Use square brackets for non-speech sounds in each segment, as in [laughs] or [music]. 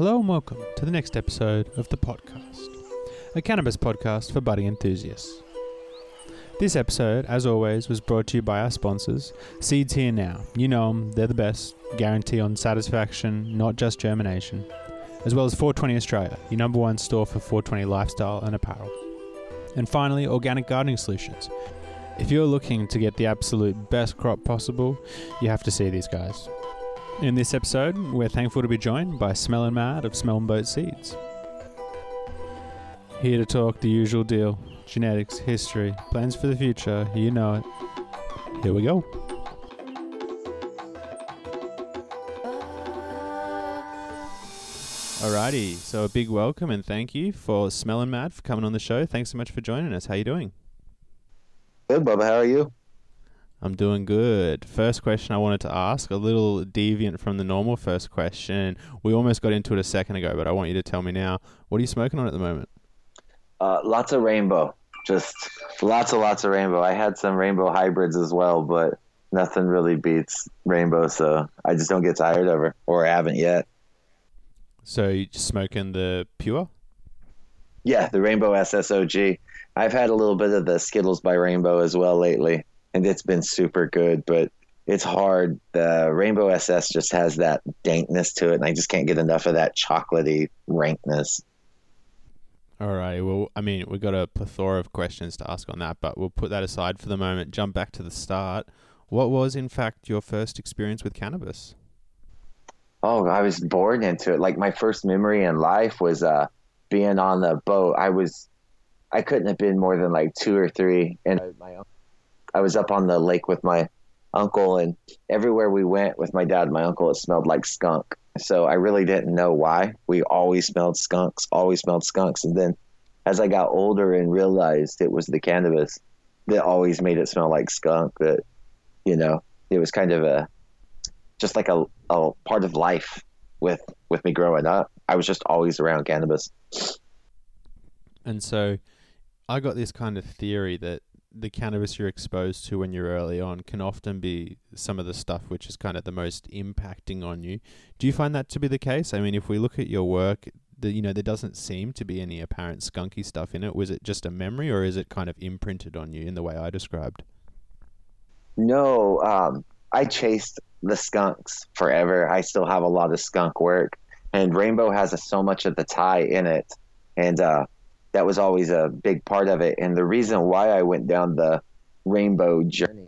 Hello and welcome to the next episode of The Pot Cast, a cannabis podcast for budding enthusiasts. This episode, as always, was brought to you by our sponsors, Seeds Here Now. You know them, they're the best, guarantee on satisfaction, not just germination. As well as 420 Australia, your number one store for 420 lifestyle and apparel. And finally, Organic Gardening Solutions. If you're looking to get the absolute best crop possible, you have to see these guys. In this episode, we're thankful to be joined by Smellin' Mad of Smell Boat Seeds. Here to talk the usual deal genetics, history, plans for the future, you know it. Here we go. Alrighty, so a big welcome and thank you for Smellin' Mad for coming on the show. Thanks so much for joining us. How you doing? Good, Bubba. How are you? I'm doing good. First question I wanted to ask, a little deviant from the normal first question. We almost got into it a second ago, but I want you to tell me now. What are you smoking on at the moment? Uh, lots of rainbow. Just lots and lots of rainbow. I had some rainbow hybrids as well, but nothing really beats rainbow, so I just don't get tired of her, or haven't yet. So you just smoking the pure? Yeah, the Rainbow SSOG. I've had a little bit of the Skittles by Rainbow as well lately, and it's been super good, but it's hard. The Rainbow SS just has that dankness to it, and I just can't get enough of that chocolatey rankness. All right. Well, I mean, we've got a plethora of questions to ask on that, but we'll put that aside for the moment. Jump back to the start. What was, in fact, your first experience with cannabis? Oh, I was born into it. Like my first memory in life was uh, being on the boat. I was, I couldn't have been more than like two or three, and my, I was up on the lake with my uncle, and everywhere we went with my dad and my uncle, it smelled like skunk. So I really didn't know why. We always smelled skunks, always smelled skunks, and then as I got older and realized it was the cannabis that always made it smell like skunk, that you know, it was kind of a just like a, a part of life with with me growing up. I was just always around cannabis. And so I got this kind of theory that the cannabis you're exposed to when you're early on can often be some of the stuff which is kind of the most impacting on you. Do you find that to be the case? I mean, if we look at your work, the, you know, there doesn't seem to be any apparent skunky stuff in it. Was it just a memory or is it kind of imprinted on you in the way I described? No, um, I chased the skunks forever. I still have a lot of skunk work, and Rainbow has a, so much of the Thai in it, and uh, that was always a big part of it. And the reason why I went down the Rainbow journey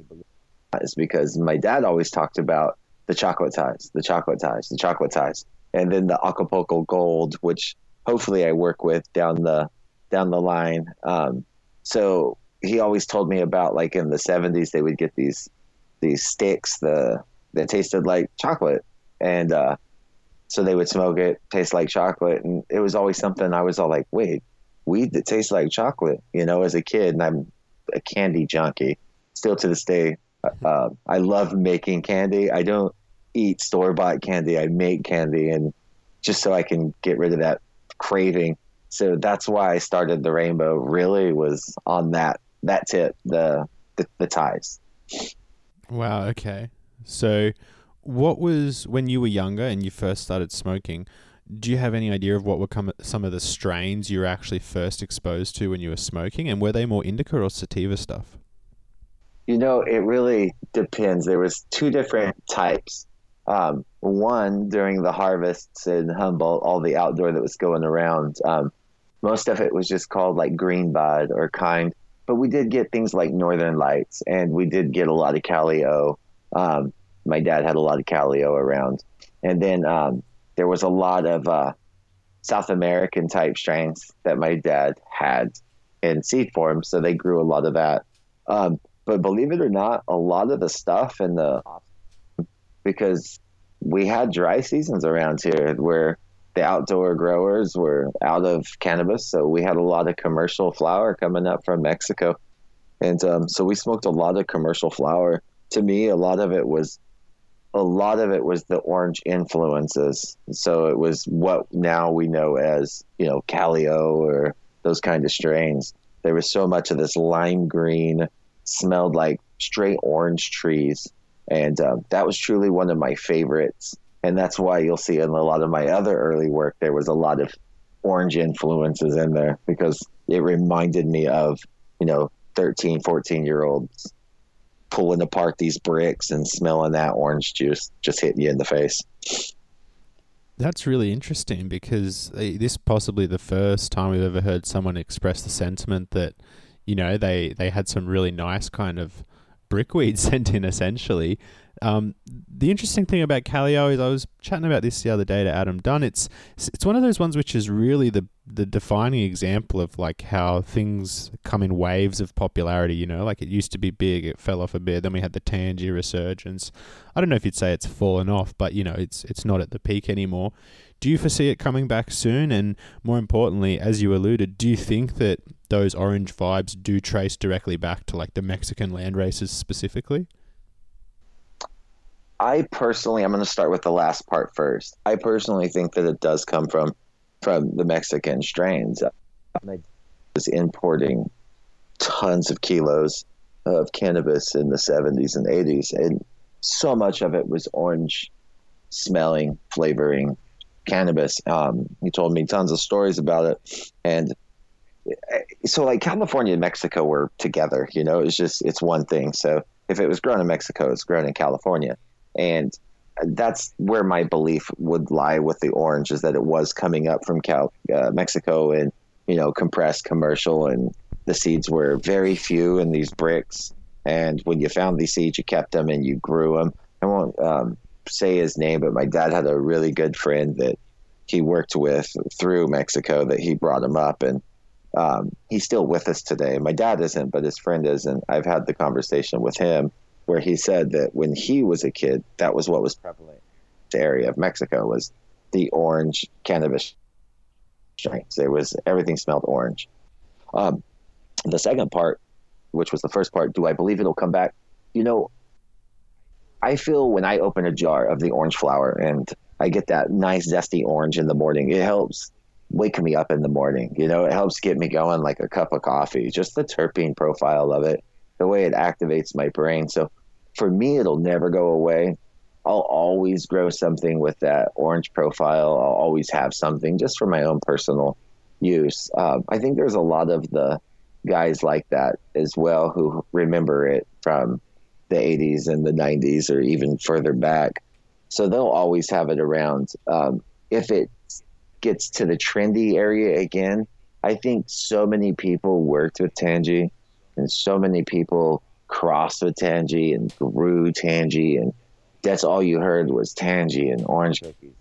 is because my dad always talked about the chocolate Thais, the chocolate Thais, the chocolate Thais, and then the Acapulco Gold, which hopefully I work with down the down the line. Um, so he always told me about like in the 70s they would get these these sticks the that tasted like chocolate and uh, so they would smoke it taste like chocolate and it was always something i was all like wait weed that tastes like chocolate you know as a kid and i'm a candy junkie still to this day uh, i love making candy i don't eat store-bought candy i make candy and just so i can get rid of that craving so that's why i started the rainbow really was on that that tip the the, the Thais Wow. Okay. So, what was when you were younger and you first started smoking? Do you have any idea of what were come, some of the strains you were actually first exposed to when you were smoking, and were they more indica or sativa stuff? You know, it really depends. There was two different types. Um, one during the harvests in Humboldt, all the outdoor that was going around. Um, most of it was just called like green bud or kind but we did get things like Northern Lights, and we did get a lot of Calio. Um, my dad had a lot of Calio around, and then um, there was a lot of uh, South American type strains that my dad had in seed form, so they grew a lot of that. Um, but believe it or not, a lot of the stuff in the because we had dry seasons around here where the outdoor growers were out of cannabis, so we had a lot of commercial flower coming up from Mexico, and um, so we smoked a lot of commercial flower. To me, a lot of it was a lot of it was the orange influences. So it was what now we know as you know Calio or those kind of strains. There was so much of this lime green, smelled like straight orange trees, and um, that was truly one of my favorites and that's why you'll see in a lot of my other early work there was a lot of orange influences in there because it reminded me of you know 13 14 year olds pulling apart these bricks and smelling that orange juice just hitting you in the face. That's really interesting because uh, this possibly the first time we've ever heard someone express the sentiment that you know they they had some really nice kind of brickweed [laughs] sent in essentially um, the interesting thing about Calio is I was chatting about this the other day to Adam Dunn. It's it's one of those ones which is really the the defining example of like how things come in waves of popularity. You know, like it used to be big, it fell off a bit. Then we had the Tangie resurgence. I don't know if you'd say it's fallen off, but you know, it's it's not at the peak anymore. Do you foresee it coming back soon? And more importantly, as you alluded, do you think that those orange vibes do trace directly back to like the Mexican land races specifically? I personally, I'm going to start with the last part first. I personally think that it does come from from the Mexican strains. I was importing tons of kilos of cannabis in the 70s and 80s, and so much of it was orange smelling, flavoring cannabis. Um, he told me tons of stories about it, and eh, so like California and Mexico were together. You know, it's just it's one thing. So if it was grown in Mexico, it's grown in California and that's where my belief would lie with the orange is that it was coming up from Cal- uh, Mexico and you know compressed commercial and the seeds were very few in these bricks. And when you found these seeds you kept them and you grew them. I won't um, say his name but my dad had a really good friend that he worked with through Mexico that he brought him up and um, he's still with us today. My dad isn't but his friend is and I've had the conversation with him where he said that when he was a kid, that was what was prevalent. The area of Mexico was the orange cannabis strains. It was everything smelled orange. Um, the second part, which was the first part, do I believe it'll come back? You know, I feel when I open a jar of the orange flower and I get that nice zesty orange in the morning, it helps wake me up in the morning. You know, it helps get me going like a cup of coffee. Just the terpene profile of it the way it activates my brain. So for me, it'll never go away. I'll always grow something with that orange profile. I'll always have something just for my own personal use. Um, I think there's a lot of the guys like that as well who remember it from the 80s and the 90s or even further back. So they'll always have it around. Um, if it gets to the trendy area again, I think so many people worked with Tangie and so many people crossed with Tangie and grew Tangie, and that's all you heard was Tangie and orange cookies,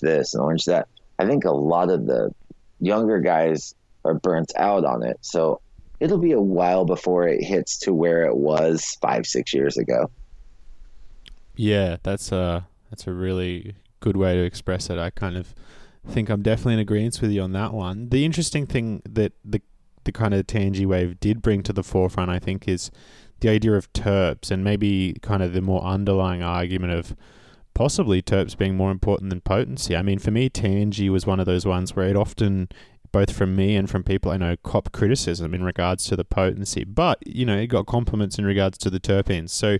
this and orange that. I think a lot of the younger guys are burnt out on it, so it'll be a while before it hits to where it was five, six years ago. Yeah, that's a that's a really good way to express it. I kind of think I'm definitely in agreement with you on that one. The interesting thing that the the kind of Tangie wave did bring to the forefront, I think, is the idea of terps and maybe kind of the more underlying argument of possibly terps being more important than potency. I mean, for me, Tangie was one of those ones where it often, both from me and from people I know, cop criticism in regards to the potency, but you know, it got compliments in regards to the terpenes. So,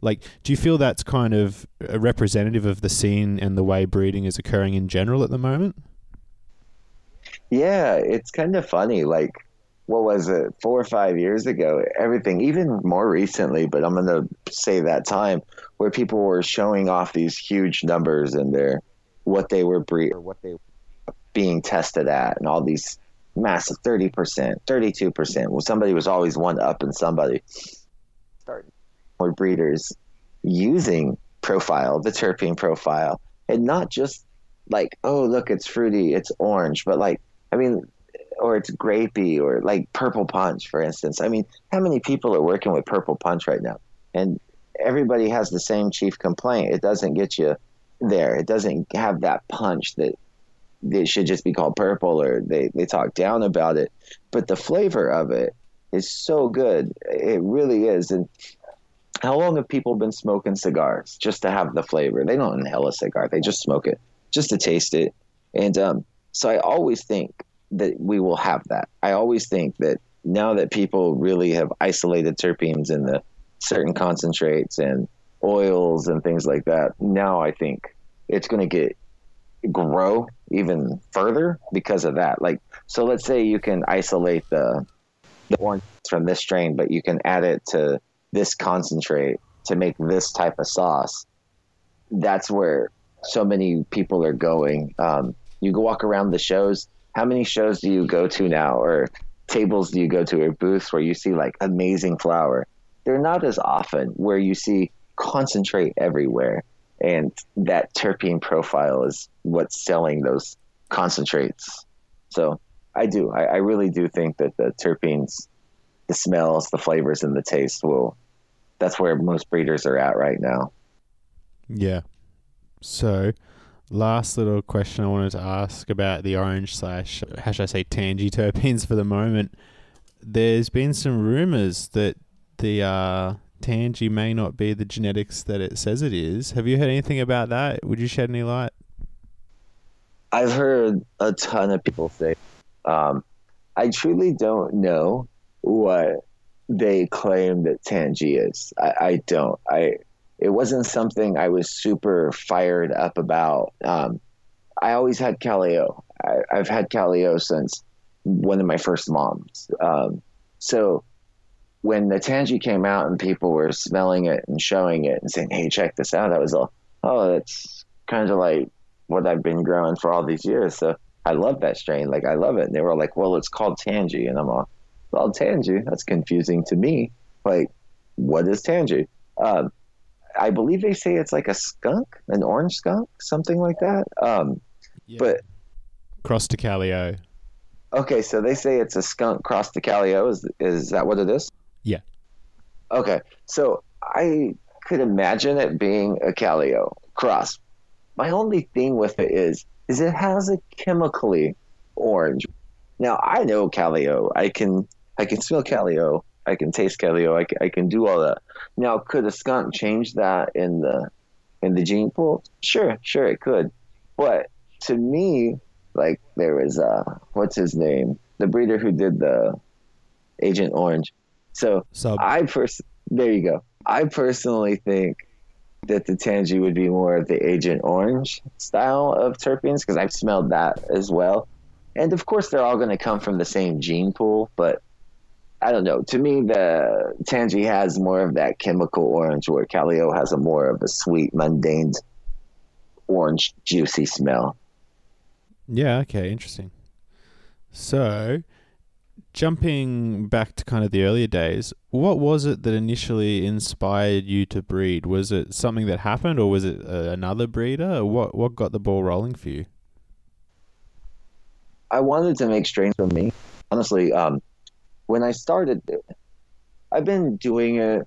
like, do you feel that's kind of a representative of the scene and the way breeding is occurring in general at the moment? Yeah, it's kind of funny. Like, what was it four or five years ago everything even more recently but i'm going to say that time where people were showing off these huge numbers and their what they were bre- what they were being tested at and all these massive 30% 32% well somebody was always one up and somebody. Started more breeders using profile the terpene profile and not just like oh look it's fruity it's orange but like i mean or it's grapey or like purple punch, for instance. I mean, how many people are working with purple punch right now? And everybody has the same chief complaint. It doesn't get you there. It doesn't have that punch that it should just be called purple or they, they talk down about it. But the flavor of it is so good. It really is. And how long have people been smoking cigars just to have the flavor? They don't inhale a cigar, they just smoke it just to taste it. And um, so I always think that we will have that. I always think that now that people really have isolated terpenes in the certain concentrates and oils and things like that, now I think it's going to get grow even further because of that. Like, so let's say you can isolate the the orange from this strain, but you can add it to this concentrate to make this type of sauce. That's where so many people are going. Um, you go walk around the shows. How many shows do you go to now, or tables do you go to, or booths where you see like amazing flower? They're not as often where you see concentrate everywhere and that terpene profile is what's selling those concentrates. So I do, I, I, really do think that the terpenes, the smells, the flavors, and the taste will. That's where most breeders are at right now. Yeah. So, last little question I wanted to ask about the orange slash, how should I say, tangy terpenes for the moment. There's been some rumors that the uh, Tangie may not be the genetics that it says it is. Have you heard anything about that? Would you shed any light? I've heard a ton of people say. Um, I truly don't know what they claim that Tangie is. I, I, don't. I it wasn't something I was super fired up about. Um, I always had Calio. I, have had Calio since one of my first moms. Um, so when the Tangie came out and people were smelling it and showing it and saying, "Hey, check this out," I was all, "Oh, that's kind of like what I've been growing for all these years." So I love that strain. Like I love it. And they were like, "Well, it's called Tangie," and I'm all, "Well, Tangie. That's confusing to me. Like, what is Tangie?" Um, I believe they say it's like a skunk, an orange skunk, something like that. Um, yeah. But cross to Calio. Okay, so they say it's a skunk cross to Calio. Is is that what it is? Yeah. Okay. So I could imagine it being a Calio cross. My only thing with it is is it has a chemically orange. Now I know Calio. I can I can smell Calio. I can taste Calio. I can, I can do all that. Now could a skunk change that in the in the gene pool? Sure, sure it could. But to me, like there was uh what's his name? The breeder who did the Agent Orange. So Sub. I pers- there you go. I personally think that the Tangie would be more of the Agent Orange style of terpenes because I've smelled that as well. And of course, they're all going to come from the same gene pool, but I don't know. To me, the Tangie has more of that chemical orange, where Calio has a more of a sweet, mundane, orange, juicy smell. Yeah. Okay. Interesting. So, jumping back to kind of the earlier days, what was it that initially inspired you to breed? Was it something that happened, or was it uh, another breeder? what what got the ball rolling for you? I wanted to make strains for me. Honestly, um, when I started, I've been doing it.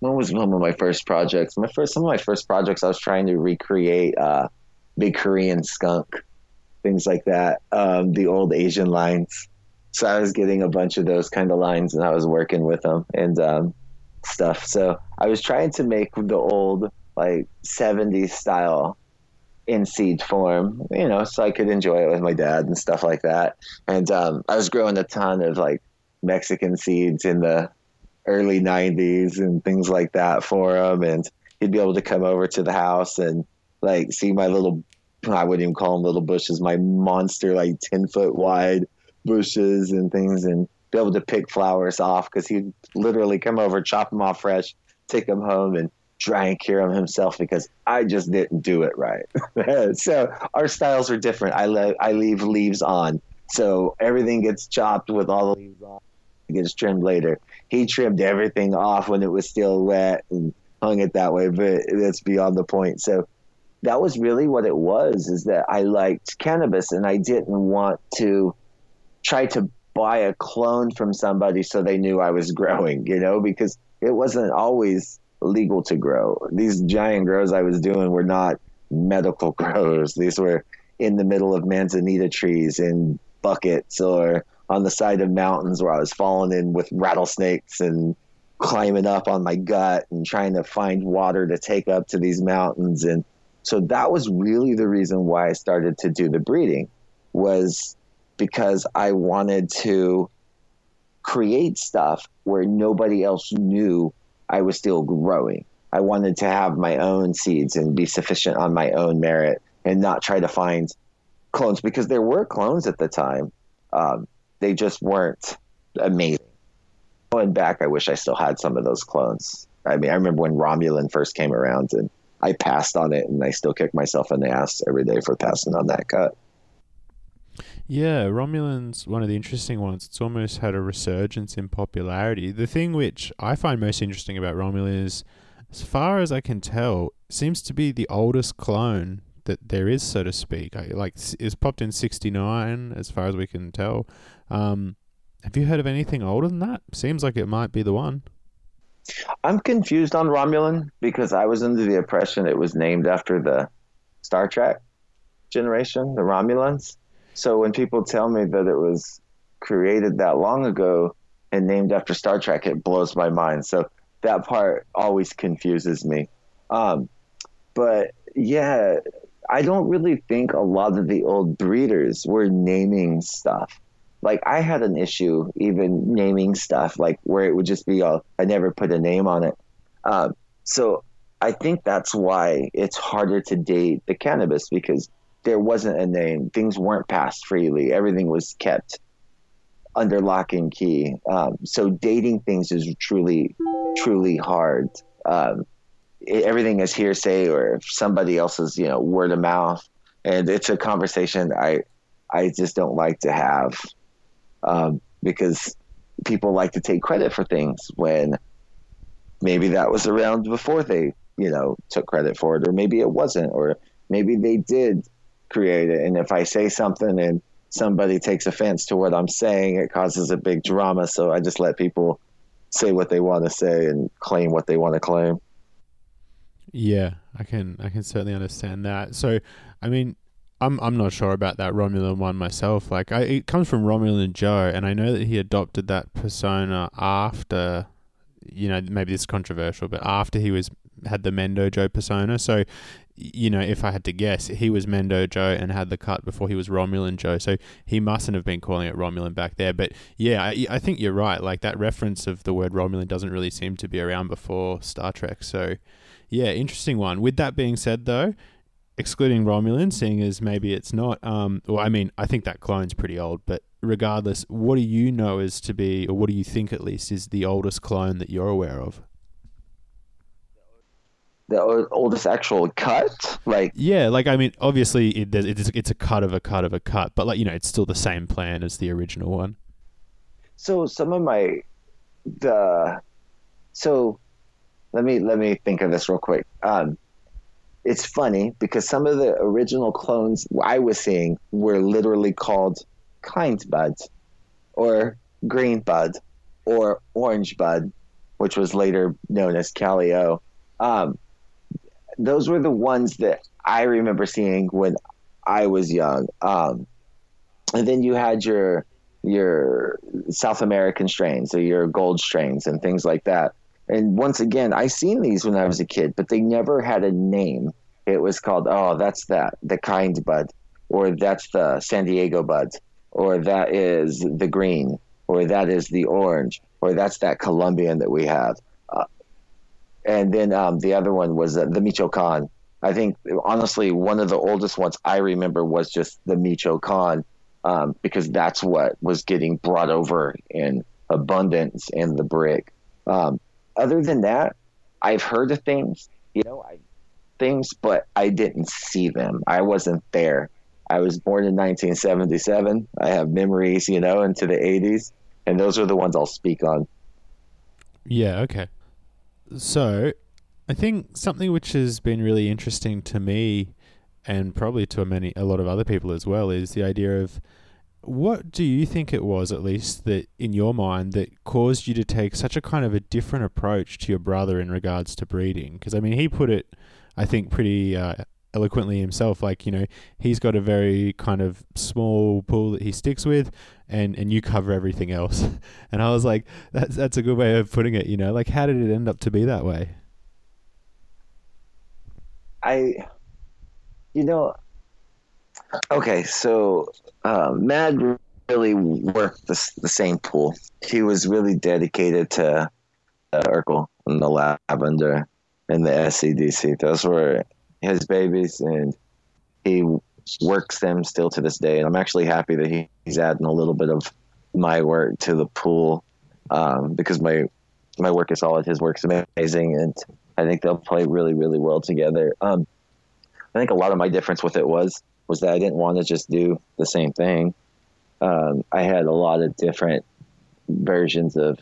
When was one of my first projects? My first, some of my first projects, I was trying to recreate uh, big Korean skunk, things like that. Um, the old Asian lines so I was getting a bunch of those kind of lines and I was working with them and um, stuff. So I was trying to make the old like 70s style in seed form, you know, so I could enjoy it with my dad and stuff like that. And um, I was growing a ton of like Mexican seeds in the early 90s and things like that for him. And he'd be able to come over to the house and like see my little, I wouldn't even call them little bushes, my monster, like 10 foot wide bushes and things and be able to pick flowers off because he'd literally come over, chop them off fresh, take them home, and try and cure them himself because I just didn't do it right. [laughs] so our styles are different. I le- I leave leaves on, so everything gets chopped with all the leaves on. It gets trimmed later. He trimmed everything off when it was still wet and hung it that way, but that's beyond the point. So that was really what it was is that I liked cannabis and I didn't want to try to buy a clone from somebody so they knew I was [laughs] growing, you know, because it wasn't always legal to grow. These giant grows I was doing were not medical [laughs] grows. These were in the middle of manzanita trees in buckets or on the side of mountains where I was falling in with rattlesnakes and climbing up on my gut and trying to find water to take up to these mountains and so that was really the reason why I started to do the breeding was because I wanted to create stuff where nobody else knew I was still growing. I wanted to have my own seeds and be sufficient on my own merit and not try to find clones because there were clones at the time. Um, they just weren't amazing. Going back, I wish I still had some of those clones. I mean, I remember when Romulan first came around and I passed on it and I still kick myself in the ass every day for passing on that cut. Yeah, Romulan's one of the interesting ones. It's almost had a resurgence in popularity. The thing which I find most interesting about Romulan is, as far as I can tell, seems to be the oldest clone that there is, so to speak. Like, it's popped in 69, as far as we can tell. Um, have you heard of anything older than that? Seems like it might be the one. I'm confused on Romulan because I was under the impression it was named after the Star Trek generation, the Romulans. So when people tell me that it was created that long ago and named after Star Trek, it blows my mind. So that part always confuses me. Um, but yeah, I don't really think a lot of the old breeders were naming stuff. Like I had an issue even naming stuff, like where it would just be all I never put a name on it. Um, so I think that's why it's harder to date the cannabis because there wasn't a name. Things weren't passed freely. Everything was kept under lock and key. Um, so dating things is truly, truly hard. Um, it, everything is hearsay or somebody else's, you know, word of mouth, and it's a conversation I, I just don't like to have, um, because people like to take credit for things when maybe that was around before they, you know, took credit for it, or maybe it wasn't, or maybe they did create it. And if I say something and somebody takes offense to what I'm saying, it causes a big drama. So I just let people say what they want to say and claim what they want to claim. Yeah, I can I can certainly understand that. So, I mean, I'm I'm not sure about that Romulan one myself. Like, I it comes from Romulan Joe, and I know that he adopted that persona after, you know, maybe this is controversial, but after he was had the Mendo Joe persona. So you know, if I had to guess, he was Mendo Joe and had the cut before he was Romulan Joe. So he mustn't have been calling it Romulan back there. But yeah, I, I think you're right. Like that reference of the word Romulan doesn't really seem to be around before Star Trek. So yeah, interesting one. With that being said, though, excluding Romulan, seeing as maybe it's not, um, well, I mean, I think that clone's pretty old, but regardless, what do you know is to be, or what do you think at least is the oldest clone that you're aware of? the oldest actual cut? Like yeah like i mean obviously it, it's, it's a cut of a cut of a cut but like you know it's still the same plan as the original one. So some of my the so let me let me think of this real quick. Um it's funny because some of the original clones i was seeing were literally called kind bud or green bud or orange bud which was later known as calio um, those were the ones that I remember seeing when I was young. Um, and then you had your your South American strains or your gold strains and things like that. And once again, I seen these when I was a kid, but they never had a name. It was called oh, that's that the kind bud, or that's the San Diego bud, or that is the green, or that is the orange, or that's that Colombian that we have and then um, the other one was uh, the Michoacan. I think honestly, one of the oldest ones I remember was just the Michoacan, um, because that's what was getting brought over in abundance in the brick. Um, other than that, I've heard of things, you know, I, things, but I didn't see them. I wasn't there. I was born in 1977. I have memories, you know, into the 80s, and those are the ones I'll speak on. Yeah. Okay. So, I think something which has been really interesting to me, and probably to many a lot of other people as well, is the idea of what do you think it was, at least, that in your mind that caused you to take such a kind of a different approach to your brother in regards to breeding? Because I mean, he put it, I think, pretty uh, eloquently himself. Like you know, he's got a very kind of small pool that he sticks with, and and you cover everything else. [laughs] And I was like, that's that's a good way of putting it. You know, like how did it end up to be that way? I, you know, okay, so uh, Mad really worked the, the same pool. He was really dedicated to uh, Urkel and the lavender and the SCDC. Those were his babies, and he works them still to this day. And I'm actually happy that he, he's adding a little bit of my work to the pool um, because my my work is solid, his work's amazing, and I think they'll play really, really well together. Um, I think a lot of my difference with it was was that I didn't want to just do the same thing. Um, I had a lot of different versions of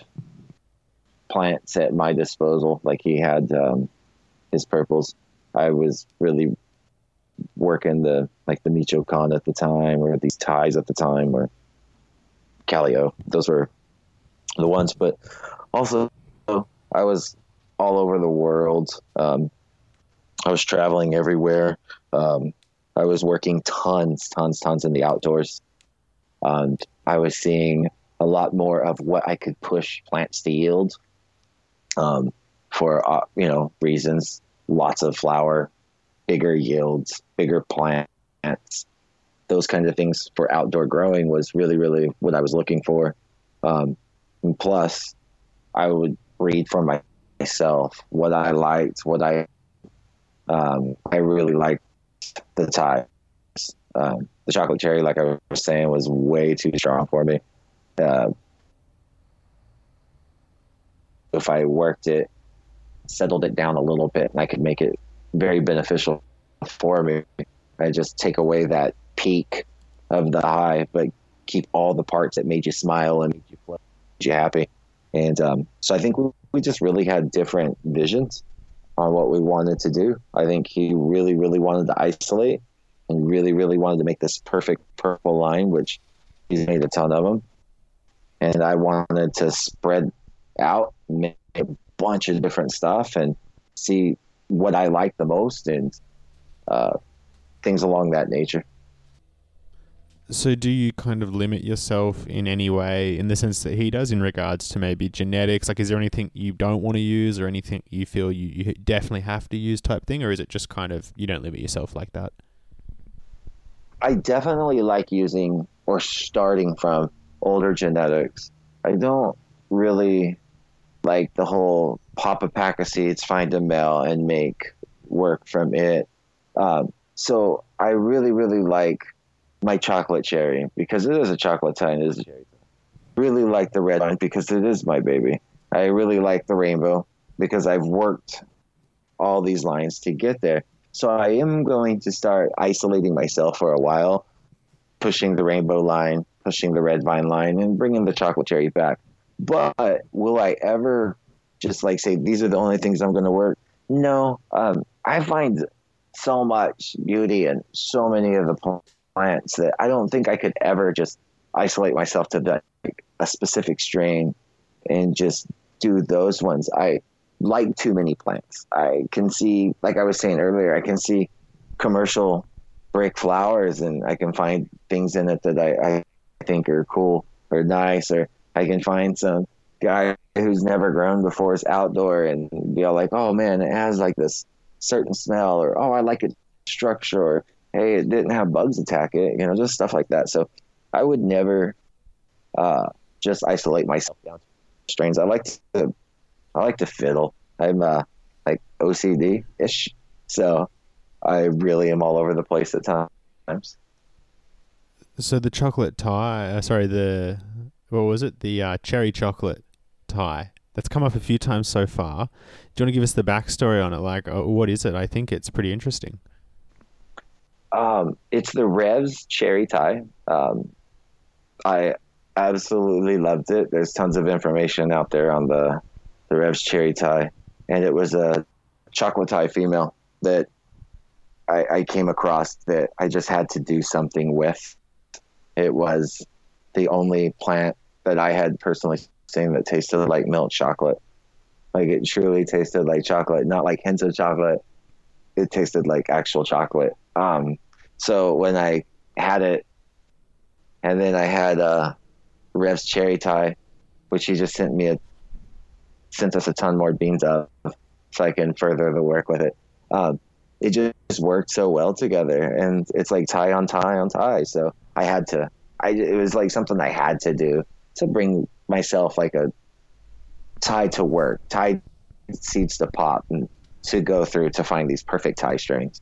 plants at my disposal. Like he had um, his purples. I was really working the like the Michoacan at the time, or these Thais at the time, or Calio. Those were the ones. But also, I was all over the world. Um, I was traveling everywhere. Um, I was working tons, tons, tons in the outdoors. And I was seeing a lot more of what I could push plants to yield um, for, uh, you know, reasons. Lots of flower, bigger yields, bigger plants, those kinds of things for outdoor growing was really, really what I was looking for. Um, plus, I would read for myself what I liked, what I um, I really liked the Thais. Um, the chocolate cherry, like I was saying, was way too strong for me. Uh, if I worked it, settled it down a little bit, and I could make it very beneficial for me. I just take away that peak of the high, but keep all the parts that made you smile and made you, happy. And um, so I think we just really had different visions on what we wanted to do. I think he really, really wanted to isolate and really, really wanted to make this perfect purple line, which he's made a ton of them. And I wanted to spread out, make a bunch of different stuff, and see what I like the most and uh, things along that nature. So, do you kind of limit yourself in any way in the sense that he does in regards to maybe genetics? Like, is there anything you don't want to use or anything you feel you, you definitely have to use type thing? Or is it just kind of you don't limit yourself like that? I definitely like using or starting from older genetics. I don't really like the whole pop a pack of seeds, find a male, and make work from it. Um, so I really, really like my chocolate cherry because it is a chocolate and it is a cherry. Really like the red one because it is my baby. I really like the rainbow because I've worked all these lines to get there. So I am going to start isolating myself for a while, pushing the rainbow line, pushing the red vine line, and bringing the chocolate cherry back. But will I ever just like say these are the only things I'm going to work? No. Um, I find so much beauty in so many of the plants that I don't think I could ever just isolate myself to that like, a specific strain and just do those ones. I like too many plants. I can see, like I was saying earlier, I can see commercial break flowers and I can find things in it that I, I think are cool or nice, or I can find some guy who's never grown before is outdoor and be all like, oh man, it has like this certain smell, or oh, I like its structure, or hey, it didn't have bugs attack it, you know, just stuff like that. So I would never uh, just isolate myself down to strains. I like to, I like to fiddle. I'm uh, like OCD ish, so I really am all over the place at times. So the chocolate Thai, uh, sorry, the what was it? The uh, cherry chocolate Thai that's come up a few times so far. Do you want to give us the backstory on it? Like, uh, what is it? I think it's pretty interesting. Um, it's the Revs cherry Thai. Um, I absolutely loved it. There's tons of information out there on the the Revs cherry Thai, and it was a chocolate Thai female that I, I came across that I just had to do something with. It was the only plant that I had personally seen that tasted like milk chocolate. Like it truly tasted like chocolate, not like hints of chocolate. It tasted like actual chocolate. Um, so when I had it, and then I had uh, Rev's cherry Thai, which he just sent me a sent us a ton more beans of, so I can further the work with it. Um, it just worked so well together, and it's like Thai on Thai on Thai. So I had to. I it was like something I had to do to bring myself like a Thai to work, Thai seeds to pop, and to go through to find these perfect Thai strains.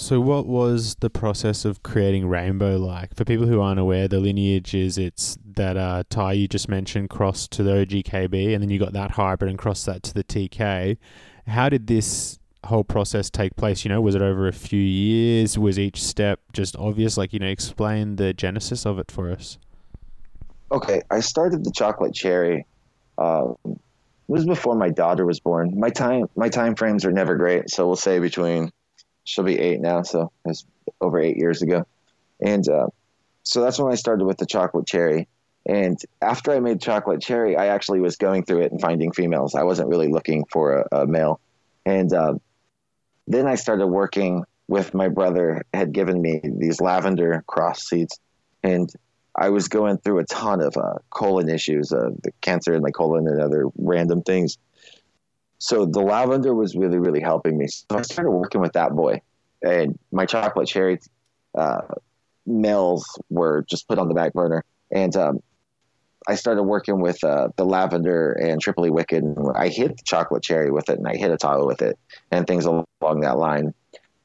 So, what was the process of creating Rainbow like? For people who aren't aware, the lineage is it's that uh, Thai you just mentioned crossed to the OGKB, and then you got that hybrid and crossed that to the TK. How did this whole process take place? You know, was it over a few years? Was each step just obvious? Like, you know, explain the genesis of it for us. Okay, I started the chocolate cherry. Uh, it was before my daughter was born. My time my time frames are never great, so we'll say between she'll be eight now, so it's over eight years ago. And uh, so that's when I started with the chocolate cherry. And after I made chocolate cherry, I actually was going through it and finding females. I wasn't really looking for a, a male. And uh, then I started working with my brother had given me these lavender cross seeds, and I was going through a ton of uh, colon issues, uh, the cancer in my colon and other random things so the lavender was really really helping me. So i started working with that boy and my chocolate cherry uh, males were just put on the back burner. And um, i started working with uh, the lavender and tripoli wicked And i hit the chocolate cherry with it and i hit Ottawa with it and things along that line.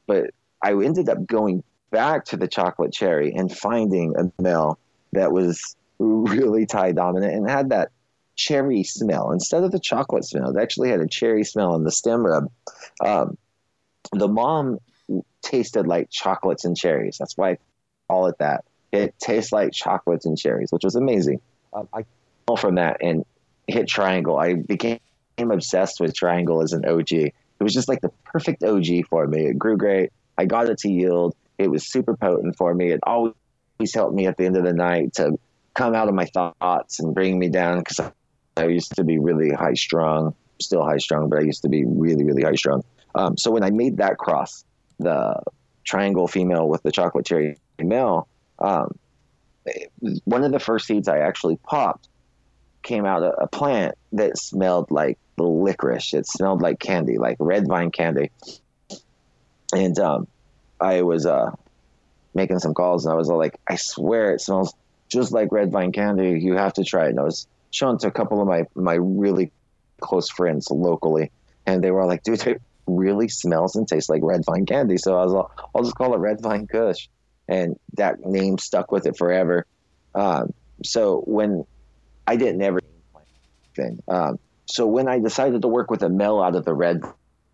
But i ended up going back to the chocolate cherry and finding a male that was really Thai dominant and had that cherry smell instead of the chocolate smell. It actually had a cherry smell in the stem rub. Um, the mom tasted like chocolates and cherries. That's why I call it that. It tastes like chocolates and cherries, which was amazing. Um, I from that and hit Triangle. I became obsessed with Triangle as an OG. It was just like the perfect OG for me. It grew great. I got it to yield. It was super potent for me. It always helped me at the end of the night to come out of my thoughts and bring me down because I used to be really high strung, still high strung, but I used to be really, really high strung. Um, so when I made that cross, the triangle female with the chocolate cherry male, um, one of the first seeds I actually popped came out a, a plant that smelled like licorice. It smelled like candy, like red vine candy. And um, I was uh, making some calls, and I was like, I swear it smells just like red vine candy. You have to try it. And I was shown to a couple of my my really close friends locally, and they were like, "Dude, it really smells and tastes like red vine candy." So I was like, "I'll just call it Red Vine Kush," and that name stuck with it forever. Um, so when I didn't ever thing, um, so when I decided to work with a male out of the red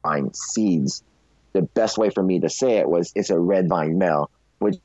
vine seeds, the best way for me to say it was it's a red vine male, which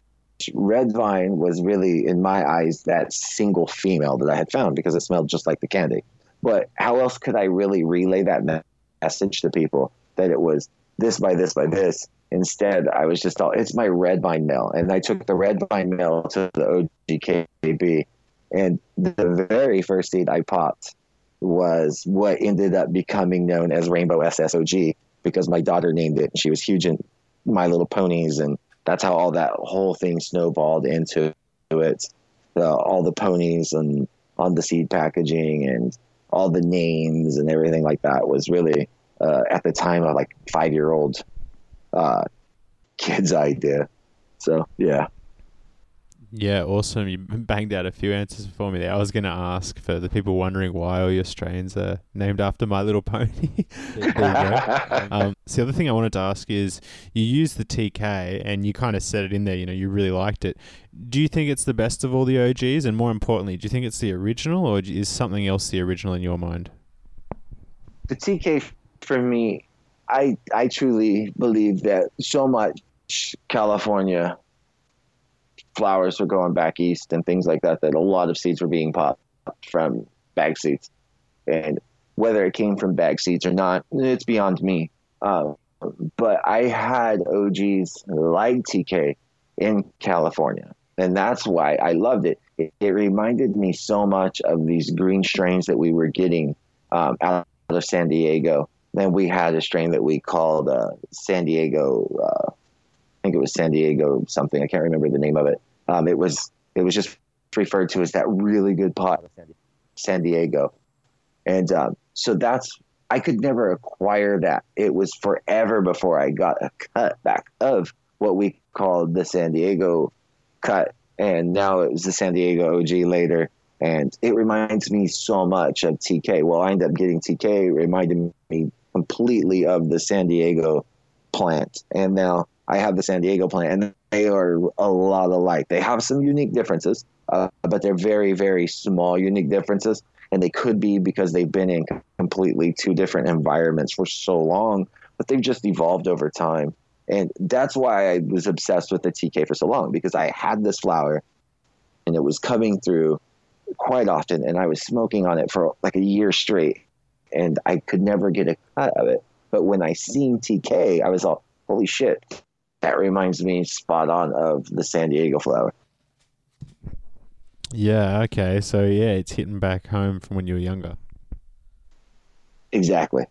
Red Vine was really, in my eyes, that single female that I had found because it smelled just like the candy. But how else could I really relay that message to people that it was this by this by this? Instead, I was just all, it's my Red Vine male. And I took the Red Vine male to the OGKB. And the very first seed I popped was what ended up becoming known as Rainbow SSOG because my daughter named it. And she was huge in My Little Ponies and that's how all that whole thing snowballed into it. The, all the ponies and on the seed packaging and all the names and everything like that was really uh, at the time a like five year old uh, kid's idea. So yeah. Yeah, awesome. You banged out a few answers for me there. I was going to ask for the people wondering why all your strains are named after My Little Pony. [laughs] [laughs] um, so the other thing I wanted to ask is, you used the TK and you kind of said it in there. You know, you really liked it. Do you think it's the best of all the OGs? And more importantly, do you think it's the original, or is something else the original in your mind? The TK for me, I I truly believe that so much California flowers were going back east and things like that, that a lot of seeds were being popped from bag seeds. And whether it came from bag seeds or not, it's beyond me. Uh, but I had OGs like TK in California. And that's why I loved it. It, it reminded me so much of these green strains that we were getting um, out of San Diego. Then we had a strain that we called uh, San Diego uh, think it was San Diego something. I can't remember the name of it. Um, it was it was just referred to as that really good pot San Diego, and um, so that's I could never acquire that. It was forever before I got a cut back of what we called the San Diego cut, and now it was the San Diego OG later. And it reminds me so much of TK. Well, I ended up getting TK, reminded me completely of the San Diego plant, and now I have the San Diego plant, and they are a lot alike. They have some unique differences, uh, but they're very, very small unique differences, and they could be because they've been in completely two different environments for so long, but they've just evolved over time. And that's why I was obsessed with the TK for so long because I had this flower and it was coming through quite often and I was smoking on it for like a year straight and I could never get a cut of it. But when I seen TK, I was all, holy shit, that reminds me spot on of the San Diego flower. Yeah, okay. So yeah, it's hitting back home from when you were younger. Exactly.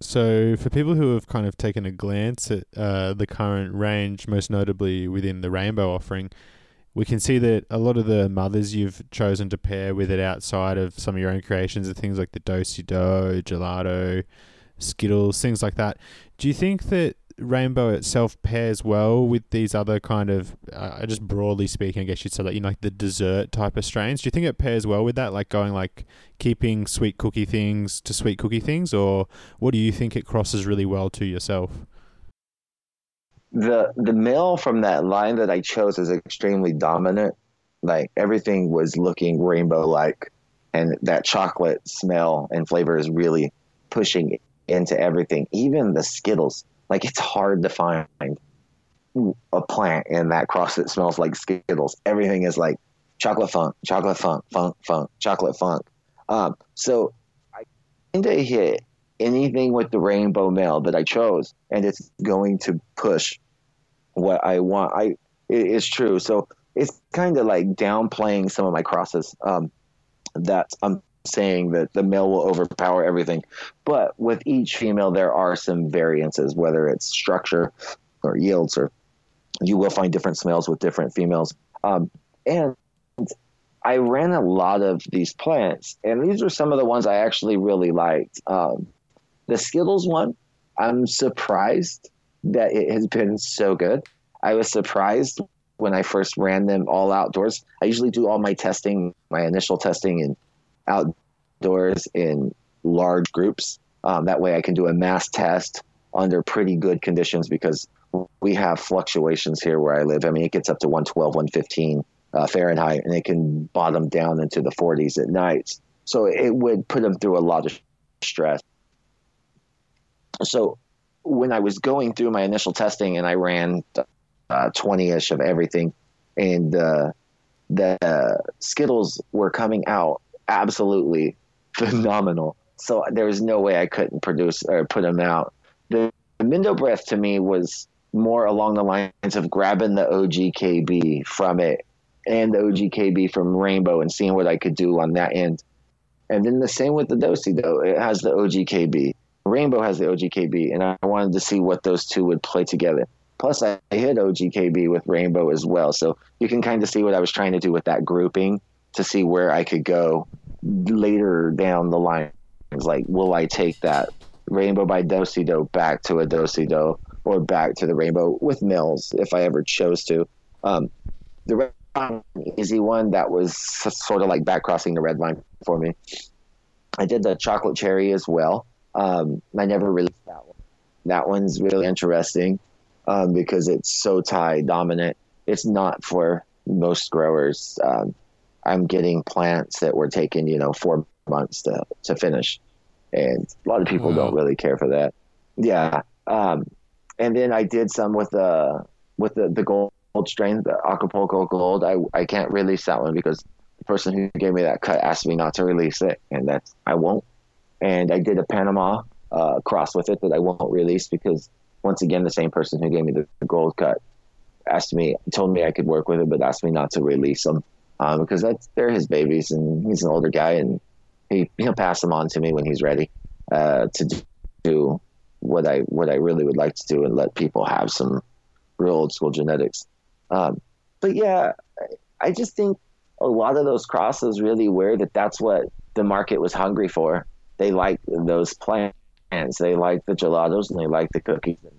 So, for people who have kind of taken a glance at uh, the current range, most notably within the rainbow offering, we can see that a lot of the mothers you've chosen to pair with it outside of some of your own creations are things like the Do-si-do, gelato, Skittles, things like that. Do you think that rainbow itself pairs well with these other kind of, uh, just broadly speaking, I guess you'd say like you know like the dessert type of strains. Do you think it pairs well with that, like going like keeping sweet cookie things to sweet cookie things, or what do you think it crosses really well to yourself? The the male from that line that I chose is extremely dominant. Like everything was looking rainbow like, and that chocolate smell and flavor is really pushing into everything. Even the Skittles like it's hard to find a plant in that cross that smells like Skittles. Everything is like chocolate funk, chocolate funk, funk, funk, chocolate funk. Um, so I kind of hit anything with the rainbow male that I chose, and it's going to push what I want. I it is true. So it's kind of like downplaying some of my crosses um, that I'm saying that the male will overpower everything. But with each female, there are some variances, whether it's structure or yields, or you will find different smells with different females. Um, and I ran a lot of these plants, and these are some of the ones I actually really liked. Um, the Skittles one, I'm surprised that it has been so good. I was surprised when I first ran them all outdoors. I usually do all my testing, my initial testing and outdoors in large groups. Um, that way I can do a mass test under pretty good conditions because we have fluctuations here where I live. I mean, it gets up to 112, 115 uh, Fahrenheit, and it can bottom down into the 40s at nights. So it would put them through a lot of stress. So when I was going through my initial testing and I ran 20 uh, ish of everything, and uh, the Skittles were coming out absolutely [laughs] phenomenal. So there was no way I couldn't produce or put them out. The, the Mendo breath to me was more along the lines of grabbing the OGKB from it and the OGKB from Rainbow and seeing what I could do on that end. And then the same with the Do-si-do. It has the OGKB. Rainbow has the OGKB, and I wanted to see what those two would play together. Plus, I hit OGKB with Rainbow as well. So you can kind of see what I was trying to do with that grouping to see where I could go later down the line. It's like, will I take that rainbow by Do-si-do back to a Do-si-do or back to the rainbow with Mills if I ever chose to? Um, the red line, easy one that was sort of like back crossing the red line for me. I did the chocolate cherry as well. Um, I never released that one. That one's really interesting um, because it's so Thai dominant. It's not for most growers. Um, I'm getting plants that were taking, you know, four months to, to finish. And a lot of people wow. don't really care for that. Yeah. Um, and then I did some with the, with the, the gold strain, the Acapulco gold. I, I can't release that one because the person who gave me that cut asked me not to release it. And that's, I won't. And I did a Panama, uh, cross with it that I won't release because once again, the same person who gave me the, the gold cut asked me, told me I could work with it, but asked me not to release them um, because that's they're his babies, and he's an older guy, and he he'll pass them on to me when he's ready uh, to do what I what I really would like to do and let people have some real old school genetics. Um, but yeah, I just think a lot of those crosses really were that that's what the market was hungry for. They like those plants, they like the gelatos, and they like the cookies, and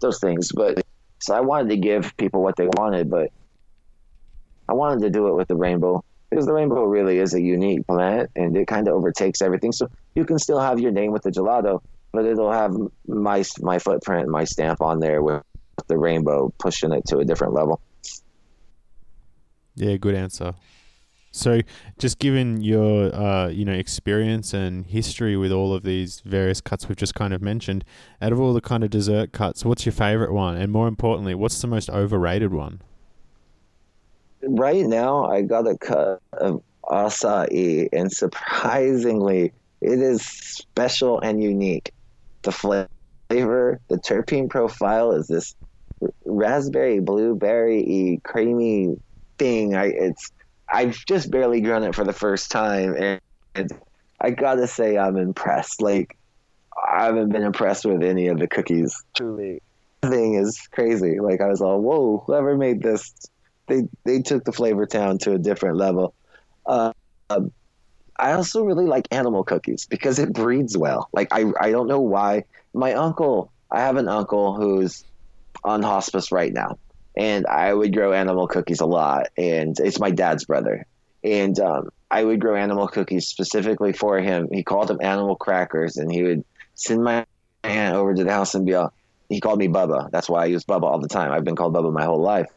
those things. But so I wanted to give people what they wanted, but I wanted to do it with the rainbow because the rainbow really is a unique plant and it kind of overtakes everything. So you can still have your name with the gelato, but it'll have my my footprint, my stamp on there with the rainbow pushing it to a different level. Yeah, good answer. So, just given your uh, you know experience and history with all of these various cuts we've just kind of mentioned, out of all the kind of dessert cuts, what's your favorite one? And more importantly, what's the most overrated one? Right now, I got a cut of acai, and surprisingly, it is special and unique. The flavor, the terpene profile is this raspberry, blueberry, creamy thing. I it's I've just barely grown it for the first time, and, and I gotta say I'm impressed. Like I haven't been impressed with any of the cookies. Truly, thing is crazy. Like I was all, whoa, whoever made this, they they took the flavor town to a different level. Uh, um, I also really like animal cookies because it breeds well. Like I I don't know why. My uncle, I have an uncle who's on hospice right now, and I would grow animal cookies a lot. And it's my dad's brother, and um, I would grow animal cookies specifically for him. He called them animal crackers, and he would send my aunt over to the house and be all. He called me Bubba. That's why I use Bubba all the time. I've been called Bubba my whole life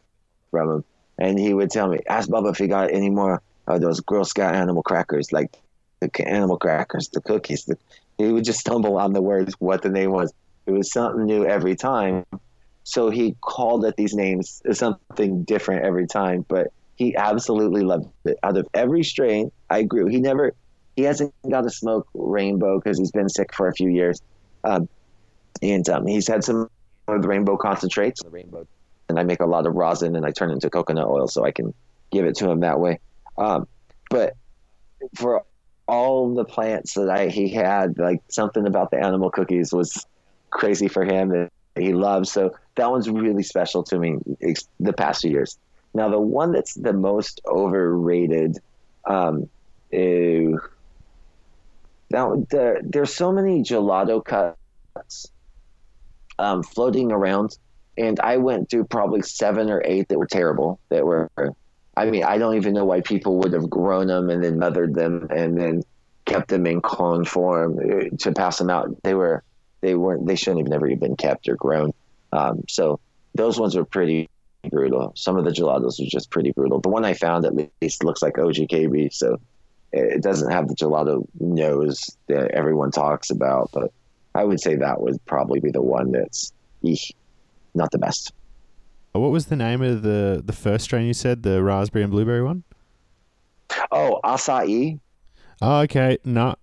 from him. And he would tell me, ask Bubba if he got any more of those Girl Scout animal crackers, like the animal crackers, the cookies. The, he would just [laughs] stumble on the words, what the name was. It was something new every time. So he called it these names something different every time, but he absolutely loved it. Out of every strain I grew, he never, he hasn't got to smoke rainbow because he's been sick for a few years. Um, and um, he's had some of the rainbow concentrates, the rainbow, and I make a lot of rosin and I turn it into coconut oil so I can give it to him that way. Um, but for all the plants that I he had, like something about the animal cookies was crazy for him that he loves. So that one's really special to me the past few years. Now, the one that's the most overrated, um, now there, there's so many gelato cuts um, floating around, and I went through probably seven or eight that were terrible. That were, I mean, I don't even know why people would have grown them and then mothered them and then kept them in clone form uh, to pass them out. They were, they weren't, they shouldn't have never even been kept or grown. Um, so those ones were pretty brutal. Some of the gelatos were just pretty brutal. The one I found at least looks like OGKB, so it doesn't have the gelato nose that everyone talks about. But I would say that would probably be the one that's not the best. Uh, what was the name of the the first strain you said, the raspberry and blueberry one? Oh, acai. Oh, okay. No,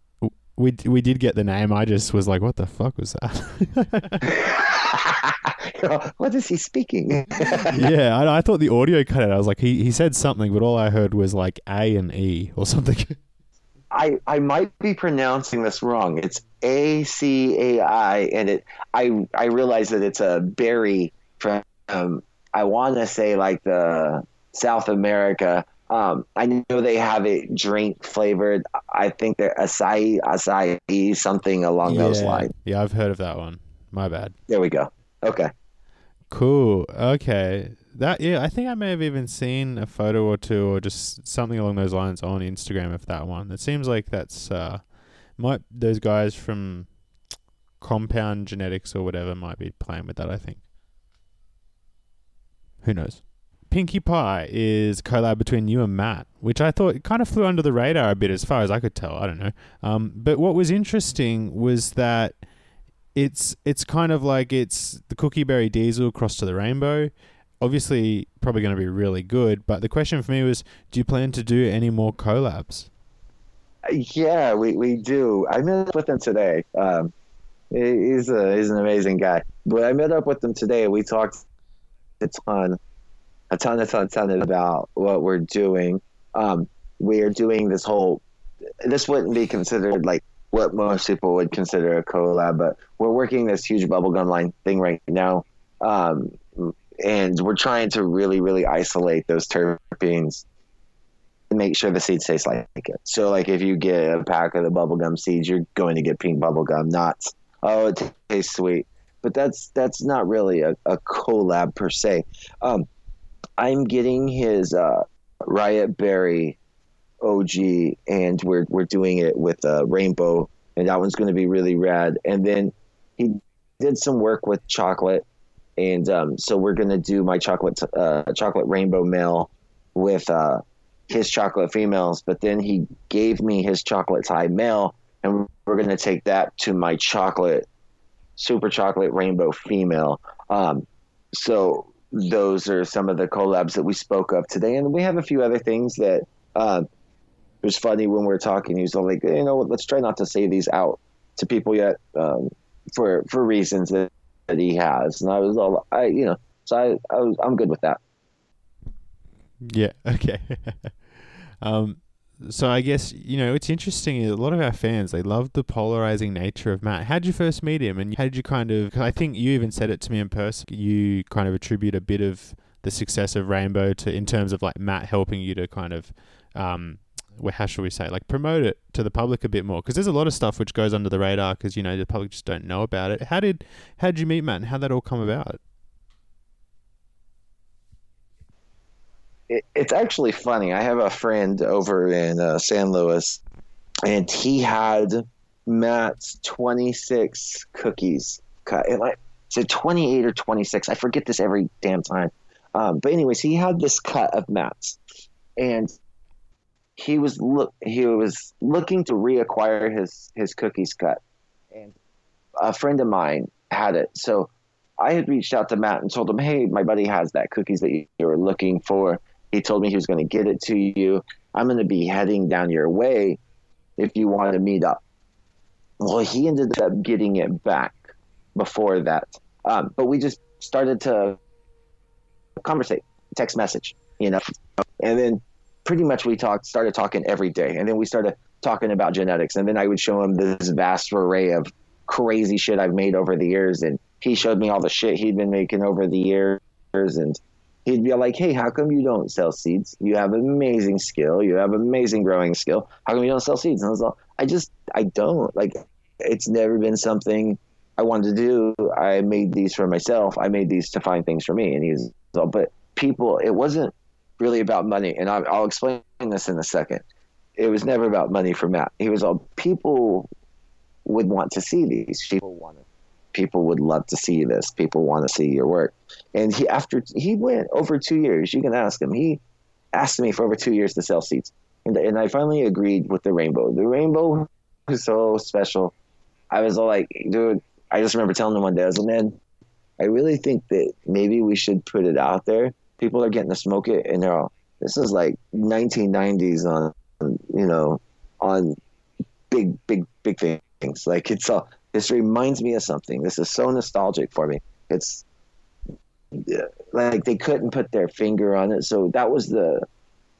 we we did get the name. I just was like, what the fuck was that? [laughs] what is he speaking? [laughs] yeah, I, I, thought the audio cut out. I was like, he, he said something, but all I heard was like A and E or something. [laughs] I, I might be pronouncing this wrong. It's A C A I, and it I I realize that it's a berry from um, I want to say like the South America. Um, I know they have it drink flavored. I think they're acai, acai, something along yeah. those lines. Yeah, I've heard of that one. My bad. There we go. Okay. Cool. Okay. That yeah, I think I may have even seen a photo or two or just something along those lines on Instagram of that one. It seems like that's uh might those guys from compound genetics or whatever might be playing with that, I think. Who knows? Pinkie Pie is collab between you and Matt, which I thought kind of flew under the radar a bit as far as I could tell. I don't know. Um, but what was interesting was that it's it's kind of like it's the cookie berry diesel crossed to the rainbow. Obviously, probably going to be really good. But the question for me was, do you plan to do any more collabs? Yeah, we, we do. I met up with him today. Um, he's a, he's an amazing guy. But I met up with him today. And we talked a ton, a ton, a ton, a ton about what we're doing. Um, we are doing this whole. This wouldn't be considered like what most people would consider a collab, but we're working this huge bubblegum line thing right now. Um, and we're trying to really, really isolate those terpenes to make sure the seeds taste like it. So, like, if you get a pack of the bubblegum seeds, you're going to get pink bubblegum, not, oh, it tastes sweet. But that's that's not really a, a collab per se. Um, I'm getting his uh, Riot Berry OG, and we're we're doing it with uh, Rainbow, and that one's going to be really rad. And then he did some work with chocolate, and um, so we're going to do my chocolate uh, chocolate rainbow male with uh, his chocolate females. But then he gave me his chocolate Thai male, and we're going to take that to my chocolate super chocolate rainbow female. Um, so those are some of the collabs that we spoke of today, and we have a few other things that. Uh, it was funny when we were talking. He was like, you know, let's try not to say these out to people yet, um, for for reasons that, that he has. And I was all, I, you know, so I, I was, I'm good with that. Yeah. [laughs] Okay. um, so I guess you know it's interesting. A lot of our fans they love the polarizing nature of Matt. How did you first meet him, and how did you kind of? I think you even said it to me in person. You kind of attribute a bit of the success of Rainbow to in terms of like Matt helping you to kind of um, how should we say, like promote it to the public a bit more? Because there's a lot of stuff which goes under the radar because you know the public just don't know about it. How did how did you meet Matt, and how that all come about? It, it's actually funny. I have a friend over in uh, San Luis, and he had Matt's 26 cookies cut. It like said 28 or 26. I forget this every damn time. Um, but anyways, he had this cut of Matt's, and he was look he was looking to reacquire his his cookies cut, and a friend of mine had it. So I had reached out to Matt and told him, "Hey, my buddy has that cookies that you were looking for. He told me he was going to get it to you. I'm going to be heading down your way if you want to meet up." Well, he ended up getting it back before that, um, but we just started to conversate, text message, you know, and then pretty much we talked started talking every day. And then we started talking about genetics. And then i would show him this vast array of crazy shit i've made over the years. And he showed me all the shit he'd been making over the years. And he'd be like hey how come you don't sell seeds you have amazing skill you have amazing growing skill how come you don't sell seeds and i was like i just i don't like it's never been something i wanted to do i made these for myself i made these to find things for me and he's but people it wasn't really about money, and I'll, I'll explain this in a second. It was never about money for Matt. He was all people would want to see these. People wanted, people would love to see this. People want to see your work. And he after he went over two years. You can ask him. He asked me for over two years to sell seats, and and I finally agreed with the rainbow. The rainbow was so special. I was all like, dude. I just remember telling him one day, I was like, man, I really think that maybe we should put it out there people are getting to smoke it and they're all this is like 1990s on you know on big big big things like it's all this reminds me of something this is so nostalgic for me it's like they couldn't put their finger on it so that was the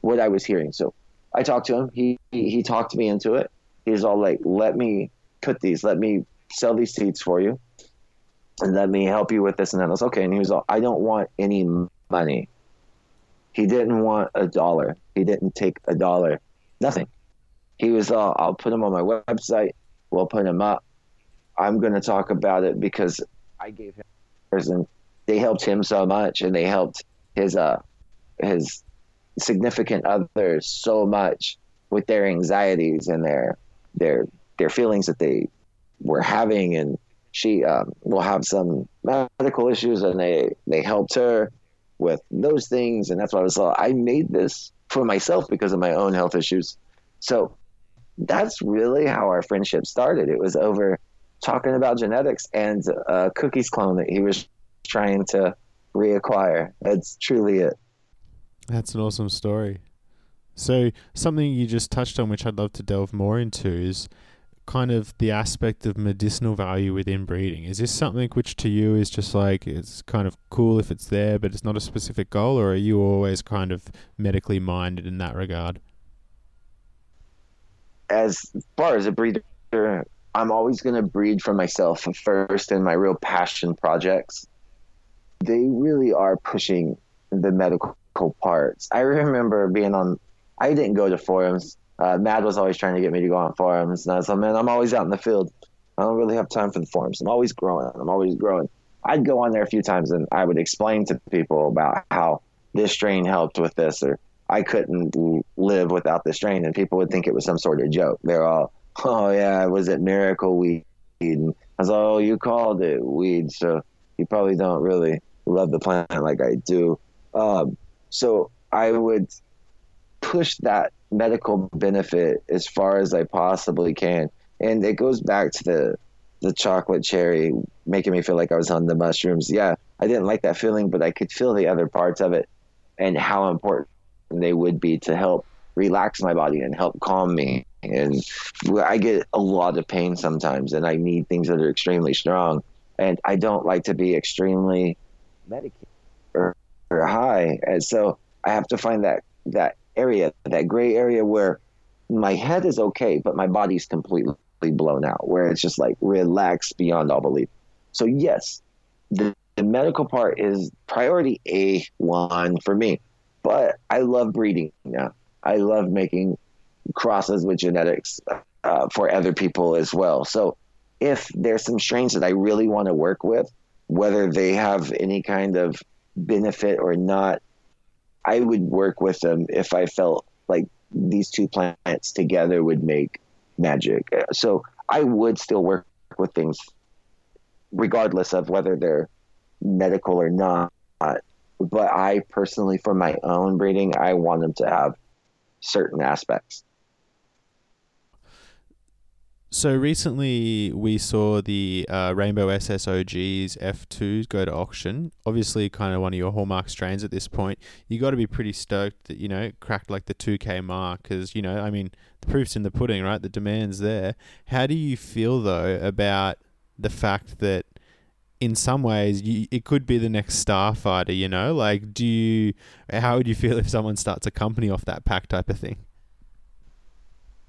what i was hearing so i talked to him he he, he talked me into it he's all like let me put these let me sell these seats for you and let me help you with this and that. I was okay. And he was all, I don't want any money. He didn't want a dollar. He didn't take a dollar. Nothing. He was all, I'll put him on my website. We'll put him up. I'm going to talk about it because I gave him and they helped him so much and they helped his uh his significant others so much with their anxieties and their their their feelings that they were having and she um, will have some medical issues and they they helped her with those things. And that's why I was like, I made this for myself because of my own health issues. So that's really how our friendship started. It was over talking about genetics and a cookies clone that he was trying to reacquire. That's truly it. That's an awesome story. So, something you just touched on, which I'd love to delve more into, is kind of the aspect of medicinal value within breeding? Is this something which to you is just like it's kind of cool if it's there, but it's not a specific goal, or are you always kind of medically minded in that regard? As far as a breeder, I'm always going to breed for myself first in my real passion projects. They really are pushing the medical parts. I remember being on, I didn't go to forums uh, Matt was always trying to get me to go on forums, and I was like, man, I'm always out in the field. I don't really have time for the forums. I'm always growing. I'm always growing. I'd go on there a few times and I would explain to people about how this strain helped with this, or I couldn't live without this strain, and people would think it was some sort of joke. They're all, "Oh yeah, was it miracle weed?" And I was like, "Oh, you called it weed, so you probably don't really love the plant like I do." Um, so I would push that medical benefit as far as I possibly can, and it goes back to the the chocolate cherry making me feel like I was on the mushrooms. Yeah, I didn't like that feeling, but I could feel the other parts of it and how important they would be to help relax my body and help calm me. And I get a lot of pain sometimes, and I need things that are extremely strong. And I don't like to be extremely medicated or, or high. And so I have to find that that area, that gray area where my head is okay, but my body's completely blown out, where it's just like relaxed beyond all belief. So yes, the, the medical part is priority A one for me, but I love breeding now. I love making crosses with genetics uh, for other people as well. So if there's some strains that I really want to work with, whether they have any kind of benefit or not, I would work with them if I felt like these two plants together would make magic. Uh, so I would still work with things regardless of whether they're medical or not. But I personally, for my own breeding, I want them to have certain aspects. So recently we saw the uh, Rainbow SSOGs F2s go to auction. Obviously, kind of one of your hallmark strains at this point. You got to be pretty stoked that you know cracked like the 2K mark because you know I mean the proof's in the pudding, right? The demand's there. How do you feel though about the fact that in some ways you, it could be the next starfighter? You know, like do you? How would you feel if someone starts a company off that pack type of thing?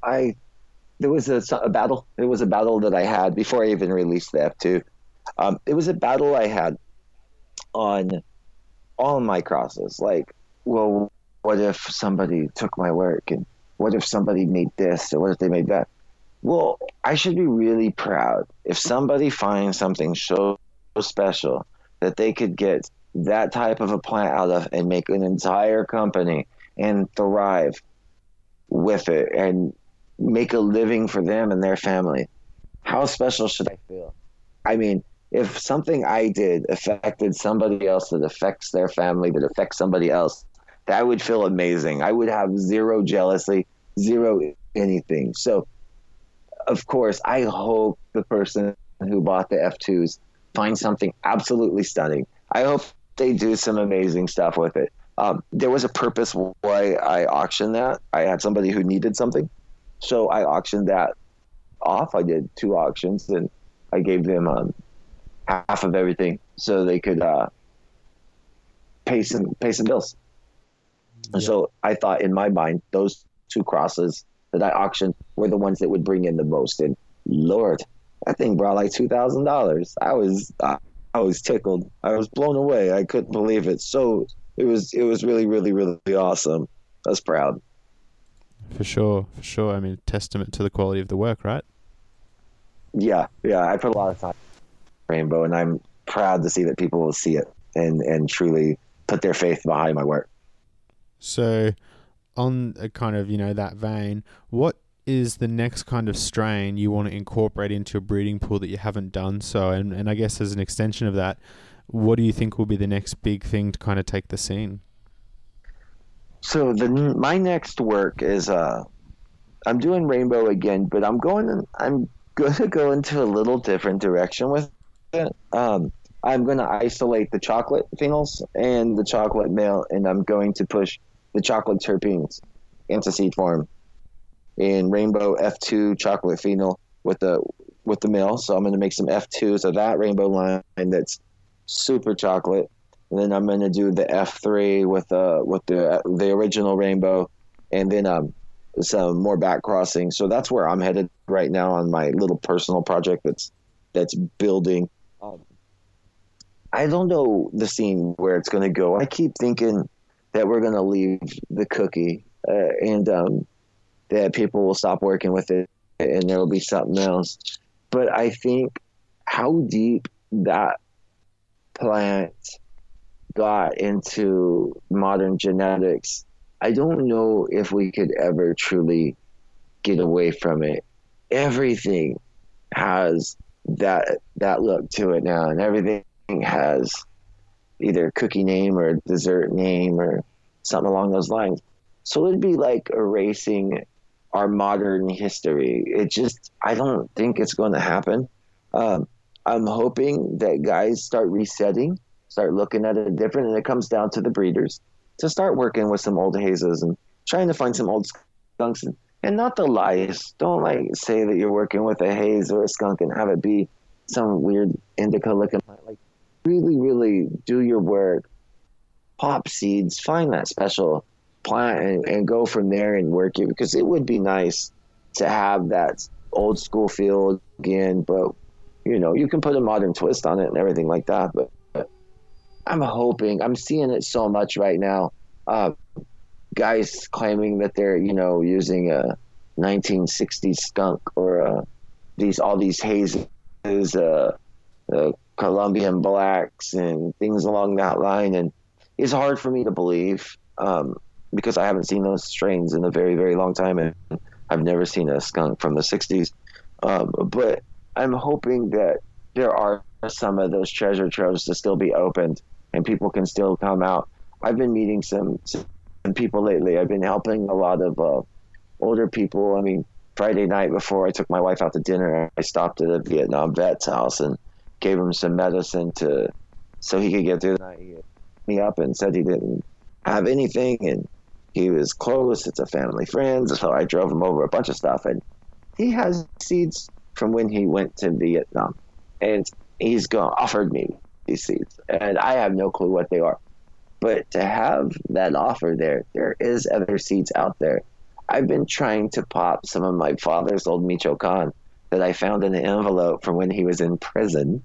I there was a, a, battle. It was a battle that I had before I even released the F2. Um, it was a battle I had on all my crosses. Like, well, what if somebody took my work? And what if somebody made this? Or what if they made that? Well, I should be really proud if somebody finds something so special that they could get that type of a plant out of and make an entire company and thrive with it and make a living for them and their family. How special should I feel? I mean, if something I did affected somebody else that affects their family, that affects somebody else, that would feel amazing. I would have zero jealousy, zero anything. So, of course, I hope the person who bought the F2s finds something absolutely stunning. I hope they do some amazing stuff with it. Um, there was a purpose why I auctioned that. I had somebody who needed something so I auctioned that off. I did two auctions and I gave them um, half of everything so they could uh, pay some pay some bills. And so I thought in my mind those two crosses that I auctioned were the ones that would bring in the most. And Lord, that thing brought like two thousand dollars. I was uh, I was tickled. I was blown away. I couldn't believe it. So it was it was really really really awesome. I was proud. For sure, for sure. I mean, testament to the quality of the work, right? Yeah, yeah. I put a lot of time Rainbow, and I'm proud to see that people will see it and and truly put their faith behind my work. So, on a kind of you know that vein, what is the next kind of strain you want to incorporate into a breeding pool that you haven't done so? And and I guess as an extension of that, what do you think will be the next big thing to kind of take the scene? So the my next work is uh, I'm doing rainbow again, but I'm going I'm going [laughs] to go into a little different direction with it. Um, I'm going to isolate the chocolate phenols and the chocolate male, and I'm going to push the chocolate terpenes into seed form in rainbow F2 chocolate phenol with the with the male. So I'm going to make some F2s of that rainbow line that's super chocolate and then I'm gonna do the F3 with the with the the original rainbow, and then um some more back crossing. So that's where I'm headed right now on my little personal project that's that's building. Um, I don't know the scene where it's gonna go. I keep thinking that we're gonna leave the cookie uh, and um, that people will stop working with it and there will be something else. But I think how deep that plant got into modern genetics I don't know if we could ever truly get away from it. Everything has that that look to it now, and everything has either a cookie name or a dessert name or something along those lines. So it'd be like erasing our modern history. It just, I don't think it's going to happen. Um, I'm hoping that guys start resetting, start looking at it different, and it comes down to the breeders to start working with some old hazes and trying to find some old skunks and, and not the lies. Don't like say that you're working with a haze or a skunk and have it be some weird indica looking like really, really do your work, pop seeds, find that special plant and, and go from there and work it because it would be nice to have that old school feel again, but you know, you can put a modern twist on it and everything like that. But I'm hoping, I'm seeing it so much right now. Uh, guys claiming that they're, you know, using a 1960s skunk or uh, these all these hazes, uh, uh, Colombian blacks and things along that line, and it's hard for me to believe. Um, because I haven't seen those strains in a very, very long time, and I've never seen a skunk from the '60s. Um, but I'm hoping that there are some of those treasure troves to still be opened, and people can still come out. I've been meeting some, some people lately. I've been helping a lot of uh, older people. I mean, Friday night before I took my wife out to dinner, I stopped at a Vietnam vet's house and gave him some medicine to so he could get through the night. He me up and said he didn't have anything, and he was close. It's a family friend. So I drove him over a bunch of stuff. And he has seeds from when he went to Vietnam. And he's gone, offered me these seeds. And I have no clue what they are. But to have that offer there, there is other seeds out there. I've been trying to pop some of my father's old Michoacan that I found in an envelope from when he was in prison.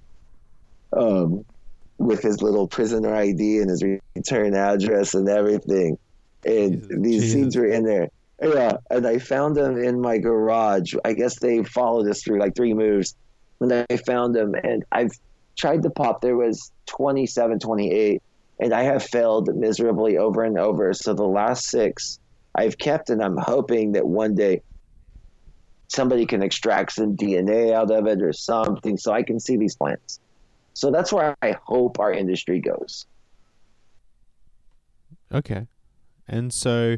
Um, with his little prisoner ID and his return address and everything and Jesus. these Jesus. seeds were in there. Yeah, and I found them in my garage. I guess they followed us through like three moves, and I found them. And I've tried to pop. There was 27, 28, and I have failed miserably over and over. So the last six I've kept, and I'm hoping that one day somebody can extract some DNA out of it or something, so I can see these plants. So that's where I hope our industry goes. Okay. And so,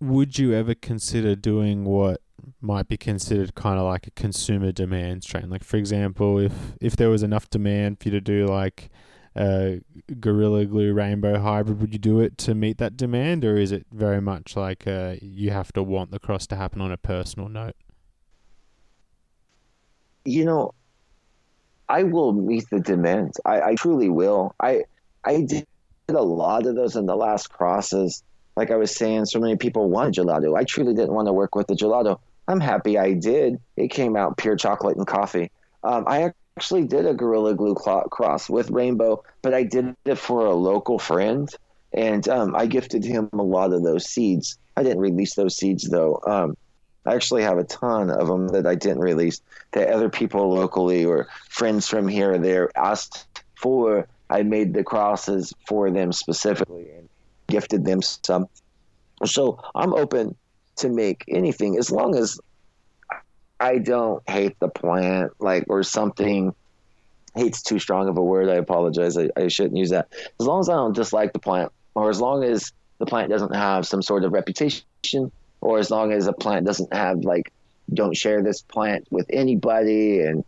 would you ever consider doing what might be considered kind of like a consumer demand strain? Like, for example, if if there was enough demand for you to do like a Gorilla Glue Rainbow Hybrid, would you do it to meet that demand, or is it very much like uh, you have to want the cross to happen on a personal note? You know, I will meet the demand. I, I truly will. I I did a lot of those in the last crosses like I was saying, so many people wanted gelato. I truly didn't want to work with the gelato. I'm happy I did. It came out pure chocolate and coffee. Um, I actually did a Gorilla Glue cross with Rainbow, but I did it for a local friend, and um, I gifted him a lot of those seeds. I didn't release those seeds though. Um, I actually have a ton of them that I didn't release that other people locally or friends from here or there asked for. I made the crosses for them specifically, and gifted them some. So I'm open to make anything as long as I don't hate the plant, like or something. Hate's too strong of a word. I apologize. I, I shouldn't use that. As long as I don't dislike the plant, or as long as the plant doesn't have some sort of reputation, or as long as a plant doesn't have like don't share this plant with anybody and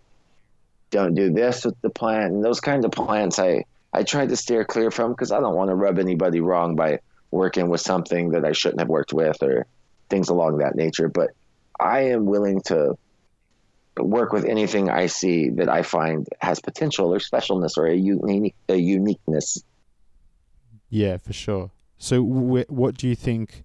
don't do this with the plant and those kinds of plants I I try to steer clear from because I don't want to rub anybody wrong by working with something that I shouldn't have worked with or things along that nature. But I am willing to work with anything I see that I find has potential or specialness or a unique a uniqueness. Yeah, for sure. So, wh- what do you think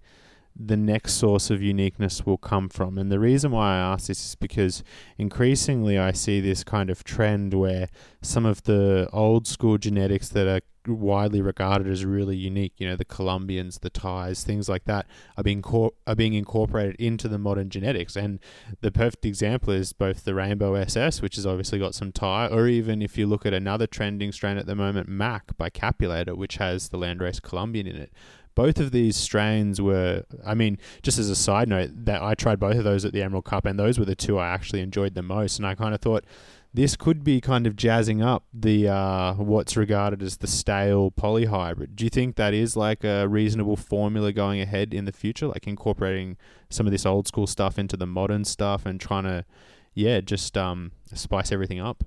the next source of uniqueness will come from. And the reason why I ask this is because increasingly I see this kind of trend where some of the old school genetics that are widely regarded as really unique, you know, the Colombians, the Thais, things like that, are being cor- are being incorporated into the modern genetics. And the perfect example is both the Rainbow SS, which has obviously got some Thai, or even if you look at another trending strain at the moment, Mac by Capulator, which has the Landrace Colombian in it both of these strains were. I mean, just as a side note, that I tried both of those at the Emerald Cup, and those were the two I actually enjoyed the most. And I kind of thought this could be kind of jazzing up the uh, what's regarded as the stale polyhybrid. Do you think that is like a reasonable formula going ahead in the future, like incorporating some of this old school stuff into the modern stuff and trying to, yeah, just um, spice everything up?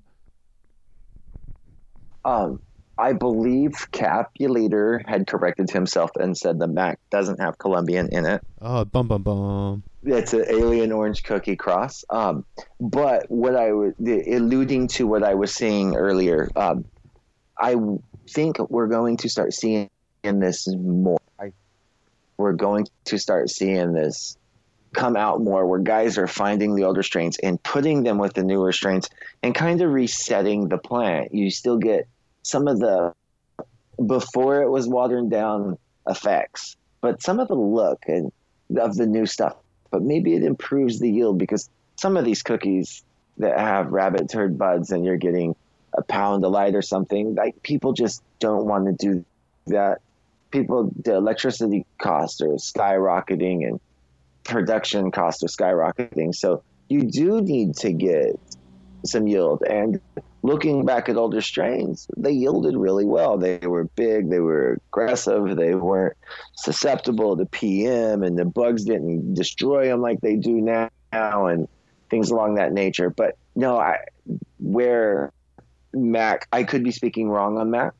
Um, I believe Capulator had corrected himself and said the Mac doesn't have Colombian in it. Oh, bum bum bum. It's an alien orange cookie cross. Um, but what I was alluding to what I was saying earlier, um, I think we're going to start seeing this more. I, we're going to start seeing this come out more where guys are finding the older strains and putting them with the newer strains and kind of resetting the plant. You still get some of the before it was watered down effects, but some of the look and of the new stuff. But maybe it improves the yield because some of these cookies that have rabbit turd buds and you're getting a pound a light or something, like people just don't want to do that. People, the electricity costs are skyrocketing and production costs are skyrocketing. So you do need to get some yield. And looking back at older strains, they yielded really well. They were big, they were aggressive, they weren't susceptible to PM, and the bugs didn't destroy them like they do now, and things along that nature. But no, I where Mac, I could be speaking wrong on Mac,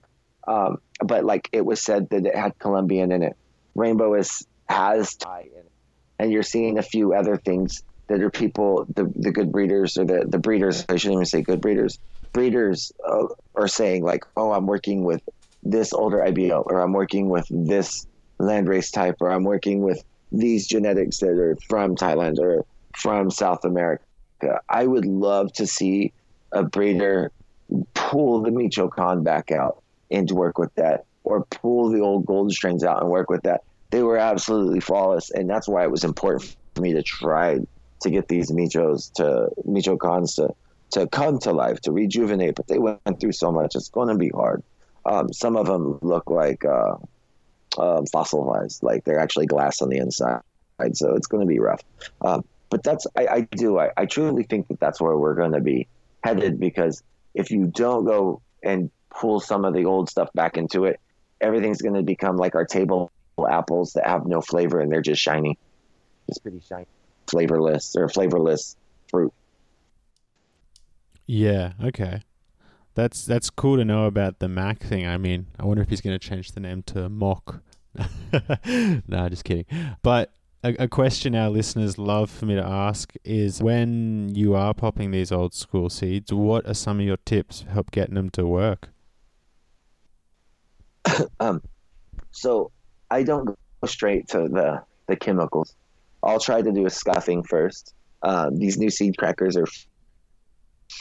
um, but like it was said that it had Colombian in it. Rainbow is has Thai in it, and you're seeing a few other things that are people, the the good breeders or the the breeders. I shouldn't even say good breeders breeders uh, are saying like, oh, I'm working with this older IBO, or I'm working with this landrace type, or I'm working with these genetics that are from Thailand or from South America. I would love to see a breeder pull the Michoacan back out and work with that, or pull the old golden strains out and work with that. They were absolutely flawless, and that's why it was important for me to try to get these Michos to Michoacans to to come to life, to rejuvenate, but they went through so much. It's going to be hard. Um, some of them look like uh, um, fossilized, like they're actually glass on the inside. So it's going to be rough. Um, but that's, I, I do, I, I truly think that that's where we're going to be headed because if you don't go and pull some of the old stuff back into it, everything's going to become like our table apples that have no flavor and they're just shiny. It's pretty shiny, flavorless or flavorless fruit. Yeah. Okay. That's that's cool to know about the Mac thing. I mean, I wonder if he's going to change the name to Mock. [laughs] no, just kidding. But a, a, question our listeners love for me to ask is when you are popping these old school seeds, what are some of your tips help getting them to work? [coughs] um, so I don't go straight to the the chemicals. I'll try to do a scuffing first. Uh, these new seed crackers are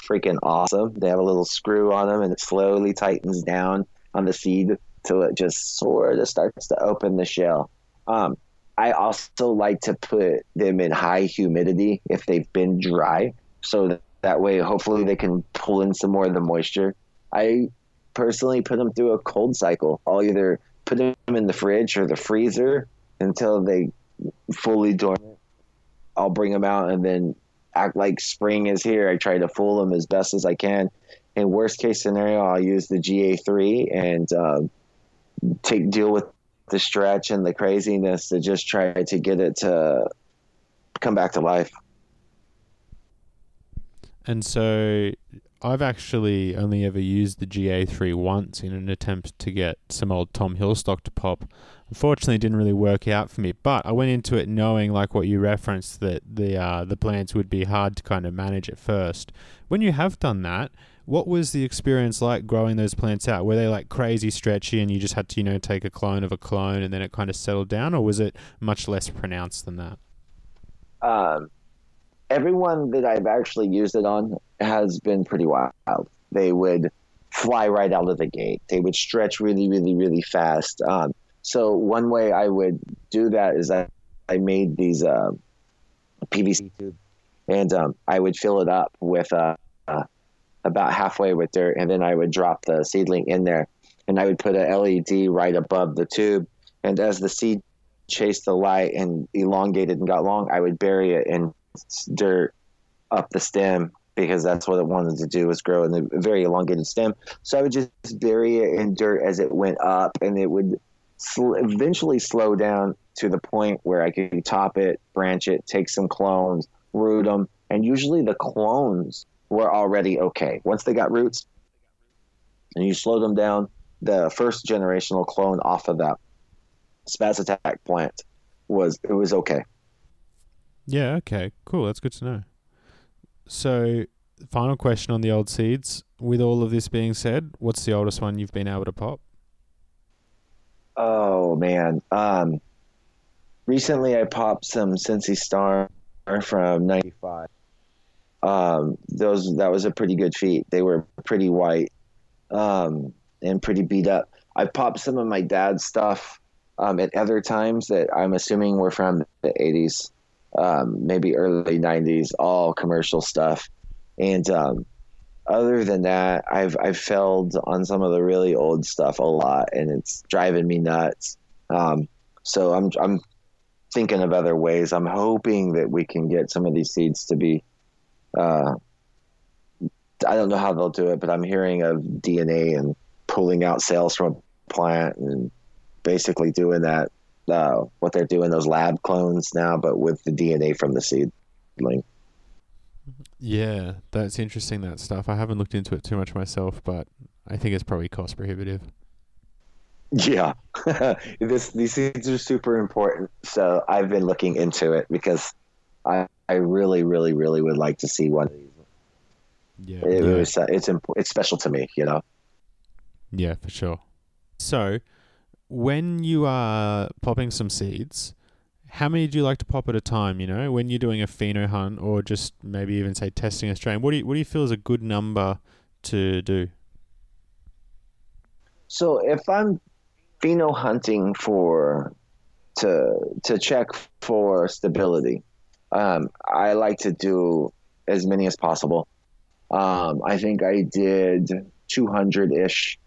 freaking awesome. They have a little screw on them and it slowly tightens down on the seed till it just sort of starts to open the shell. Um, I also like to put them in high humidity if they've been dry, so that, that way hopefully they can pull in some more of the moisture. I personally put them through a cold cycle. I'll either put them in the fridge or the freezer until they fully dormant. I'll bring them out and then act like spring is here. I try to fool them as best as I can. In worst case scenario, I'll use the GA3 and uh, take deal with the stretch and the craziness to just try to get it to come back to life. And so I've actually only ever used the GA3 once in an attempt to get some old Tom Hill stock to pop. Unfortunately, it didn't really work out for me. But I went into it knowing, like what you referenced, that the uh, the plants would be hard to kind of manage at first. When you have done that, what was the experience like growing those plants out? Were they like crazy stretchy, and you just had to, you know, take a clone of a clone, and then it kind of settled down, or was it much less pronounced than that? Um, everyone that I've actually used it on has been pretty wild. They would fly right out of the gate. They would stretch really, really, really fast. Um, so one way I would do that is I, I made these uh, PVC tube, and um, I would fill it up with uh, uh, about halfway with dirt, and then I would drop the seedling in there, and I would put a LED right above the tube, And as the seed chased the light and elongated and got long, I would bury it in dirt up the stem because that's what it wanted to do was grow in a very elongated stem. So I would just bury it in dirt as it went up, and it would sl- eventually slow down to the point where I could top it, branch it, take some clones, root them, and usually the clones were already okay. Once they got roots, and you slow them down, the first generational clone off of that spaz attack plant was it was okay. Yeah, okay. Cool. That's good to know. So, final question on the old seeds. With all of this being said, what's the oldest one you've been able to pop? Oh man. Um recently I popped some Sensi Star from 95. Um those that was a pretty good feat. They were pretty white. Um and pretty beat up. I popped some of my dad's stuff um, at other times that I'm assuming were from the 80s, um, maybe early 90s, all commercial stuff. And um, other than that, I've I've failed on some of the really old stuff a lot, and it's driving me nuts. Um, so I'm I'm thinking of other ways. I'm hoping that we can get some of these seeds to be. Uh, I don't know how they'll do it, but I'm hearing of DNA and pulling out cells from a plant and basically doing that uh, what they're doing those lab clones now, but with the DNA from the seedling. Yeah, that's interesting. That stuff. I haven't looked into it too much myself, but I think it's probably cost prohibitive. Yeah, [laughs] this these seeds are super important. So I've been looking into it because I I really really really would like to see one. Yeah, It yeah. was uh, it's imp- it's special to me, you know. Yeah, for sure. So, when you are popping some seeds, how many do you like to pop at a time? You know, when you're doing a pheno hunt or just maybe even say testing a strain, what do you what do you feel is a good number to do? So if I'm pheno hunting for to to check for stability, um, I like to do as many as possible. Um, I think I did 200 ish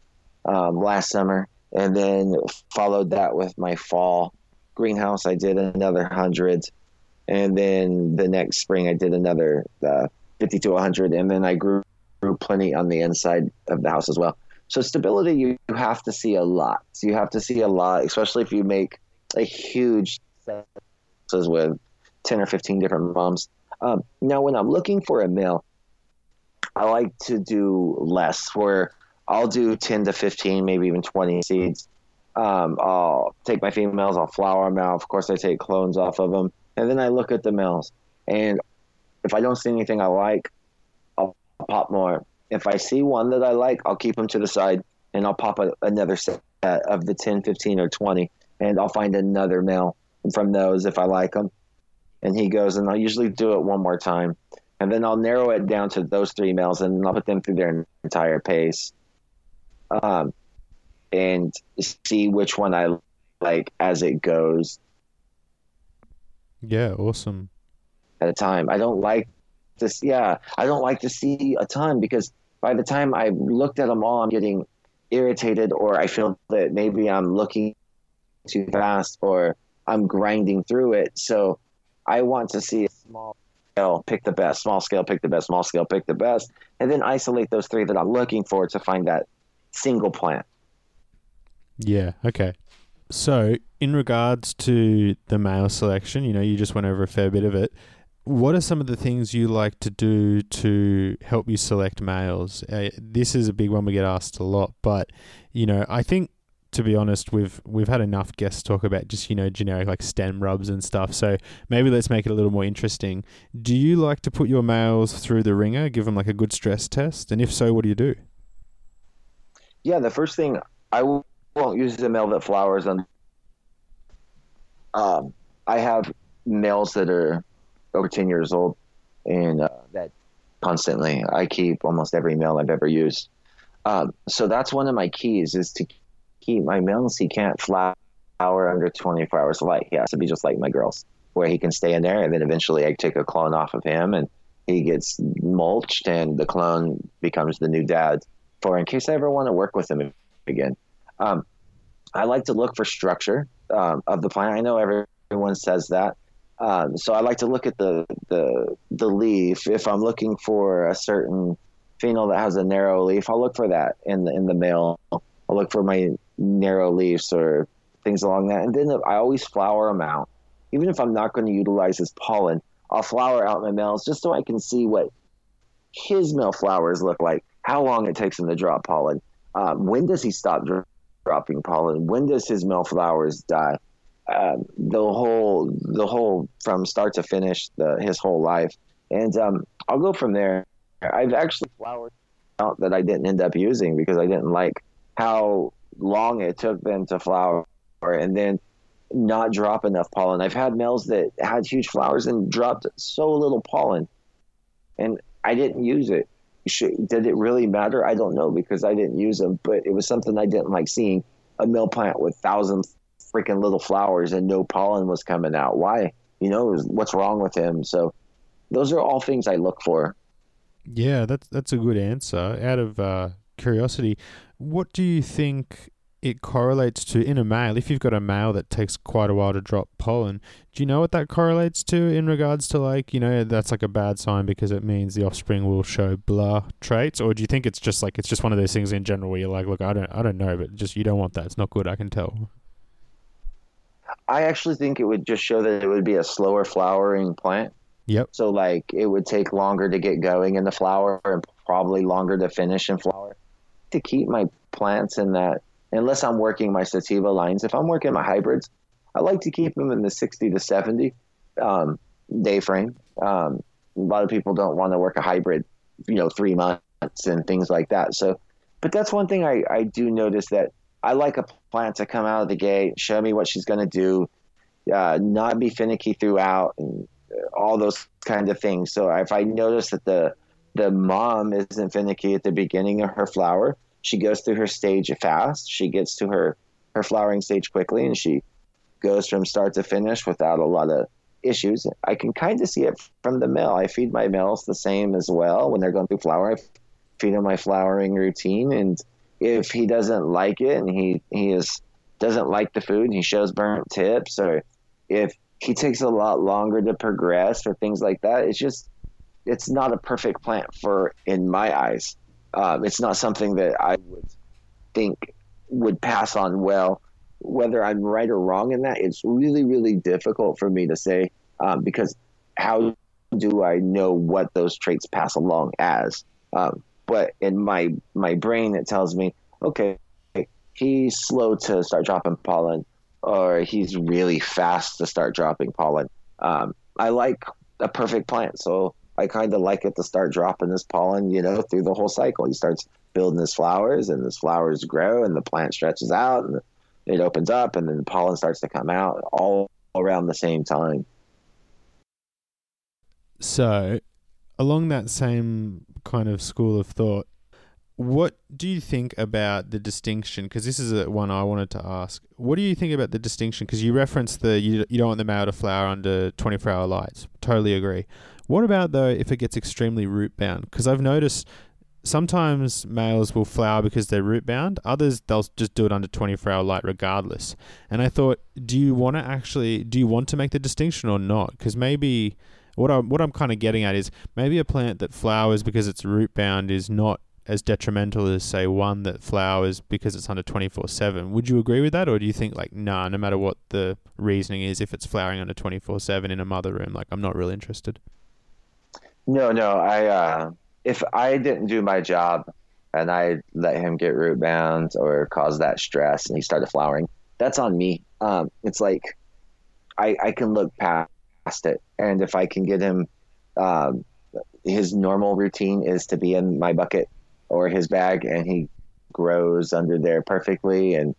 um, last summer, and then followed that with my fall greenhouse. I did another hundred, and then the next spring I did another uh, 50 to 100, and then I grew, grew plenty on the inside of the house as well. So stability, you, have to see a lot. You have to see a lot, especially if you make a huge set with 10 or 15 different moms. Um, now, when I'm looking for a male, I like to do less, where I'll do 10 to 15, maybe even 20 seeds. Um, I'll take my females, I'll flower them out. Of course, I take clones off of them. And then I look at the males. And if I don't see anything I like, I'll pop more. If I see one that I like, I'll keep them to the side and I'll pop a, another set of the 10, 15, or 20. And I'll find another male from those if I like them. And he goes, and I'll usually do it one more time. And then I'll narrow it down to those three males and I'll put them through their entire pace. Um, and see which one I like as it goes Yeah, awesome. at a time. I don't like this. Yeah, I don't like to see a ton because by the time I've looked at them all, I'm getting irritated, or I feel that maybe I'm looking too fast, or I'm grinding through it. So I want to see a small scale, pick the best, small scale, pick the best, small scale, pick the best, and then isolate those three that I'm looking for to find that single plant. Yeah, okay. So, in regards to the male selection, you know, you just went over a fair bit of it. What are some of the things you like to do to help you select males? Uh, this is a big one we get asked a lot, but you know, I think to be honest, we've we've had enough guests talk about just you know generic like stem rubs and stuff. So maybe let's make it a little more interesting. Do you like to put your males through the ringer, give them like a good stress test, and if so, what do you do? Yeah, the first thing I won't use male that flowers on. Um, I have males that are over ten years old, and uh, that constantly I keep almost every male I've ever used. Um, so that's one of my keys is to keep my males. He can't flower under 24 hours of light. He has to be just like my girls, where he can stay in there, and then eventually I take a clone off of him, and he gets mulched, and the clone becomes the new dad. For in case I ever want to work with him again. Um, I like to look for structure. um, of the plant. I know everyone says that. Um, so I like to look at the, the the leaf. If I'm looking for a certain phenol that has a narrow leaf, I'll look for that in the in the male. I'll look for my narrow leaves or things along that. And then I always flower them out, even if I'm not going to utilize his pollen. I'll flower out my males just so I can see what his male flowers look like, how long it takes him to drop pollen, um, when does he stop dro- dropping pollen, when does his male flowers die. Um, the whole, the whole from start to finish, the, his whole life, and um, I'll go from there. I've actually flowered out that I didn't end up using because I didn't like how long it took them to flower, and then not drop enough pollen. I've had males that had huge flowers and dropped so little pollen, and I didn't use it. Should, did it really matter? I don't know because I didn't use them, but it was something I didn't like seeing a male plant with thousands freaking little flowers and no pollen was coming out. Why? You know, what's wrong with him? So those are all things I look for. Yeah, that's that's a good answer. Out of uh, curiosity, what do you think it correlates to in a male? If you've got a male that takes quite a while to drop pollen, do you know what that correlates to in regards to like you know that's like a bad sign because it means the offspring will show blah traits, or do you think it's just like it's just one of those things in general where you're like, look, I don't I don't know, but just you don't want that. It's not good. I can tell. I actually think it would just show that it would be a slower flowering plant. Yep. So like it would take longer to get going in the flower and probably longer to finish in flower. To keep my plants in that, unless I'm working my sativa lines, if I'm working my hybrids, I like to keep them in the 60 to 70 um, day frame. Um, a lot of people don't want to work a hybrid, you know, three months and things like that. So, but that's one thing I, I do notice that I like a plant to come out of the gate, show me what she's going to do, uh, not be finicky throughout, and all those kind of things. So if I notice that the the mom isn't finicky at the beginning of her flower, she goes through her stage fast. She gets to her her flowering stage quickly, and she goes from start to finish without a lot of issues. I can kind of see it from the male. I feed my males the same as well when they're going through flower. I feed them my flowering routine, and if he doesn't like it and he he is doesn't like the food and he shows burnt tips, or if he takes a lot longer to progress or things like that, it's just it's not a perfect plant for in my eyes. Um, it's not something that I would think would pass on well. Whether I'm right or wrong in that, it's really, really difficult for me to say um, because how do I know what those traits pass along as? Um, but in my my brain, it tells me, okay, he's slow to start dropping pollen, or he's really fast to start dropping pollen. Um, I like a perfect plant, so I kind of like it to start dropping this pollen, you know, through the whole cycle. He starts building his flowers, and his flowers grow, and the plant stretches out, and it opens up, and then the pollen starts to come out all around the same time. So, along that same kind of school of thought, what do you think about the distinction? Because this is a one I wanted to ask. What do you think about the distinction? Because you referenced the you, you don't want the male to flower under 24 hour lights. Totally agree. What about though if it gets extremely root bound? Because I've noticed sometimes males will flower because they're root bound. Others they'll just do it under 24 hour light regardless. And I thought, do you want to actually do you want to make the distinction or not? Because maybe what I what I'm kind of getting at is maybe a plant that flowers because it's root bound is not as detrimental as say one that flowers because it's under 24/7. Would you agree with that or do you think like nah no matter what the reasoning is if it's flowering under 24/7 in a mother room like I'm not really interested. No, no, I uh if I didn't do my job and I let him get root bound or cause that stress and he started flowering, that's on me. Um it's like I I can look past it and if I can get him um his normal routine is to be in my bucket or his bag and he grows under there perfectly and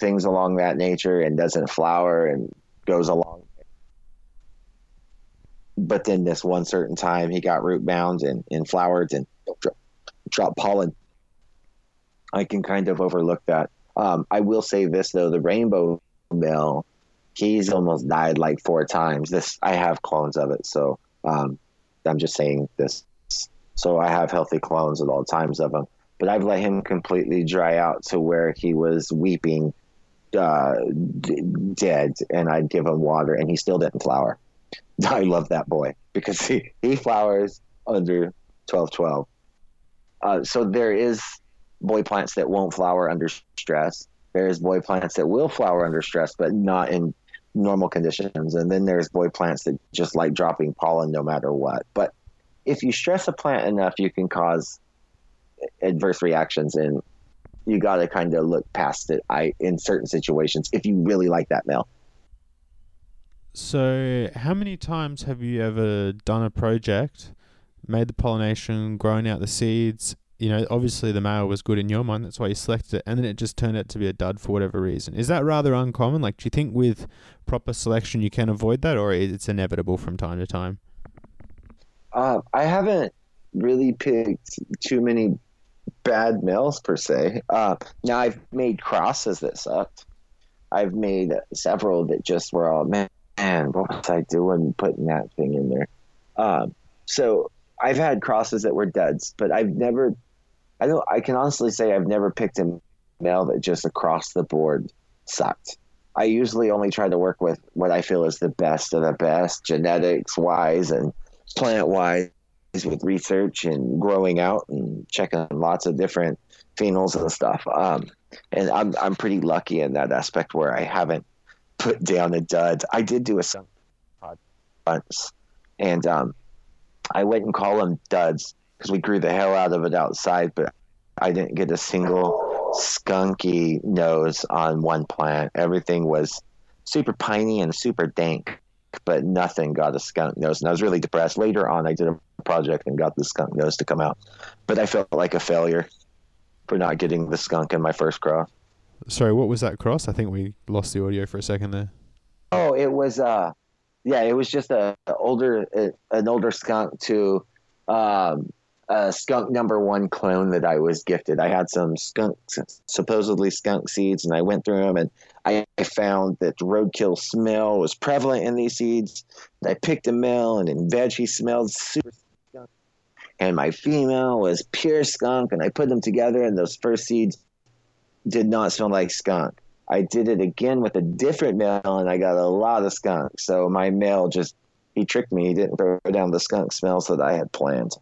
things along that nature and doesn't flower and goes along. But then this one certain time he got root bound and, and flowered and dropped pollen. I can kind of overlook that. Um, I will say this though, the rainbow male, he's almost died like four times. This I have clones of it, so um, I'm just saying this so I have healthy clones at all times of him. But I've let him completely dry out to where he was weeping uh, d- dead, and I'd give him water, and he still didn't flower. [laughs] I love that boy because he, he flowers under twelve twelve. Uh, so there is boy plants that won't flower under stress. There's boy plants that will flower under stress, but not in normal conditions. And then there's boy plants that just like dropping pollen no matter what. But if you stress a plant enough, you can cause adverse reactions, and you got to kind of look past it. I in certain situations if you really like that male. So, how many times have you ever done a project, made the pollination, grown out the seeds? You know, obviously the male was good in your mind, that's why you selected it, and then it just turned out to be a dud for whatever reason. Is that rather uncommon? Like, do you think with proper selection you can avoid that, or it's inevitable from time to time? Uh, I haven't really picked too many bad males per se. Uh, now I've made crosses that sucked. I've made several that just were all man, man what was I doing putting that thing in there? Um, so I've had crosses that were duds, but I've never. I don't. I can honestly say I've never picked a male that just across the board sucked. I usually only try to work with what I feel is the best of the best, genetics wise and plant wise with research and growing out and checking lots of different phenols and stuff. Um, and I'm I'm pretty lucky in that aspect where I haven't put down a dud. I did do a pod once, and um, I wouldn't call them duds because we grew the hell out of it outside, but I didn't get a single skunky nose on one plant. Everything was super piney and super dank but nothing got a skunk nose. And I was really depressed. Later on, I did a project and got the skunk nose to come out, but I felt like a failure for not getting the skunk in my first cross. Sorry, what was that cross? I think we lost the audio for a second there. Oh, it was uh, yeah, it was just a, a older an older skunk to um, a skunk number one clone that I was gifted. I had some skunk, supposedly skunk seeds, and I went through them and I found that roadkill smell was prevalent in these seeds. I picked a male, and in veg he smelled super skunk, and my female was pure skunk. And I put them together, and those first seeds did not smell like skunk. I did it again with a different male, and I got a lot of skunk. So my male just he tricked me. He didn't throw down the skunk smells that I had planned.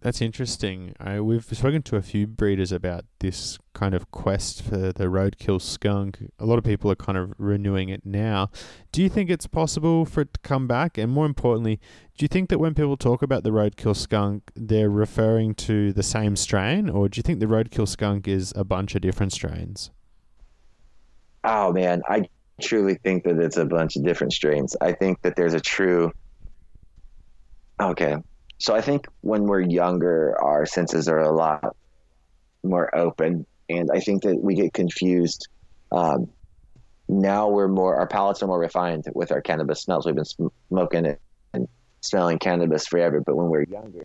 That's interesting. I, we've spoken to a few breeders about this kind of quest for the roadkill skunk. A lot of people are kind of renewing it now. Do you think it's possible for it to come back? And more importantly, do you think that when people talk about the roadkill skunk, they're referring to the same strain, or do you think the roadkill skunk is a bunch of different strains? Oh man, I truly think that it's a bunch of different strains. I think that there's a true. Okay, so I think when we're younger, our senses are a lot more open, and I think that we get confused. Um, now we're more our palates are more refined with our cannabis smells. We've been smoking it and smelling cannabis forever, but when we're younger,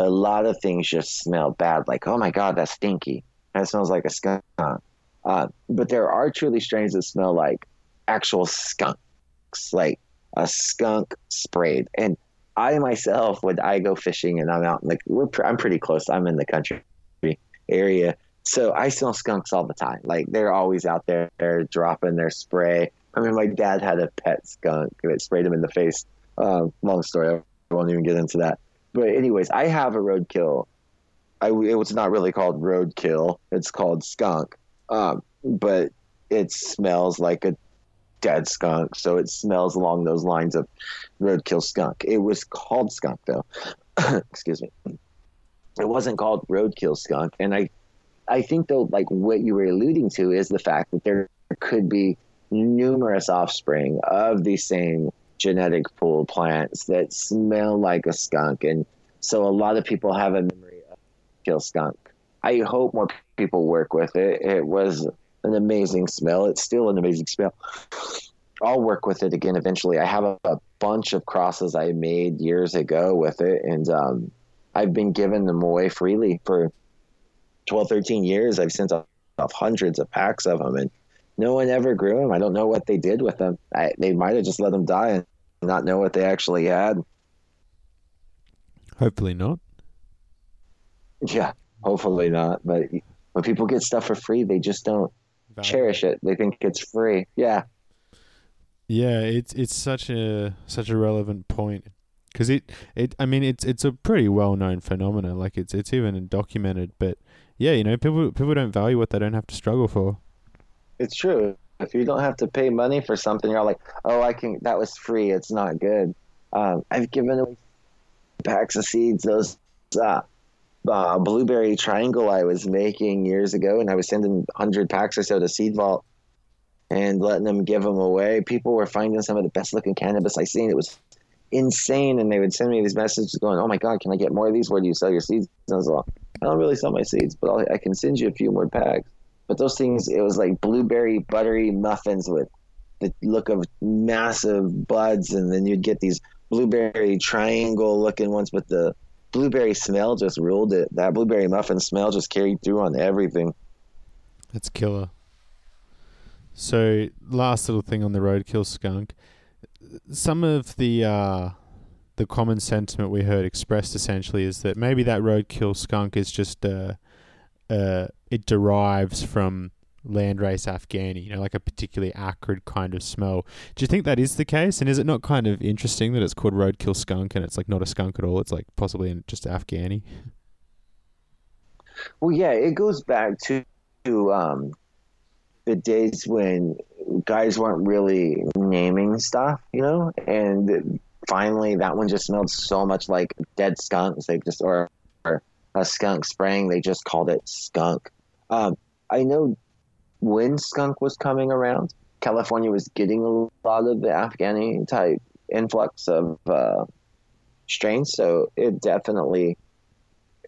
a lot of things just smell bad. Like, oh my god, that's stinky. That smells like a skunk. Uh, but there are truly strains that smell like actual skunks, like a skunk sprayed. And I myself, when I go fishing and I'm out the, we're, I'm pretty close. I'm in the country area. So I smell skunks all the time. Like they're always out there they're dropping their spray. I mean, my dad had a pet skunk that sprayed him in the face. Um, long story. I won't even get into that. But anyways, I have a roadkill. I, it was not really called roadkill. It's called skunk. Um, but it smells like a dead skunk, so it smells along those lines of roadkill skunk. It was called skunk though. [coughs] Excuse me. It wasn't called roadkill skunk, and I, I think though, like what you were alluding to is the fact that there could be numerous offspring of the same genetic pool plants that smell like a skunk, and so a lot of people have a memory of kill skunk. I hope more people work with it. It was an amazing smell. It's still an amazing smell. I'll work with it again eventually. I have a, a bunch of crosses I made years ago with it, and um, I've been giving them away freely for 12, 13 years. I've sent off hundreds of packs of them, and no one ever grew them. I don't know what they did with them. I, they might have just let them die and not know what they actually had. Hopefully not. Yeah, hopefully not. But when people get stuff for free, they just don't cherish it. They think it's free. Yeah. Yeah, it's it's such a such a relevant point because it it I mean it's it's a pretty well known phenomenon. Like it's it's even documented, but yeah, you know people people don't value what they don't have to struggle for. It's true. If you don't have to pay money for something, you're like, oh, I can. That was free. It's not good. Um, I've given away packs of seeds. Those uh, uh, blueberry triangle I was making years ago, and I was sending hundred packs or so to Seed Vault and letting them give them away. People were finding some of the best looking cannabis I seen. It was insane, and they would send me these messages going, "Oh my god, can I get more of these? Where do you sell your seeds?" And I was like, "I don't really sell my seeds, but I'll, I can send you a few more packs." But those things, it was like blueberry buttery muffins with the look of massive buds, and then you'd get these blueberry triangle looking ones, with the blueberry smell just ruled it. That blueberry muffin smell just carried through on everything. That's killer. So, last little thing on the roadkill skunk. Some of the uh, the common sentiment we heard expressed essentially is that maybe that roadkill skunk is just uh, uh, it derives from landrace Afghani, you know, like a particularly acrid kind of smell. Do you think that is the case? And is it not kind of interesting that it's called roadkill skunk and it's like not a skunk at all? It's like possibly just Afghani. Well, yeah, it goes back to, to um, the days when guys weren't really naming stuff, you know, and finally that one just smelled so much like dead skunks. They just or, or a skunk spraying. They just called it skunk. Um, I know when skunk was coming around, California was getting a lot of the Afghani type influx of uh, strains, so it definitely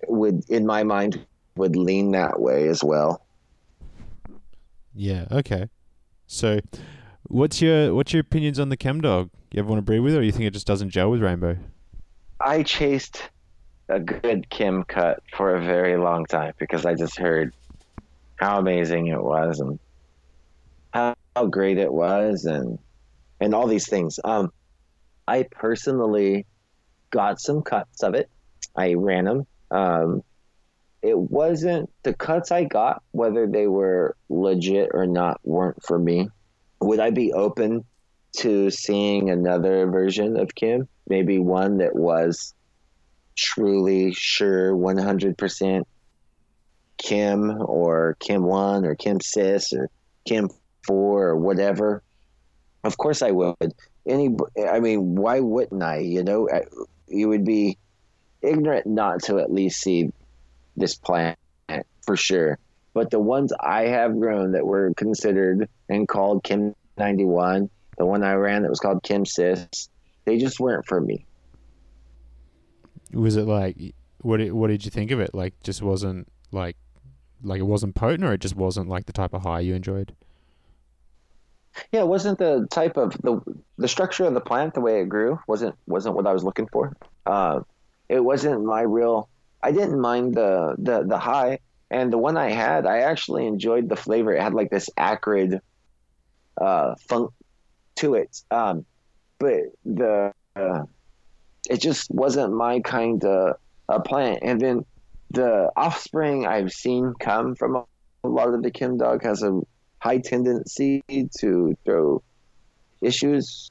would, in my mind, would lean that way as well. Yeah. Okay. So, what's your what's your opinions on the chem dog? You ever want to breed with it, or you think it just doesn't gel with rainbow? I chased a good chem cut for a very long time because I just heard how amazing it was and how, great it was and and all these things. Um, I personally got some cuts of it. I ran them. Um, it wasn't the cuts I got, whether they were legit or not, weren't for me. Would I be open to seeing another version of Chem? Maybe one that was truly sure 100% Chem or Chem 1 or Chem Sis or Chem 4 or whatever. Of course I would. Any I mean, why wouldn't I, you know? You would be ignorant not to at least see this plant for sure. But the ones I have grown that were considered and called Chem 91, the one I ran that was called Chem Sis, they just weren't for me. Was it like what? Did, what did you think of it? Like, just wasn't like like it wasn't potent, or it just wasn't like the type of high you enjoyed. Yeah, it wasn't the type of the the structure of the plant, the way it grew, wasn't wasn't what I was looking for. Uh, it wasn't my real I didn't mind the the the high, and the one I had, I actually enjoyed the flavor. It had like this acrid uh, funk to it, um, but the uh, it just wasn't my kind of a plant. And then the offspring I've seen come from a lot of the Chem dog has a high tendency to throw issues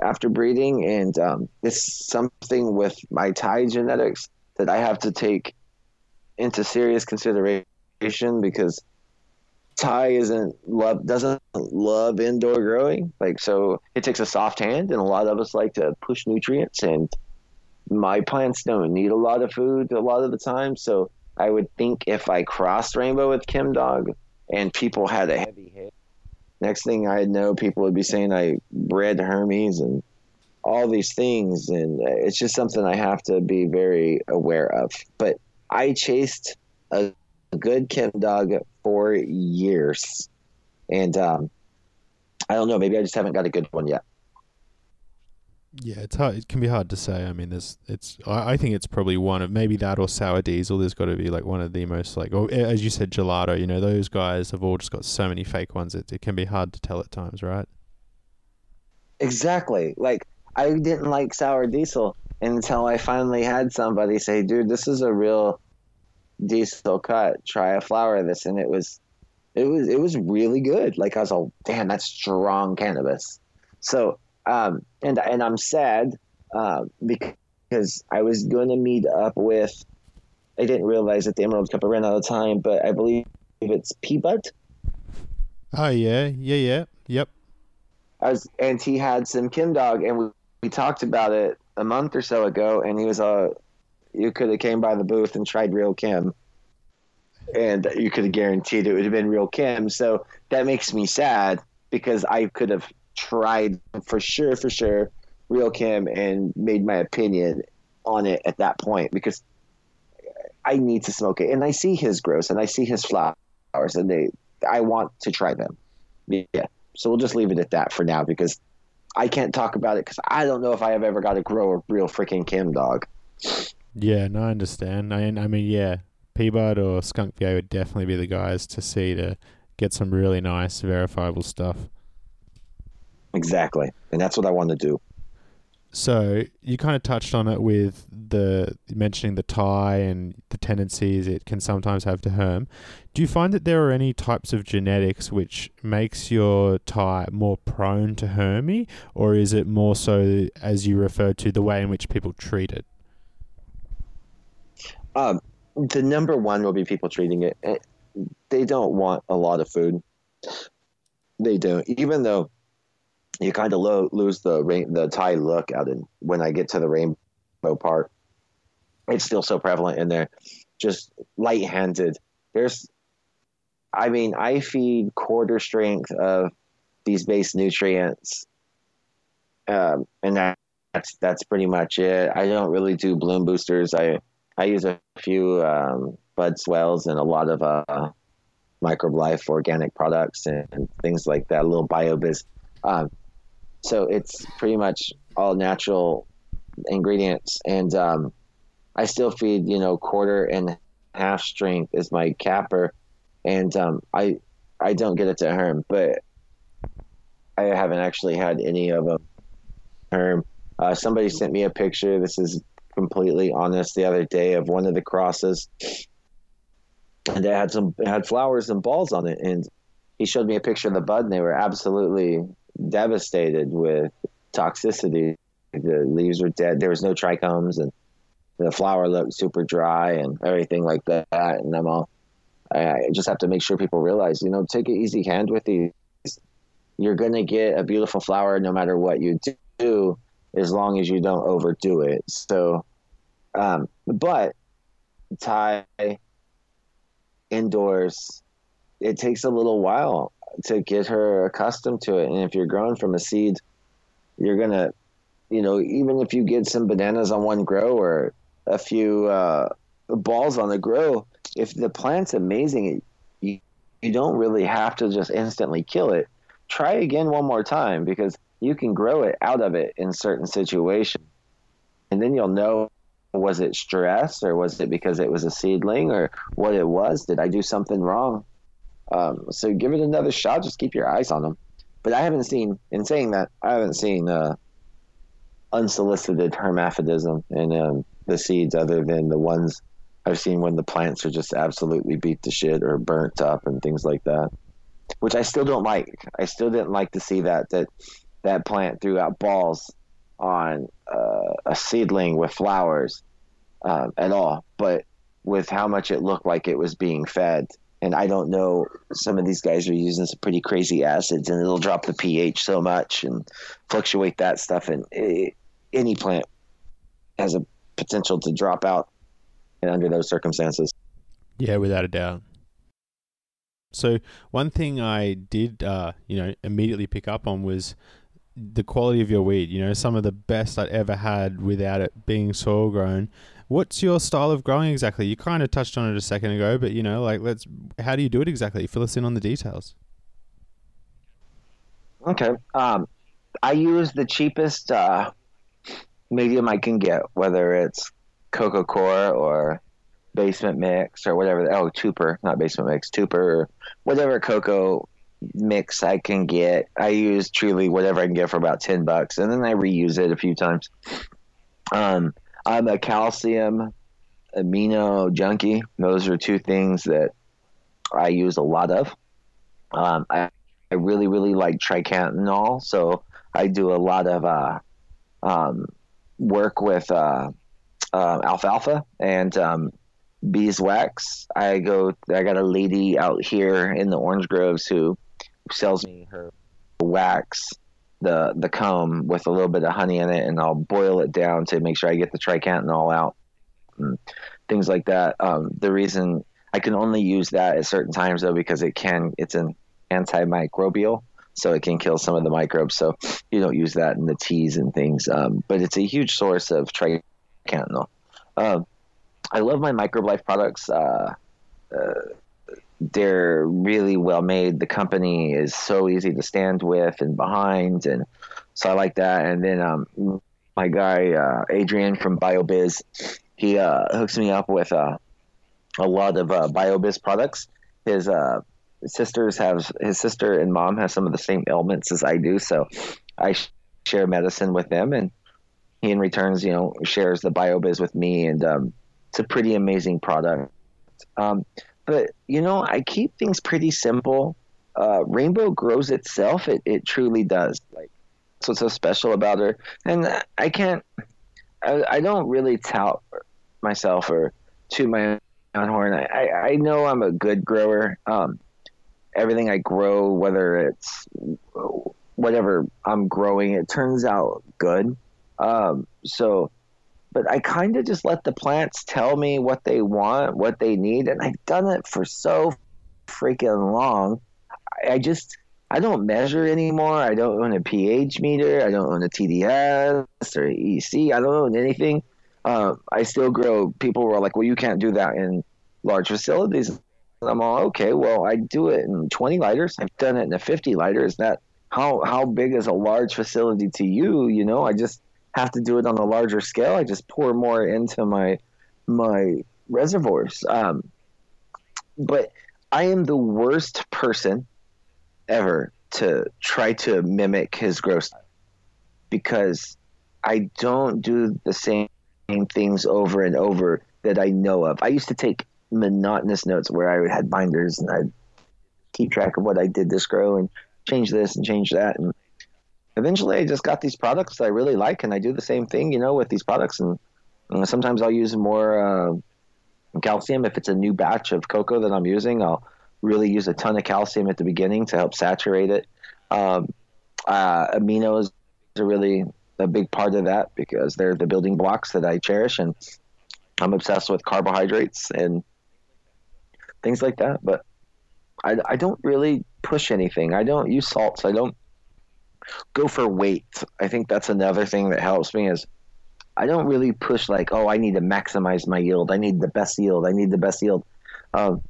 after breeding, and um, it's something with my Thai genetics that I have to take into serious consideration because Thai isn't love doesn't love indoor growing. Like so it takes a soft hand and a lot of us like to push nutrients and my plants don't need a lot of food a lot of the time. So I would think if I crossed rainbow with Chem Dog and people had a heavy hit, next thing I know people would be saying I bred Hermes and all these things. And it's just something i have to be very aware of. But i chased a, good chem dog for years. And um, i don't know. Maybe i just haven't got a good one yet yeah it's hard it can be hard to say i mean there's it's i, I think it's probably one of maybe that or sour diesel there's got to be like one of the most like or as you said gelato you know those guys have all just got so many fake ones it, it can be hard to tell at times right exactly like I didn't like sour diesel until I finally had somebody say, "Dude, this is a real diesel cut. Try a flower of this," and it was it was it was really good. Like I was like, damn, that's strong cannabis. So um, and and I'm sad uh, because I was going to meet up with. I didn't realize that the Emerald Cup ran out of time, but I believe it's Peabut. Oh yeah, yeah, yeah, yep. I was, and he had some Chem Dog, and we, we talked about it a month or so ago, and he was uh, you could have came by the booth and tried real Chem, and you could have guaranteed it would have been real Chem. So that makes me sad because I could have tried for sure, for sure, real Chem and made my opinion on it at that point because I need to smoke it, and I see his grows and I see his flowers, and they I want to try them. Yeah. So we'll just leave it at that for now because I can't talk about it because I don't know if I have ever got to grow a real freaking Chem dog. Yeah, no, I understand. I, I mean, yeah, Peabut or Skunk VA would definitely be the guys to see to get some really nice verifiable stuff. Exactly, and that's what I want to do. So you kind of touched on it with the mentioning the Thai and the tendencies it can sometimes have to herm. Do you find that there are any types of genetics which makes your Thai more prone to hermy, or is it more so, as you referred to, the way in which people treat it? Um, the number one will be people treating it. They don't want a lot of food. They don't, even though you kind of lo- lose the rain, the Thai look out in when I get to the rainbow part. It's still so prevalent in there. Just light-handed. There's, I mean, I feed quarter strength of these base nutrients, um, and that, that's that's pretty much it. I don't really do bloom boosters. I I use a few um, bud swells and a lot of uh, microbe life organic products and, and, things like that. A little BioBizz. Um, so it's pretty much all natural ingredients, and um, I still feed you know quarter and half strength is my capper, and um, I I don't get it to herm, but I haven't actually had any of them herm. Uh, somebody sent me a picture. This is completely honest. The other day of one of the crosses, and they had some had flowers and balls on it, and he showed me a picture of the bud, and they were absolutely devastated with toxicity. The leaves were dead. There was no trichomes, and the flower looked super dry and everything like that. And I'm all, I just have to make sure people realize, you know, take an easy hand with these. You're gonna get a beautiful flower no matter what you do, as long as you don't overdo it. So, um, but Thai indoors, it takes a little while to get her accustomed to it. And if you're growing from a seed, you're gonna, you know, even if you get some bananas on one grow or a few uh, balls on the grow, if the plant's amazing, you you don't really have to just instantly kill it. Try again one more time because you can grow it out of it in certain situations, and then you'll know was it stress or was it because it was a seedling or what it was did i do something wrong um, so give it another shot. Just keep your eyes on them. But I haven't seen, in saying that, I haven't seen uh, unsolicited hermaphrodism in um, the seeds other than the ones I've seen when the plants are just absolutely beat to shit or burnt up and things like that, which I still don't like. I still didn't like to see that that that plant threw out balls on uh, a seedling with flowers um, at all, but with how much it looked like it was being fed and I don't know. Some of these guys are using some pretty crazy acids, and it'll drop the pH so much and fluctuate that stuff. And it, any plant has a potential to drop out, and under those circumstances. Yeah, without a doubt. So one thing I did, uh, you know, immediately pick up on was the quality of your weed. You know, some of the best I'd ever had without it being soil grown, What's your style of growing exactly? You kind of touched on it a second ago, but you know, like let's how do you do it exactly? Fill us in on the details. Okay. Um, I use the cheapest uh, medium I can get, whether it's Coco Coir or Basement Mix or whatever. Oh, Tupur, not Basement Mix, Tupur, or whatever cocoa mix I can get. I use truly whatever I can get for about ten bucks, and then I reuse it a few times. Um, I'm a calcium amino junkie. Those are two things that I use a lot of. Um, I, I really, really like triacontanol. So I do a lot of uh, um, work with uh, uh, alfalfa and um, beeswax. I go. I got a lady out here in the orange groves who sells me her wax, the the comb with a little bit of honey in it, and I'll boil it down to make sure I get the triacontanol out, and things like that. Um, the reason I can only use that at certain times though because it can it's an antimicrobial so it can kill some of the microbes. So you don't use that in the teas and things. Um, but it's a huge source of triacontanol. Um, I love my microbe life products. Uh, uh, they're really well made. The company is so easy to stand with and behind, and so I like that. And then um, my guy uh, Adrian from BioBizz, he uh, hooks me up with uh, a lot of uh, BioBizz products. His uh, sisters have his sister and mom have some of the same ailments as I do, so I share medicine with them, and he in returns, you know, shares the BioBizz with me, and um, it's a pretty amazing product. Um, but you know, I keep things pretty simple. Uh, Rainbow grows itself; it it truly does. Like that's what's so special about her, and I can't. I, I don't really tout myself or to my own horn. I, I know I'm a good grower. Um, everything I grow, whether it's whatever I'm growing, it turns out good. Um, so, but I kind of just let the plants tell me what they want, what they need, and I've done it for so freaking long. I just I don't measure anymore. I don't own a pH meter. I don't own a TDS or EC. I don't own anything. Uh, I still grow. People were like, "Well, you can't do that in large facilities." And I'm all okay. Well, I do it in 20 liters. I've done it in a 50 liters. That how how big is a large facility to you? You know, I just have to do it on a larger scale. I just pour more into my my reservoirs. Um, but I am the worst person ever to try to mimic his growth because I don't do the same things over and over that I know of. I used to take monotonous notes where I had binders and I'd keep track of what I did this grow and change this and change that. And eventually I just got these products that I really like and I do the same thing, you know, with these products. And, and sometimes I'll use more uh, calcium. If it's a new batch of cocoa that I'm using, I'll really use a ton of calcium at the beginning to help saturate it. Um, uh, aminos are really a big part of that because they're the building blocks that I cherish. And I'm obsessed with carbohydrates and things like that. But I, I don't really push anything. I don't use salts. I don't go for weight. I think that's another thing that helps me is I don't really push like, oh, I need to maximize my yield. I need the best yield. I need the best yield. Um,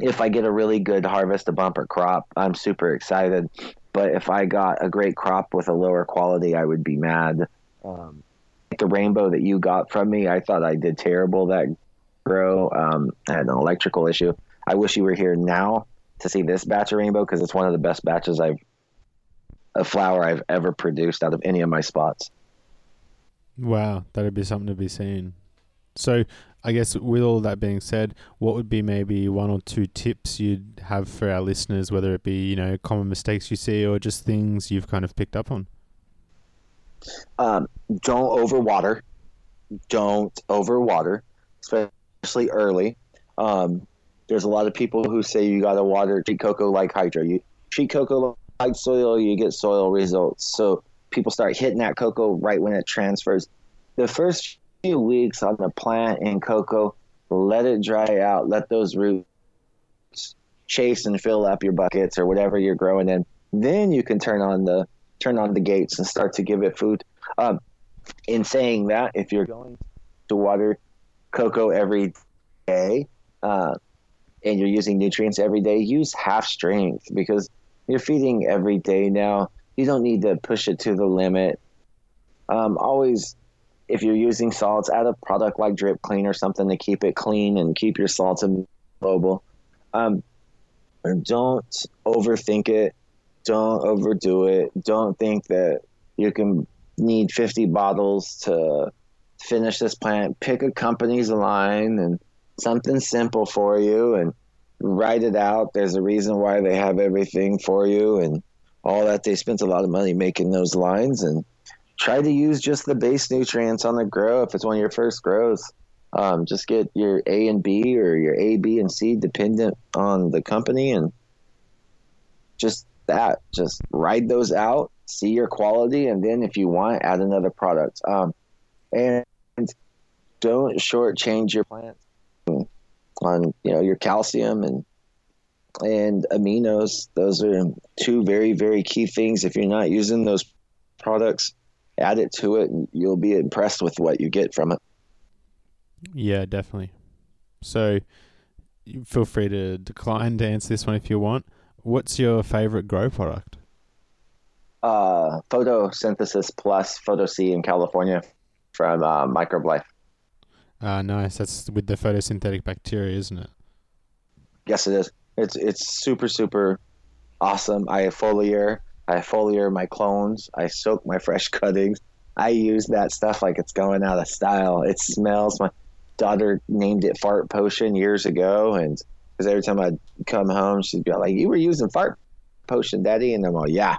if I get a really good harvest, a bumper crop, I'm super excited. But if I got a great crop with a lower quality, I would be mad. Um, the rainbow that you got from me, I thought I did terrible that grow. Um, I had an electrical issue. I wish you were here now to see this batch of rainbow because it's one of the best batches I've a flower I've ever produced out of any of my spots. Wow, that'd be something to be seen. So, I guess with all that being said, what would be maybe one or two tips you'd have for our listeners, whether it be you know common mistakes you see or just things you've kind of picked up on? Um, don't overwater. Don't overwater, especially early. Um, there's a lot of people who say you got to water treat cocoa like hydro. You treat cocoa like soil, you get soil results. So people start hitting that cocoa right when it transfers. The first few weeks on the plant in cocoa, let it dry out. Let those roots chase and fill up your buckets or whatever you're growing in. Then you can turn on the turn on the gates and start to give it food. Um, in saying that, if you're going to water cocoa every day uh, and you're using nutrients every day, use half strength because you're feeding every day now. You don't need to push it to the limit. Um, always, if you're using salts, add a product like Drip Clean or something to keep it clean and keep your salts mobile. Um, don't overthink it. Don't overdo it. Don't think that you can need 50 bottles to finish this plant, pick a company's line and something simple for you and write it out. There's a reason why they have everything for you and all that. They spent a lot of money making those lines and try to use just the base nutrients on the grow if it's one of your first grows. Um, just get your A and B or your A, B, and C dependent on the company and just that. Just ride those out, see your quality, and then if you want, add another product. Um, and don't shortchange your plants on you know your calcium and and aminos. Those are two very very key things. If you're not using those products, add it to it, and you'll be impressed with what you get from it. Yeah, definitely. So feel free to decline to answer this one if you want. What's your favorite grow product? Uh, photosynthesis plus photo C in California from uh, Microbe-Lift. Ah, nice. That's with the photosynthetic bacteria, isn't it? Yes, it is. It's it's super super awesome. I foliar, I foliar my clones. I soak my fresh [laughs] cuttings. I use that stuff like it's going out of style. It smells. My daughter named it Fart Potion years ago, and because every time I'd come home, she'd be like, "You were using Fart Potion, Daddy," and I'm like, "Yeah,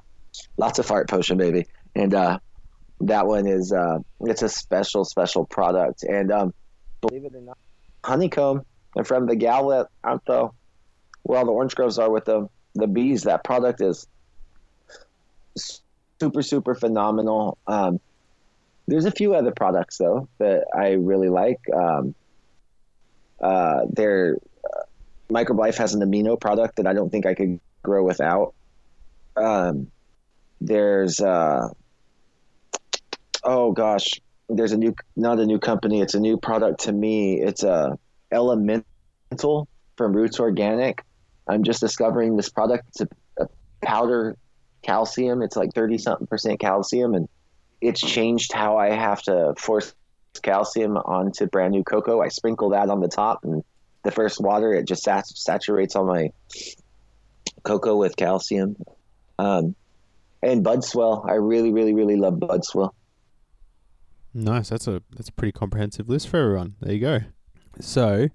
lots of Fart Potion, baby." And uh, that one is uh, it's a special special product, and um, believe it or not, honeycomb and from the gallet out the well the orange groves are with the the bees. That product is super super phenomenal. Um, there's a few other products though that I really like. Um, uh, their uh, Microbe-Lift has an amino product that I don't think I could grow without. Um, there's uh, oh gosh, there's a new not a new company it's a new product to me. It's a elemental from roots organic. I'm just discovering this product. It's a, a powder calcium. It's like 30 something percent calcium and it's changed how i have to force calcium onto brand new coco. I sprinkle that on the top and the first water it just sat- saturates all my coco with calcium. Um, and bud swell i really really really love bud swell Nice. That's a that's a pretty comprehensive list for everyone. There you go. So,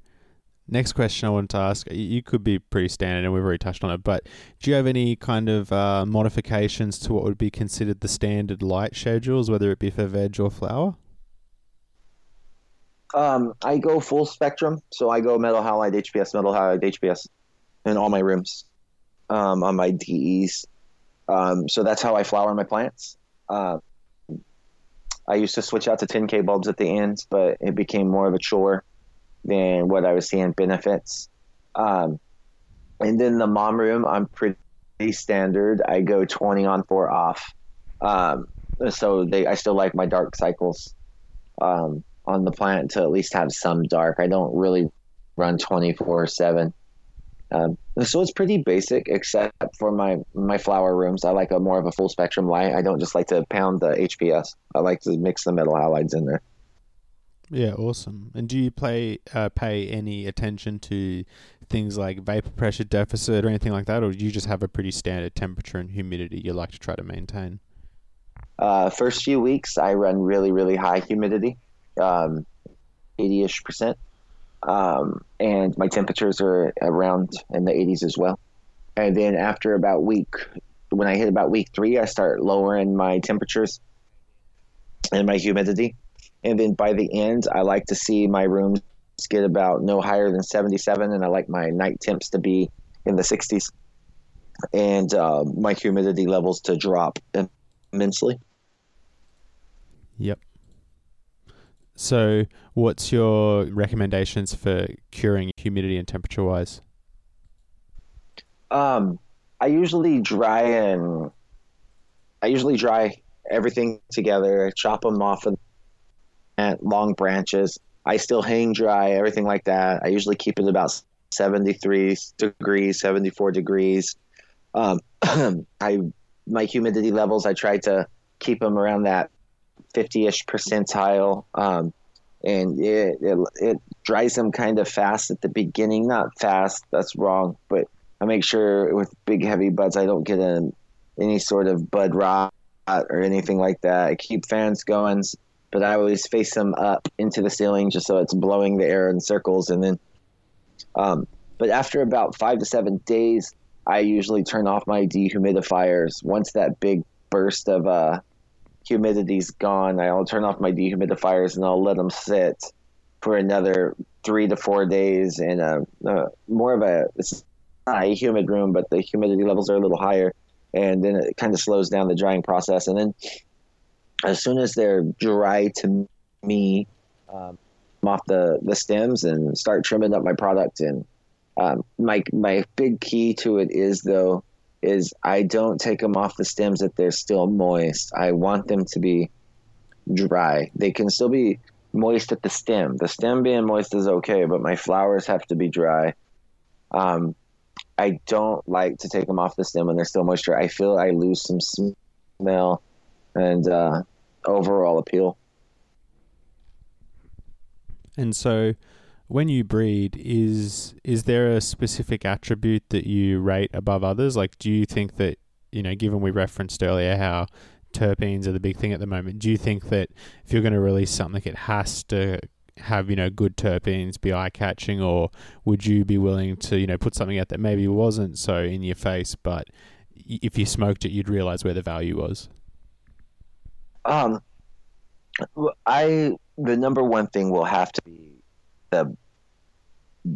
next question I wanted to ask. You could be pretty standard, and we've already touched on it. But do you have any kind of uh, modifications to what would be considered the standard light schedules, whether it be for veg or flower? Um, I go full spectrum, so I go metal halide, HPS, metal halide, HPS, in all my rooms, um, on my DEs. Um, so that's how I flower my plants. Uh, I used to switch out to 10K bulbs at the ends, but it became more of a chore than what I was seeing benefits. Um, and then the mom room, I'm pretty standard. I go 20 on, four off. Um, so they, I still like my dark cycles um, on the plant to at least have some dark. I don't really run 24 seven. Um, so it's pretty basic, except for my my flower rooms. I like a more of a full spectrum light. I don't just like to pound the HPS. I like to mix the metal halides in there. Yeah, awesome. And do you play uh, pay any attention to things like vapor pressure deficit or anything like that, or do you just have a pretty standard temperature and humidity you like to try to maintain? Uh, first few weeks, I run really really high humidity, um, eighty ish percent um, and my temperatures are around in the 80s as well. And then after about week, when I hit about week three, I start lowering my temperatures and my humidity. And then by the end, I like to see my rooms get about no higher than 77, and I like my night temps to be in the 60s, and uh, my humidity levels to drop immensely. Yep. So, what's your recommendations for curing humidity and temperature wise? Um, I usually dry and I usually dry everything together, chop them off and long branches. I still hang dry everything like that. I usually keep it about 73 degrees, 74 degrees. Um, [clears throat] I my humidity levels I try to keep them around that 50ish percentile. Um, and it, it, it dries them kind of fast at the beginning. Not fast, that's wrong, but I make sure with big heavy buds I don't get any sort of bud rot or anything like that. I keep fans going, but I always face them up into the ceiling just so it's blowing the air in circles. And then um, But after about five to seven days, I usually turn off my dehumidifiers. Once that big burst of uh, humidity's gone, I'll turn off my dehumidifiers and I'll let them sit for another three to four days in a, a more of a it's not a humid room, but the humidity levels are a little higher, and then it kind of slows down the drying process. And then as soon as they're dry to me, um, off the the stems and start trimming up my product. And um, my my big key to it is though is I don't take them off the stems if they're still moist. I want them to be dry. They can still be moist at the stem. The stem being moist is okay, but my flowers have to be dry. Um, I don't like to take them off the stem when they're still moisture. I feel I lose some smell and uh, overall appeal. And so, when you breed, is is there a specific attribute that you rate above others? Like, do you think that you know, given we referenced earlier how terpenes are the big thing at the moment, do you think that if you're going to release something, it has to have you know good terpenes, be eye catching, or would you be willing to you know put something out that maybe wasn't so in your face, but if you smoked it, you'd realize where the value was? Um, I the number one thing will have to be the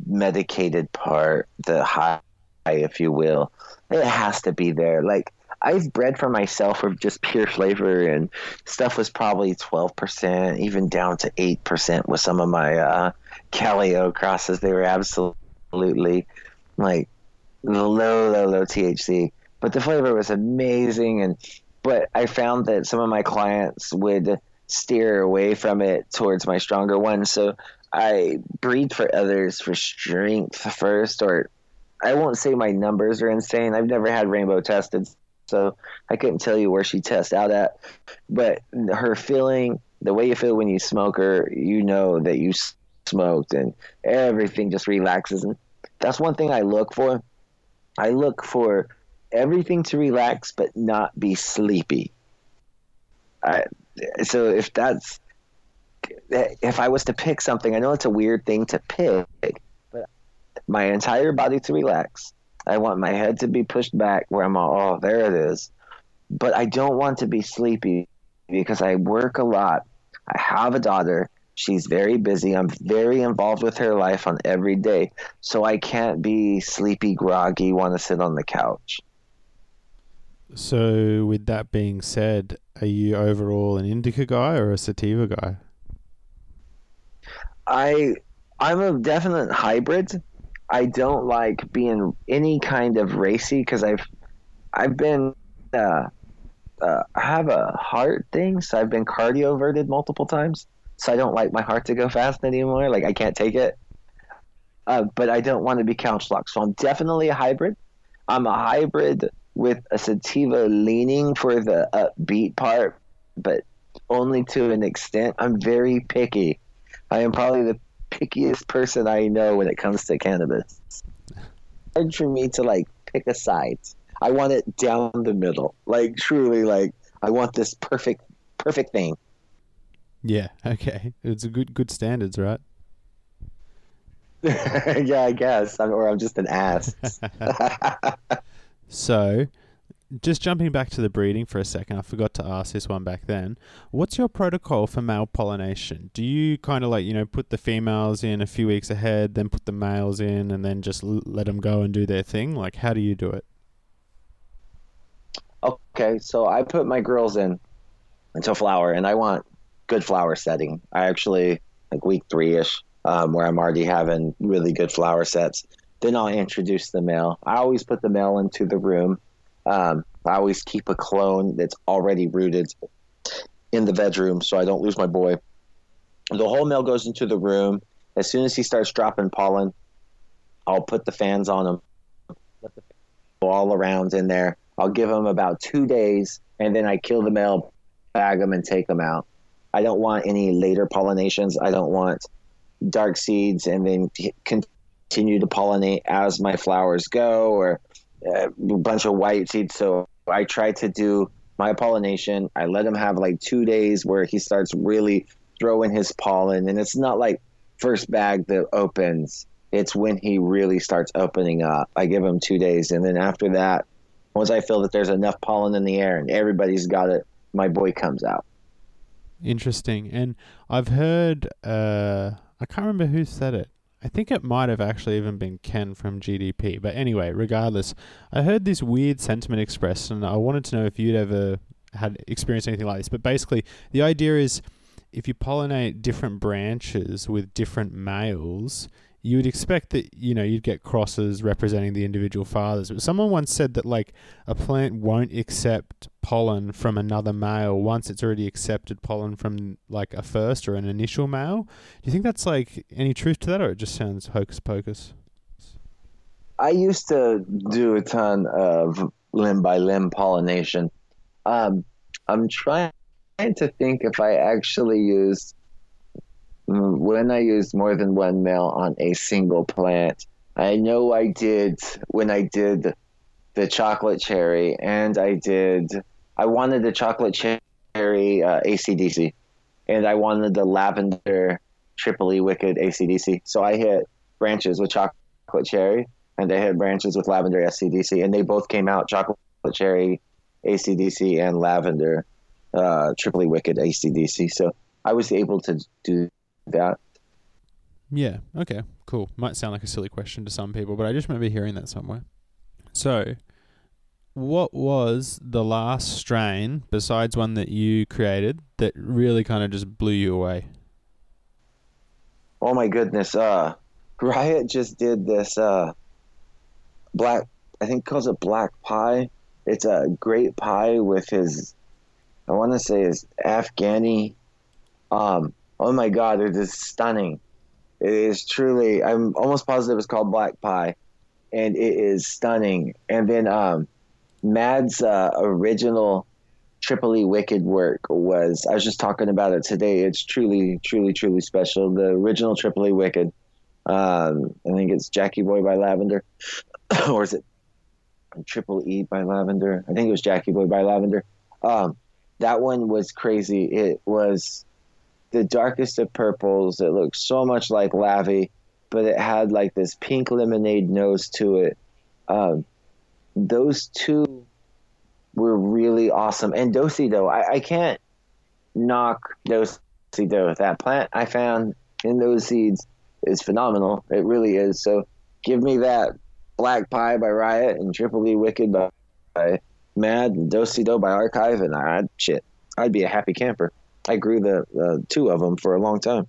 medicated part, the high, if you will. It has to be there. Like I've bred for myself with just pure flavor, and stuff was probably twelve percent, even down to eight percent with some of my uh, Calio crosses. They were absolutely like low, low, low THC, but the flavor was amazing. And but I found that some of my clients would steer away from it towards my stronger ones. So I breed for others for strength first, or I won't say my numbers are insane. I've never had rainbow tested, so I couldn't tell you where she tests out at. But her feeling, the way you feel when you smoke her, you know that you smoked, and everything just relaxes. And that's one thing I look for. I look for everything to relax, but not be sleepy. I, so if that's if I was to pick something, I know it's a weird thing to pick, but my entire body to relax. I want my head to be pushed back where I'm all, oh, there it is. But I don't want to be sleepy because I work a lot. I have a daughter. She's very busy. I'm very involved with her life on every day. So I can't be sleepy, groggy, want to sit on the couch. So, with that being said, are you overall an indica guy or a sativa guy? I I'm a definite hybrid. I don't like being any kind of racy because I've I've been uh, uh, I have a heart thing, so I've been cardioverted multiple times. So I don't like my heart to go fast anymore. Like I can't take it. Uh, but I don't want to be couch locked. So I'm definitely a hybrid. I'm a hybrid with a sativa leaning for the upbeat part, but only to an extent. I'm very picky. I am probably the pickiest person I know when it comes to cannabis. Hard for me to like pick a side. I want it down the middle. Like truly like I want this perfect perfect thing. Yeah, [laughs] okay. It's a good good standards, right? [laughs] yeah, I guess. I'm, or I'm just an ass. [laughs] So, just jumping back to the breeding for a second, I forgot to ask this one back then. What's your protocol for male pollination? Do you kind of like, you know, put the females in a few weeks ahead, then put the males in, and then just l- let them go and do their thing? Like, how do you do it? Okay, so I put my girls in until flower, and I want good flower setting. I actually, like week three ish, um, where I'm already having really good flower sets. Then I'll introduce the male. I always put the male into the room. Um, I always keep a clone that's already rooted in the bedroom so I don't lose my boy. The whole male goes into the room. As soon as he starts dropping pollen, I'll put the fans on him, all around in there. I'll give him about two days, and then I kill the male, bag him, and take them out. I don't want any later pollinations. I don't want dark seeds and then continue to pollinate as my flowers go or a bunch of white seeds. So I try to do my pollination. I let him have like two days where he starts really throwing his pollen. And it's not like first bag that opens it's when he really starts opening up. I give him two days, and then after that, once I feel that there's enough pollen in the air and everybody's got it, my boy comes out. Interesting. And I've heard, uh, I can't remember who said it. I think it might have actually even been Ken from GDP. But anyway, regardless, I heard this weird sentiment expressed, and I wanted to know if you'd ever had experienced anything like this. But basically, the idea is if you pollinate different branches with different males, you would expect that you know you'd get crosses representing the individual fathers. But someone once said that like a plant won't accept pollen from another male once it's already accepted pollen from like a first or an initial male. Do you think that's like any truth to that, or it just sounds hocus pocus? I used to do a ton of limb by limb pollination. Um, I'm trying to think if I actually used when I used more than one male on a single plant. I know I did when I did the chocolate cherry, and I did. I wanted the chocolate cherry uh, ACDC, and I wanted the lavender Tripoli Wicked ACDC. So I hit branches with chocolate cherry, and I hit branches with lavender ACDC, and they both came out chocolate cherry ACDC and lavender uh, Tripoli Wicked ACDC. So I was able to do that. Yeah. Okay. Cool. Might sound like a silly question to some people, but I just remember hearing that somewhere. So, what was the last strain besides one that you created that really kind of just blew you away? Oh my goodness. Uh, [laughs] Riot just did this uh, black. I think calls it black pie. It's a Grape Pie with his. I want to say his Afghani um, oh my god, it is stunning. It is truly. I'm almost positive it's called Black Pie, and it is stunning. And then um, Mad's uh, original Tripoli Wicked work was. I was just talking about it today. It's truly, truly, truly special. The original Tripoli Wicked. Um, I think it's Jackie Boy by Lavender, [coughs] or is it Triple E by Lavender? I think it was Jackie Boy by Lavender. Um, that one was crazy. It was the darkest of purples. It looked so much like Lavi, but it had like this pink lemonade nose to it. Um, those two were really awesome. And Dosido, I, I can't knock Dosido. That plant I found in those seeds is phenomenal. It really is. So give me that Black Pie by Riot and Triple E Wicked by, by Mad and Dosido by Archive, and I shit, I'd be a happy camper. I grew the uh, two of them for a long time.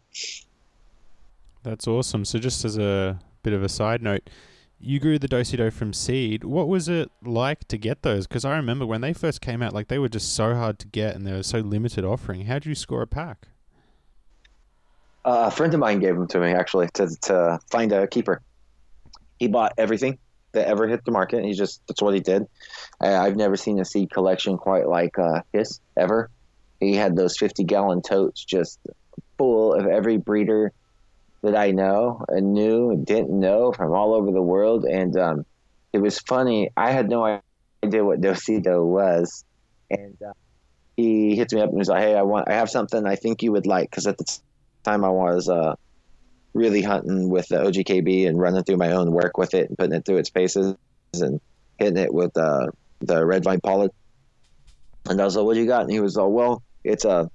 That's awesome. So, just as a bit of a side note, you grew the Dosido from seed. What was it like to get those? Because I remember when they first came out, like they were just so hard to get and they were so limited offering. How did you score a pack? Uh, a friend of mine gave them to me actually to to find a keeper. He bought everything that ever hit the market. He just that's what he did. I've never seen a seed collection quite like uh, his ever. He had those 50 gallon totes just full of every breeder that I know and knew and didn't know from all over the world. And um, it was funny. I had no idea what Dosido was. And uh, he hits me up and was like, Hey, I want, I have something I think you would like. Cause at the time I was uh, really hunting with the OGKB and running through my own work with it and putting it through its paces and hitting it with uh, the red vine pollard. And I was like, what do you got? And he was like, well, it's a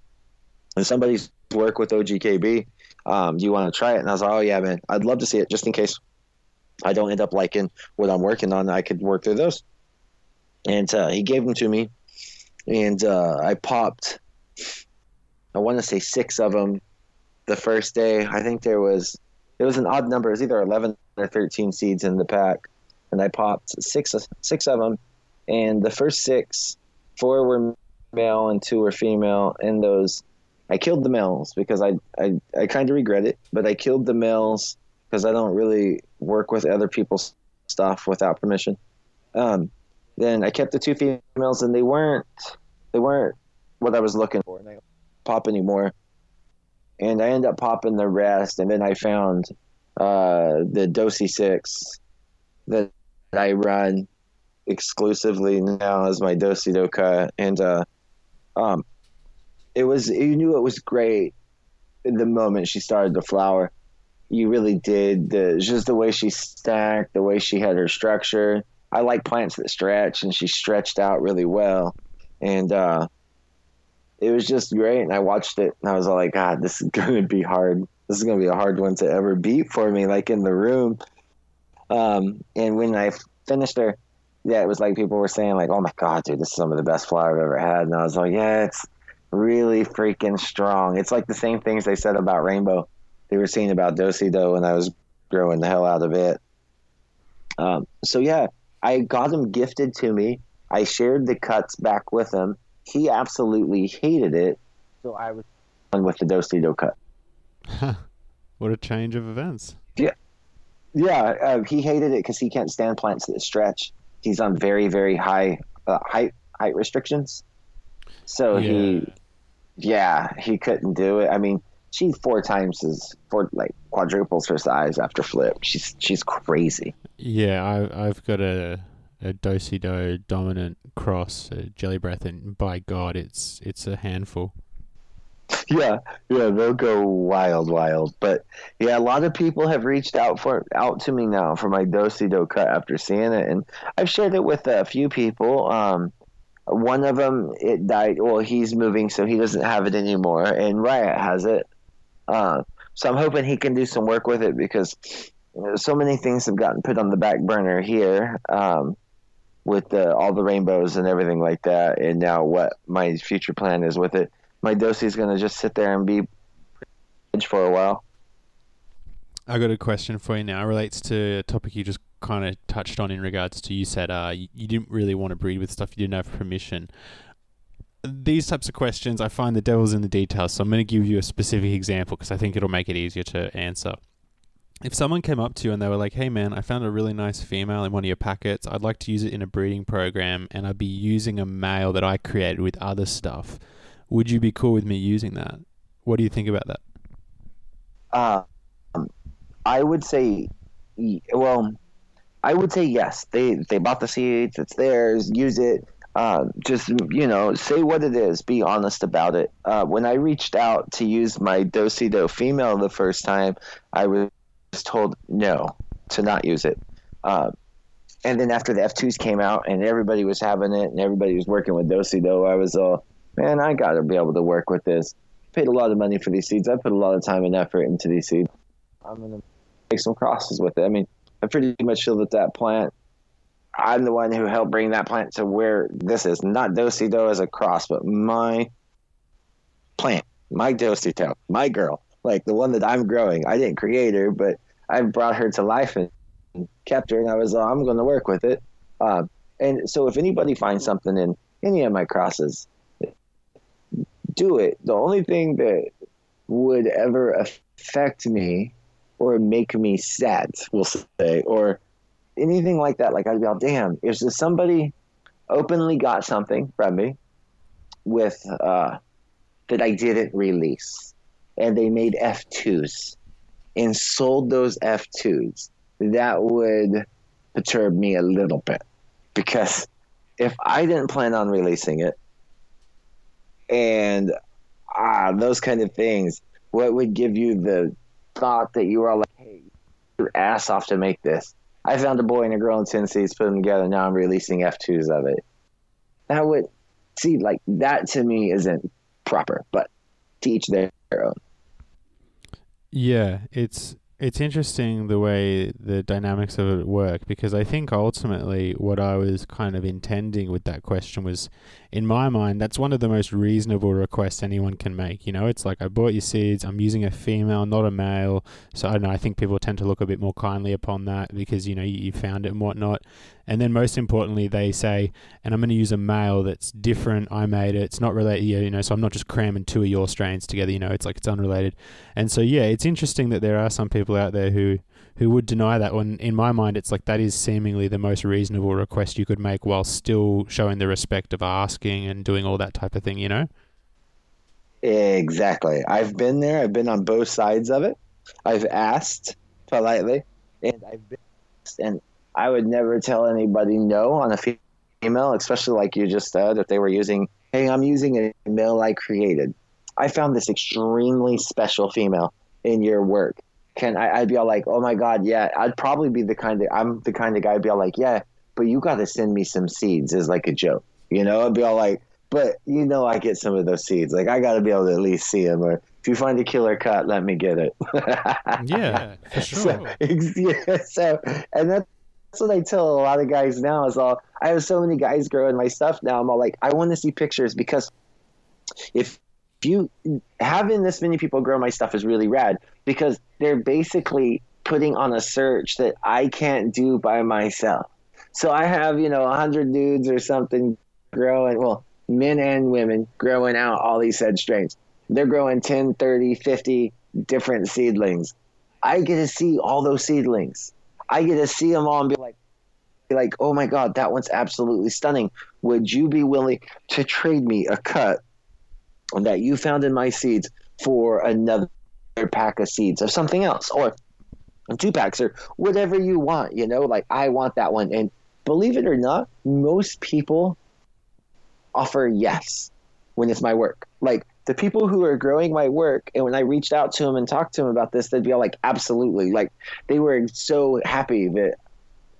somebody's work with OGKB. Um, do you want to try it? And I was like, oh yeah, man, I'd love to see it just in case I don't end up liking what I'm working on. I could work through those. And uh, he gave them to me, and uh, I popped. I want to say six of them the first day. I think there was it was an odd number. It was either eleven or thirteen seeds in the pack, and I popped six six of them. And the first six, four were male and two were female. And those, I killed the males because I I, I kind of regret it, but I killed the males because I don't really work with other people's stuff without permission. Um, then I kept the two females, and they weren't they weren't what I was looking for. And I pop anymore, and I end up popping the rest. And then I found uh, the Dosi six that I run exclusively now as my Dosido Doka, and uh, um, it was you knew it was great the moment she started to flower, you really did. The, just the way she stacked, the way she had her structure. I like plants that stretch, and she stretched out really well. And uh, it was just great. And I watched it, and I was all like, God, this is [laughs] going to be hard. This is going to be a hard one to ever beat for me, like in the room. Um, and when I finished her, yeah, it was like people were saying, like, oh my God, dude, this is some of the best flower I've ever had. And I was like, yeah, it's really freaking strong. It's like the same things they said about Rainbow. They were saying about Do-Si-Do when I was growing the hell out of it. Um, so yeah, I got him gifted to me. I shared the cuts back with him. He absolutely hated it. So I was with the Do-Si-Do cut. what a change of events. Yeah. Yeah, uh, he hated it because he can't stand plants that stretch. He's on very, very high uh, height height restrictions. So yeah. he, yeah, he couldn't do it. I mean, she's four times as four like quadruples her size after flip. She's she's crazy. Yeah, I I've got a a Do-Si-Do dominant cross, a jelly breath, and by God, it's it's a handful. [laughs] Yeah, yeah, they'll go wild, wild. But yeah, a lot of people have reached out for out to me now for my Do-Si-Do cut after seeing it, and I've shared it with a few people. Um, one of them, it died. Well, he's moving, so he doesn't have it anymore, and Riot has it. Uh, so I'm hoping he can do some work with it because so many things have gotten put on the back burner here um, with the, all the rainbows and everything like that. And now what my future plan is with it. My Do-Si is going to just sit there and be for a while. I got a question for you now. It relates to a topic you just kind of touched on in regards to you said uh, you, you didn't really want to breed with stuff you didn't have permission. These types of questions, I find the devil's in the details. So I'm going to give you a specific example because I think it'll make it easier to answer. If someone came up to you and they were like, "Hey man, I found a really nice female in one of your packets. I'd like to use it in a breeding program, and I'd be using a male that I created with other stuff. Would you be cool with me using that? What do you think about that?" Uh, I would say, well, I would say yes. They they bought the seeds. It's theirs. Use it. Uh, just you know, say what it is. Be honest about it. Uh, when I reached out to use my Do-Si-Do female the first time, I was told no to not use it. Uh, and then after the F2s came out and everybody was having it and everybody was working with Do-Si-Do, I was all, man, I got to be able to work with this. Paid a lot of money for these seeds. I put a lot of time and effort into these seeds. I'm gonna make some crosses with it. I mean, I pretty much feel that that plant, I'm the one who helped bring that plant to where this is. Not Do-Si-Do as a cross, but my plant, my Do-Si-Do, my girl, like the one that I'm growing. I didn't create her, but I brought her to life and kept her, and I was, uh, I'm going to work with it. Uh, and so if anybody finds something in any of my crosses, do it. The only thing that would ever affect me or make me sad, we'll say, or anything like that. Like I'd be all, damn, if somebody openly got something from me with uh, that I didn't release, and they made F2s and sold those F2s, that would perturb me a little bit because if I didn't plan on releasing it and ah, those kind of things, what would give you the thought that you were like, hey, your ass off to make this. I found a boy and a girl in Tennessee, put them together. Now I'm releasing F2s of it. That would, see, like, that to me isn't proper, but teach their own. Yeah, it's it's interesting the way the dynamics of it work because I think ultimately what I was kind of intending with that question was, in my mind, that's one of the most reasonable requests anyone can make. You know, it's like I bought your seeds, I'm using a female, not a male. So I don't know, I think people tend to look a bit more kindly upon that because, you know, you, you found it and whatnot. And then most importantly, they say, and I'm going to use a male that's different. I made it. It's not related, you know, so I'm not just cramming two of your strains together, you know, it's like it's unrelated. And so, yeah, it's interesting that there are some people out there who, who would deny that when in my mind it's like that is seemingly the most reasonable request you could make while still showing the respect of asking and doing all that type of thing you know exactly i've been there i've been on both sides of it i've asked politely and i've been and I would never tell anybody no on a female, especially like you just said, if they were using, hey, I'm using a male I created. I found this extremely special female in your work. can I, I'd be all like, oh my god, yeah. I'd probably be the kind of I'm the kind of guy I'd be all like, yeah, but you got to send me some seeds as like a joke, you know? I'd be all like, but you know, I get some of those seeds. Like I got to be able to at least see them. Or if you find a killer cut, let me get it. [laughs] yeah, for sure. So, [laughs] yeah, so and that's what I tell a lot of guys now. Is all I have so many guys growing my stuff now. I'm all like, I want to see pictures because if you having this many people grow my stuff is really rad because they're basically putting on a search that I can't do by myself. So I have, you know, 100 dudes or something growing, well, men and women growing out all these said strains. They're growing 10, 30, 50 different seedlings. I get to see all those seedlings. I get to see them all and be like, be like, oh my God, that one's absolutely stunning. Would you be willing to trade me a cut that you found in my seeds for another pack of seeds of something else or two packs or whatever you want? You know, like I want that one. And believe it or not, most people offer yes when it's my work. Like the people who are growing my work, and when I reached out to them and talked to them about this, they'd be all like, absolutely. Like they were so happy that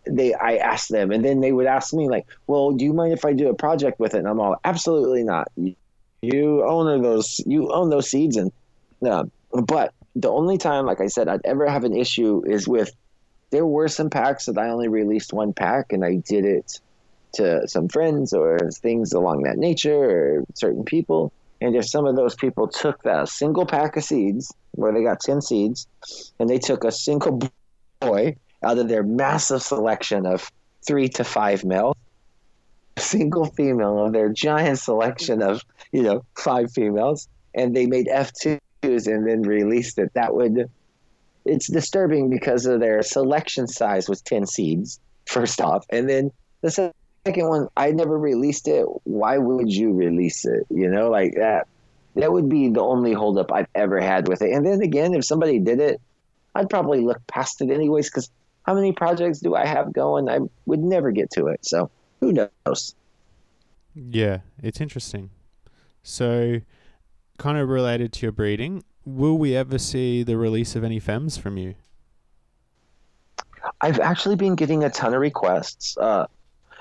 they I asked them, and then they would ask me like, well, do you mind if I do a project with it? And I'm all, absolutely not. You own those, you own those seeds, and uh, but the only time, like I said, I'd ever have an issue is with there were some packs that I only released one pack, and I did it to some friends or things along that nature or certain people. And if some of those people took that single pack of seeds, where they got 10 seeds, and they took a single boy out of their massive selection of three to five males, a single female of their giant selection of, you know, five females, and they made F2s and then released it, that would, it's disturbing because of their selection size was 10 seeds, first off. And then the second one, I never released it. Why would you release it? You know, like that. That would be the only holdup I've ever had with it. And then again, if somebody did it, I'd probably look past it anyways. Because how many projects do I have going? I would never get to it. So who knows? Yeah, it's interesting. So, kind of related to your breeding, will we ever see the release of any femmes from you? I've actually been getting a ton of requests. Uh,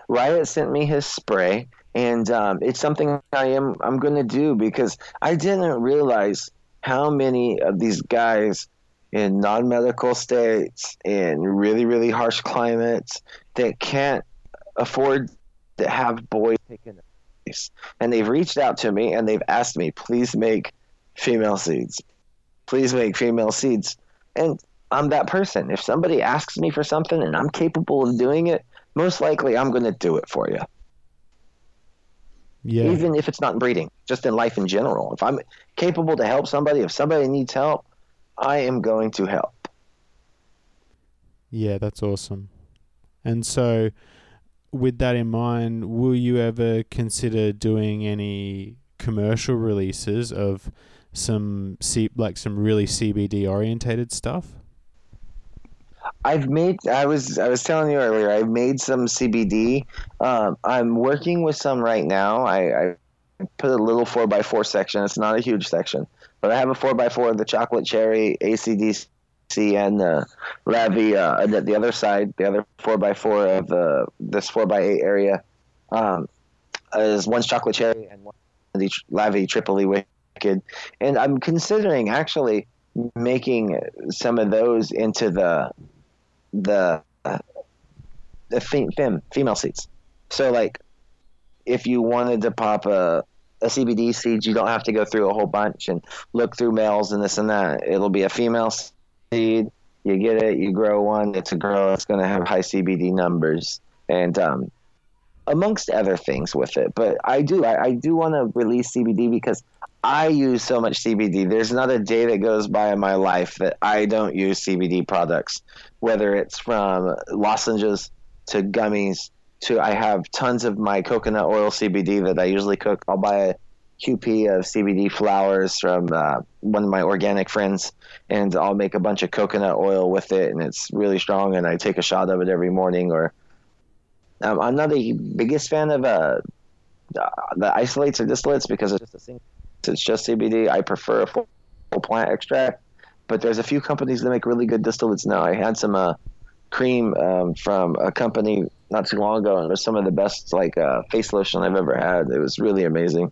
Riot sent me his spray, and um, it's something I am I'm going to do because I didn't realize how many of these guys in non-medical states in really really harsh climates that can't afford to have boys taken. And they've reached out to me and they've asked me, please make female seeds. Please make female seeds. And I'm that person. If somebody asks me for something and I'm capable of doing it, most likely I'm going to do it for you. Yeah. Even if it's not breeding, just in life in general. If I'm capable to help somebody, if somebody needs help, I am going to help. Yeah, that's awesome. And so, with that in mind, will you ever consider doing any commercial releases of some C- like some really CBD orientated stuff? I've made. I was. I was telling you earlier. I've made some CBD. Um, I'm working with some right now. I, I put a little four x four section. It's not a huge section, but I have a four x four of the chocolate cherry, ACDC, and the Lavi. Uh, the, the other side, the other four x four of the this four x eight area, um, is one's chocolate cherry and one the Lavi Tripoli Wicked. And I'm considering actually making some of those into the the the fem, fem female seeds. So like, if you wanted to pop a a CBD seed, you don't have to go through a whole bunch and look through males and this and that. It'll be a female seed. You get it, you grow one. It's a girl. It's going to have high CBD numbers and um, amongst other things with it. But I do, I, I do want to release CBD because I use so much CBD. There's not a day that goes by in my life that I don't use CBD products, whether it's from lozenges to gummies to I have tons of my coconut oil CBD that I usually cook. I'll buy a QP of CBD flowers from uh, one of my organic friends, and I'll make a bunch of coconut oil with it, and it's really strong. And I take a shot of it every morning. Or um, I'm not the biggest fan of uh, the isolates or distillates because it's just a single it's just CBD. I prefer a full, full plant extract, but there's a few companies that make really good distillates now. I had some uh, cream um, from a company not too long ago, and it was some of the best like uh, face lotion I've ever had. It was really amazing.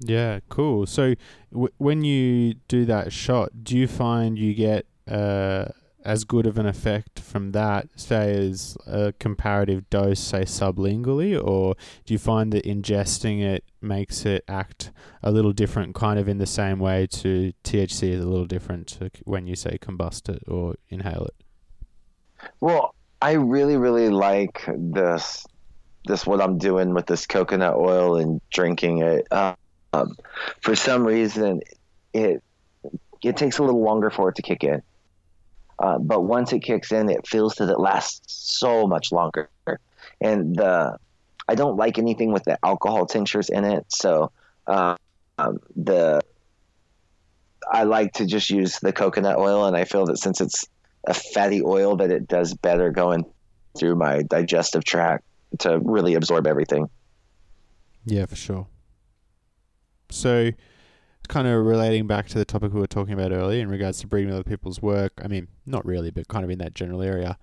Yeah, cool. So w- when you do that shot, do you find you get uh, as good of an effect from that, say, as a comparative dose, say, sublingually, or do you find that ingesting it makes it act a little different, kind of in the same way to THC is a little different to when you say combust it or inhale it? Well, I really, really like this. This what I'm doing with this coconut oil and drinking it. Um, for some reason, it it takes a little longer for it to kick in. Uh, but once it kicks in, it feels that it lasts so much longer. And the I don't like anything with the alcohol tinctures in it, so um, the I like to just use the coconut oil, and I feel that since it's a fatty oil, that it does better going through my digestive tract to really absorb everything. Yeah, for sure. So kind of relating back to the topic we were talking about earlier in regards to breeding other people's work. I mean, not really, but kind of in that general area.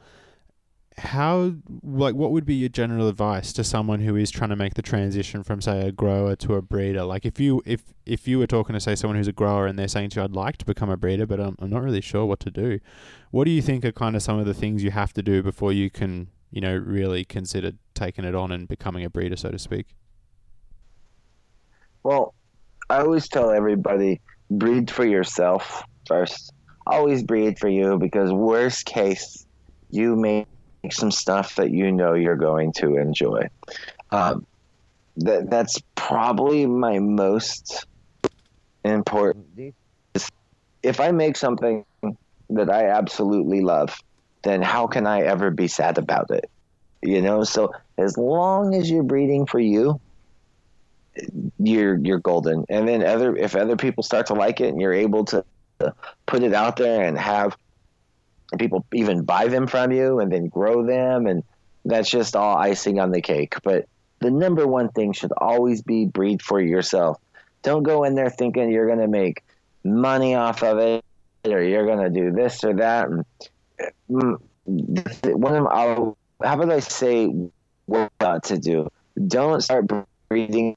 How, like, what would be your general advice to someone who is trying to make the transition from, say, a grower to a breeder? Like, if you if if you were talking to, say, someone who's a grower and they're saying to you, "I'd like to become a breeder, but I'm, I'm not really sure what to do," what do you think are kind of some of the things you have to do before you can, you know, really consider taking it on and becoming a breeder, so to speak? Well, I always tell everybody breed for yourself first. Always breed for you because worst case, you make some stuff that you know you're going to enjoy. Um, that that's probably my most important. If I make something that I absolutely love, then how can I ever be sad about it? You know, so as long as you're breeding for you, you're you're golden. And then other if other people start to like it and you're able to put it out there and have people even buy them from you and then grow them and that's just all icing on the cake. But the number one thing should always be breed for yourself. Don't go in there thinking you're going to make money off of it or you're going to do this or that. Mm, one of how about I say what not to do? Don't start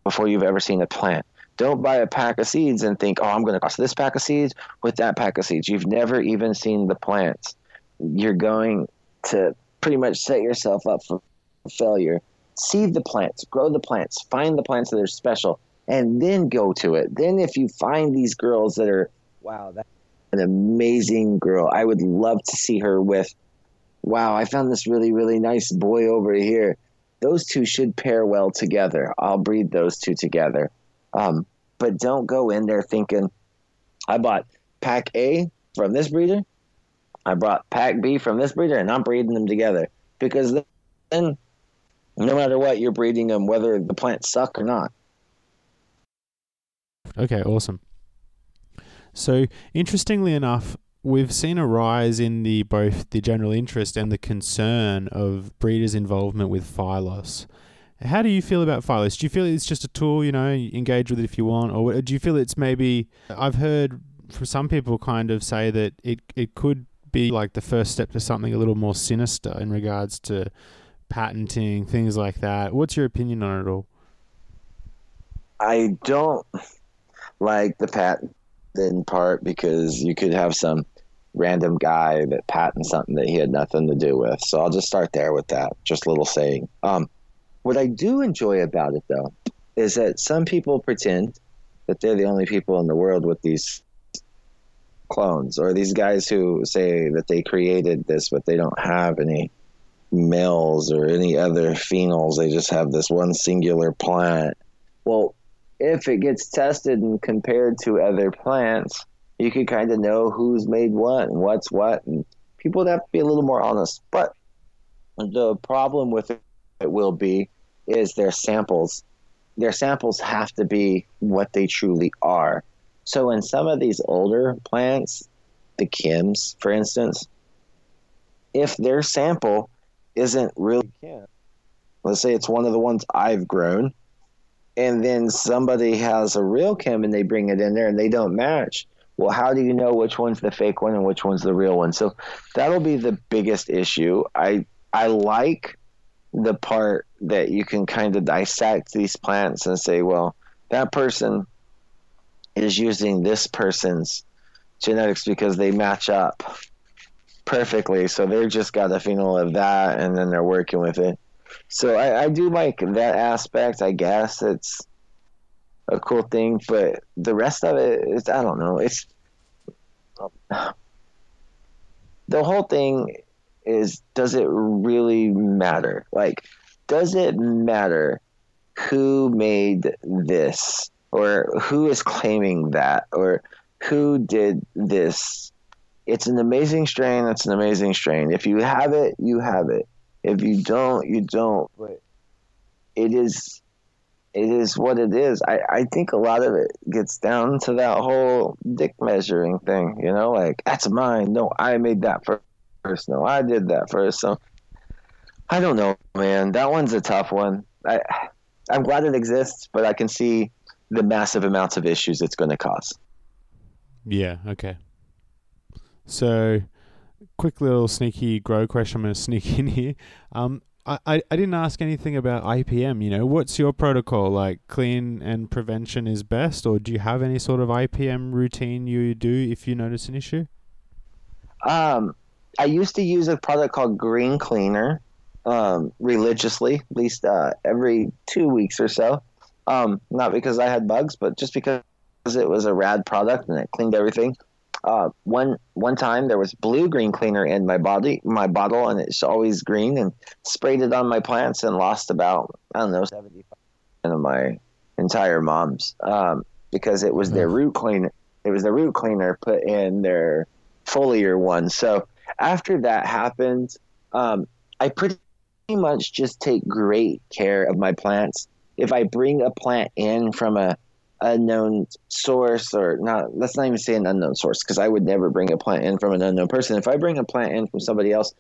before you've ever seen a plant. Don't buy a pack of seeds and think, oh, I'm going to cross this pack of seeds with that pack of seeds. You've never even seen the plants. You're going to pretty much set yourself up for failure. Seed the plants, grow the plants, find the plants that are special, and then go to it. Then, if you find these girls that are, wow, that's an amazing girl. I would love to see her with, wow, I found this really, really nice boy over here those two should pair well together. I'll breed those two together. Um, but don't go in there thinking, I bought pack A from this breeder, I brought pack B from this breeder, and I'm breeding them together. Because then, no matter what, you're breeding them whether the plants suck or not. Okay, awesome. So, interestingly enough, we've seen a rise in the both the general interest and the concern of breeders' involvement with phylos. How do you feel about phylos? Do you feel it's just a tool, you know, you engage with it if you want, or do you feel it's maybe? I've heard from some people kind of say that it it could be like the first step to something a little more sinister in regards to patenting things like that. What's your opinion on it all? I don't like the patent in part because you could have some random guy that patented something that he had nothing to do with. So I'll just start there with that. Just a little saying. Um, what I do enjoy about it, though, is that some people pretend that they're the only people in the world with these clones, or these guys who say that they created this, but they don't have any males or any other phenols. They just have this one singular plant. Well, if it gets tested and compared to other plants, you could kind of know who's made what and what's what, and people would have to be a little more honest. But the problem with it will be is their samples. Their samples have to be what they truly are. So in some of these older plants, the Chems, for instance, if their sample isn't really Chem, let's say it's one of the ones I've grown, and then somebody has a real Chem and they bring it in there and they don't match, well, how do you know which one's the fake one and which one's the real one? So that'll be the biggest issue. I I like the part that you can kind of dissect these plants and say, well, that person is using this person's genetics because they match up perfectly. So they're just got a phenol of that, and then they're working with it. So I, I do like that aspect. I guess it's a cool thing, but the rest of it is I don't know. It's the whole thing is does it really matter? Like, does it matter who made this or who is claiming that or who did this? It's an amazing strain. It's an amazing strain. If you have it, you have it. If you don't, you don't. But it is it is what it is. I, I think a lot of it gets down to that whole dick measuring thing, you know, like that's mine. No, I made that first. No, I did that first. So I don't know, man. That one's a tough one. I I'm glad it exists, but I can see the massive amounts of issues it's going to cause. Yeah. Okay. So, quick little sneaky grow question. I'm going to sneak in here. Um, I, I didn't ask anything about IPM. You know, what's your protocol? Like, clean and prevention is best, or do you have any sort of IPM routine you do if you notice an issue? Um, I used to use a product called Green Cleaner um, religiously, at least uh, every two weeks or so. Um, not because I had bugs, but just because it was a rad product and it cleaned everything uh, one one time there was blue green cleaner in my body my bottle and it's always green and sprayed it on my plants and lost about I don't know seventy five of my entire moms um, because it was their root cleaner it was the root cleaner put in their foliar one. So after that happened um, I pretty much just take great care of my plants. If I bring a plant in from a unknown source or not let's not even say an unknown source because i would never bring a plant in from an unknown person. If i bring a plant in from somebody else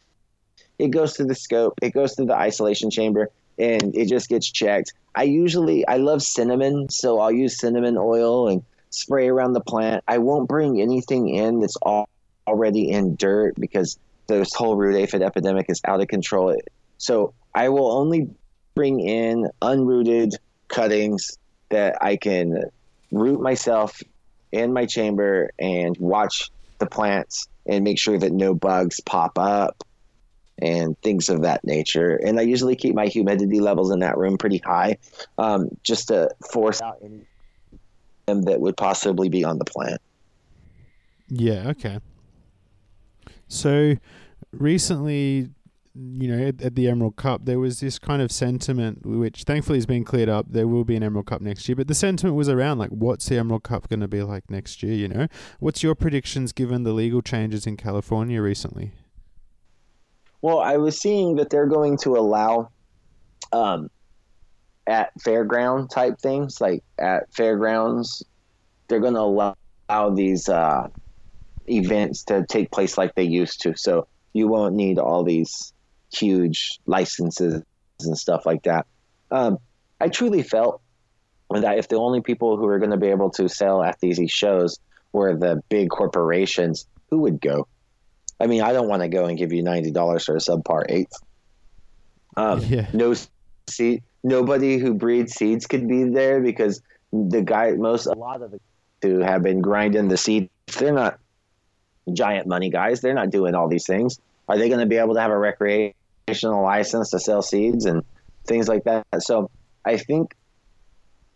it goes through the scope it goes through the isolation chamber and it just gets checked. I usually i love cinnamon so i'll use cinnamon oil and spray around the plant. I won't bring anything in that's all, already in dirt because this whole root aphid epidemic is out of control. So i will only bring in unrooted cuttings that I can root myself in my chamber and watch the plants and make sure that no bugs pop up and things of that nature. And I usually keep my humidity levels in that room pretty high, um, just to force out any that would possibly be on the plant. Yeah. Okay. So recently, you know, at, at, the Emerald Cup, there was this kind of sentiment, which thankfully has been cleared up. There will be an Emerald Cup next year, but the sentiment was around like, what's the Emerald Cup going to be like next year? You know, what's your predictions given the legal changes in California recently? Well, I was seeing that they're going to allow, um, at fairground type things, like at fairgrounds, they're going to allow, allow these uh, events to take place like they used to. So you won't need all these huge licenses and stuff like that. Um, I truly felt that if the only people who were going to be able to sell at these shows were the big corporations, who would go? I mean, I don't want to go and give you ninety dollars for a subpar eight. Um, yeah. No seed. Nobody who breeds seeds could be there because the guy, most a lot of the who have been grinding the seeds, they're not giant money guys. They're not doing all these things. Are they going to be able to have a recreational license to sell seeds and things like that? So I think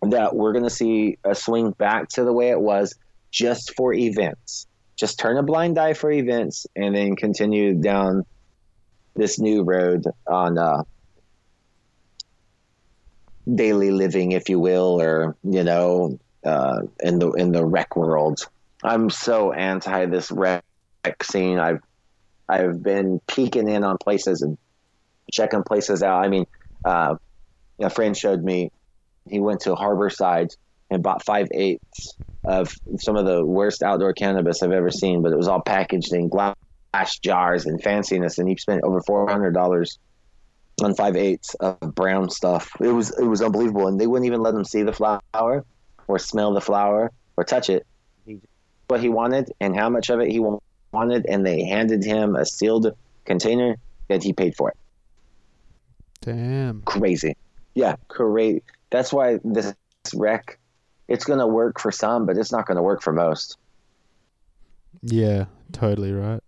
that we're going to see a swing back to the way it was just for events. Just turn a blind eye for events and then continue down this new road on uh, daily living, if you will, or you know, uh, in the in the rec world. I'm so anti this rec scene. I've I've been peeking in on places and checking places out. I mean, uh, a friend showed me he went to Harborside and bought five eighths of some of the worst outdoor cannabis I've ever seen, but it was all packaged in glass jars and fanciness, and he spent over four hundred dollars on five eighths of brown stuff. It was it was unbelievable, and they wouldn't even let him see the flower or smell the flower or touch it. What he wanted and how much of it he wanted, and they handed him a sealed container that he paid for it. Damn. Crazy. Yeah, crazy. That's why this rec, it's going to work for some, but it's not going to work for most. Yeah, totally right.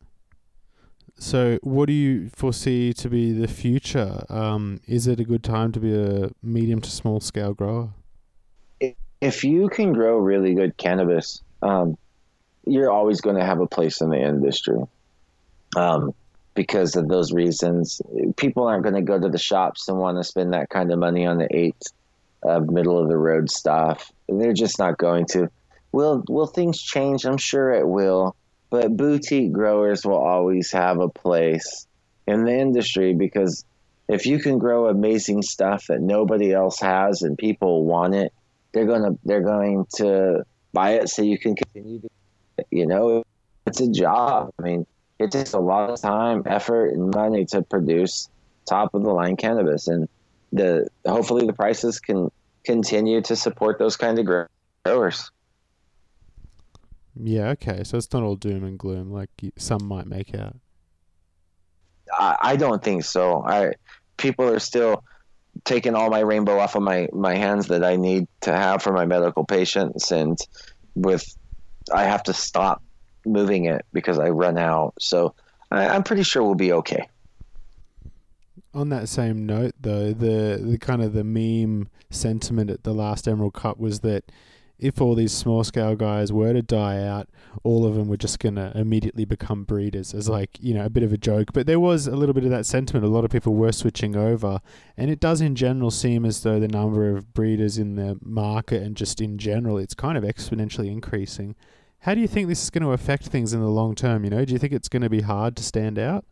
So, what do you foresee to be the future? Um, is it a good time to be a medium to small scale grower? If you can grow really good cannabis, um, you're always going to have a place in the industry. Um, because of those reasons, people aren't going to go to the shops and want to spend that kind of money on the eight of middle of the road stuff. They're just not going to. Will will things change? I'm sure it will but boutique growers will always have a place in the industry because if you can grow amazing stuff that nobody else has and people want it, they're gonna they're going to buy it so you can continue to you know it's a job. I mean, it takes a lot of time, effort, and money to produce top of the line cannabis, and the hopefully the prices can continue to support those kind of growers. Yeah, okay. So it's not all doom and gloom like some might make out. I, I don't think so. I people are still taking all my rainbow off of my my hands that I need to have for my medical patients, and with I have to stop moving it because I run out. So I, I'm pretty sure we'll be okay. On that same note, though, the the kind of the meme sentiment at the last Emerald Cup was that if all these small scale guys were to die out, all of them were just to immediately become breeders as like, you know, a bit of a joke. But there was a little bit of that sentiment. A lot of people were switching over. And it does in general seem as though the number of breeders in the market and just in general, it's kind of exponentially increasing. How do you think this is going to affect things in the long term? You know, do you think it's going to be hard to stand out?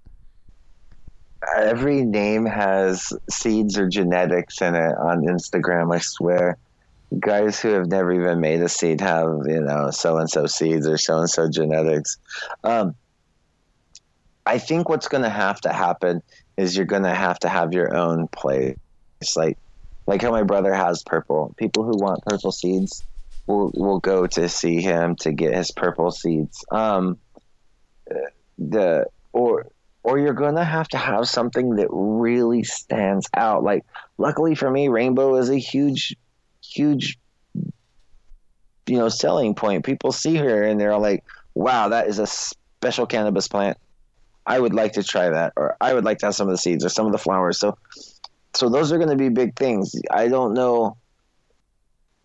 Every name has seeds or genetics in it on Instagram, I swear guys who have never even made a seed have you know so and so seeds or so and so genetics. Um, I think what's going to have to happen is you're going to have to have your own place, like like how my brother has purple. People who want purple seeds will will go to see him to get his purple seeds. Um, the or or you're to have to have something that really stands out. Like luckily for me, rainbow is a huge huge you know selling point people see her and they're like wow that is a special cannabis plant i would like to try that or i would like to have some of the seeds or some of the flowers so so those are going to be big things i don't know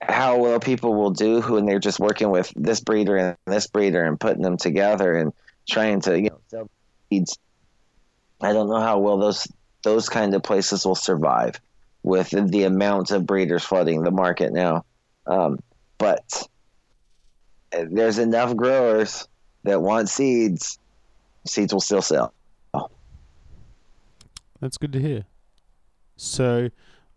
how well people will do when they're just working with this breeder and this breeder and putting them together and trying to you know sell seeds i don't know how well those those kind of places will survive with the amount of breeders flooding the market now. Um, but there's enough growers that want seeds. Seeds will still sell. That's good to hear. So,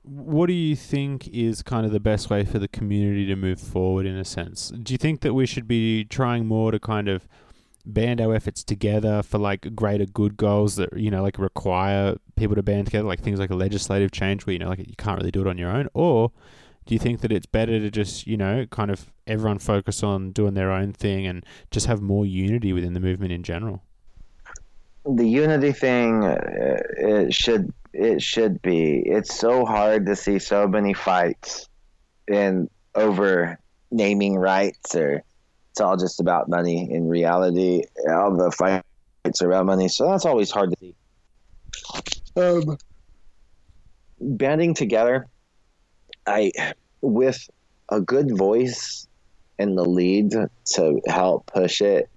what do you think is kind of the best way for the community to move forward in a sense? Do you think that we should be trying more to kind of band our efforts together for like greater good goals that you know like require people to band together like things like a legislative change where you know like you can't really do it on your own or do you think that it's better to just you know kind of everyone focus on doing their own thing and just have more unity within the movement in general the unity thing uh, should it should be it's so hard to see so many fights in over naming rights or it's all just about money. In reality, all the fights are about money, so that's always hard to see. Um, banding together, I with a good voice in the lead to help push it,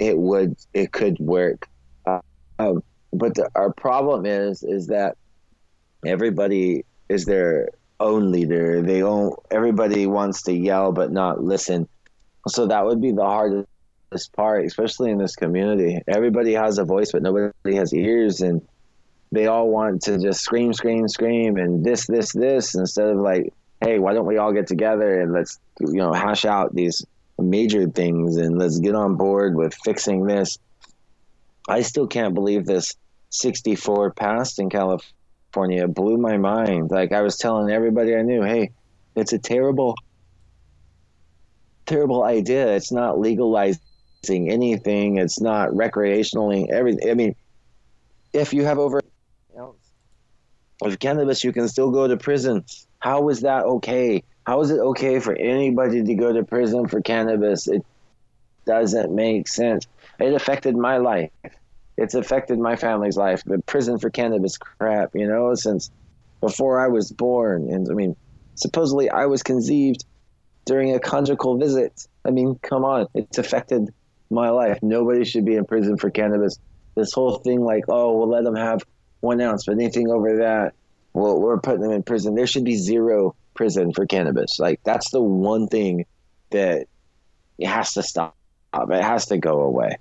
it would it could work. Uh, um, but the, our problem is is that everybody is their own leader. They don't. Everybody wants to yell but not listen. So that would be the hardest part, especially in this community. Everybody has a voice, but nobody has ears, and they all want to just scream, scream, scream, and this, this, this, instead of like, hey, why don't we all get together and let's, you know, hash out these major things and let's get on board with fixing this. I still can't believe this 64 passed in California. It blew my mind. Like I was telling everybody I knew, hey, it's a terrible terrible idea. It's not legalizing anything. It's not recreationally everything. I mean, if you have over of cannabis, you can still go to prison. How is that okay? How is it okay for anybody to go to prison for cannabis? It doesn't make sense. It affected my life. It's affected my family's life. The prison for cannabis crap, you know, since before I was born. And I mean, supposedly I was conceived during a conjugal visit. I mean, come on, it's affected my life. Nobody should be in prison for cannabis. This whole thing, like, oh, we'll let them have one ounce, but anything over that, well, we're putting them in prison. There should be zero prison for cannabis. Like, that's the one thing that it has to stop. It has to go away.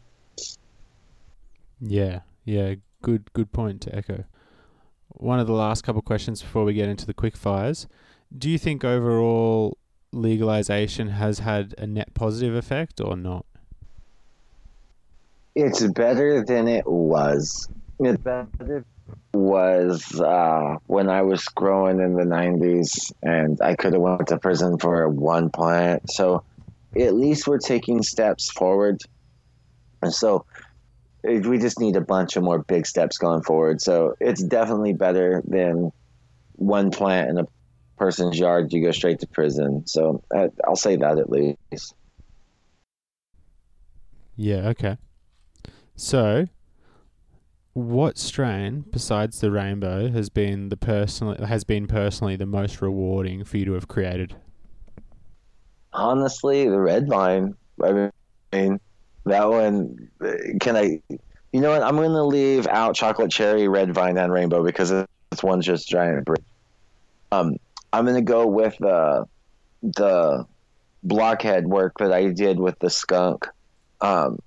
Yeah, yeah, good, good point to echo. One of the last couple of questions before we get into the quick fires. Do you think overall legalization has had a net positive effect or not? It's better than it was. It's better was uh, when I was growing in the '90s, and I could have went to prison for one plant. So at least we're taking steps forward, and so we just need a bunch of more big steps going forward. So it's definitely better than one plant in a person's yard. You go straight to prison. So I'll say that at least. Yeah. Okay. So, what strain besides the rainbow has been the personal has been personally the most rewarding for you to have created? Honestly, the red vine. I mean, that one. Can I? You know what? I'm going to leave out chocolate cherry, red vine, and rainbow because this one's just giant. Um, I'm going to go with uh, the blockhead work that I did with the skunk. Um,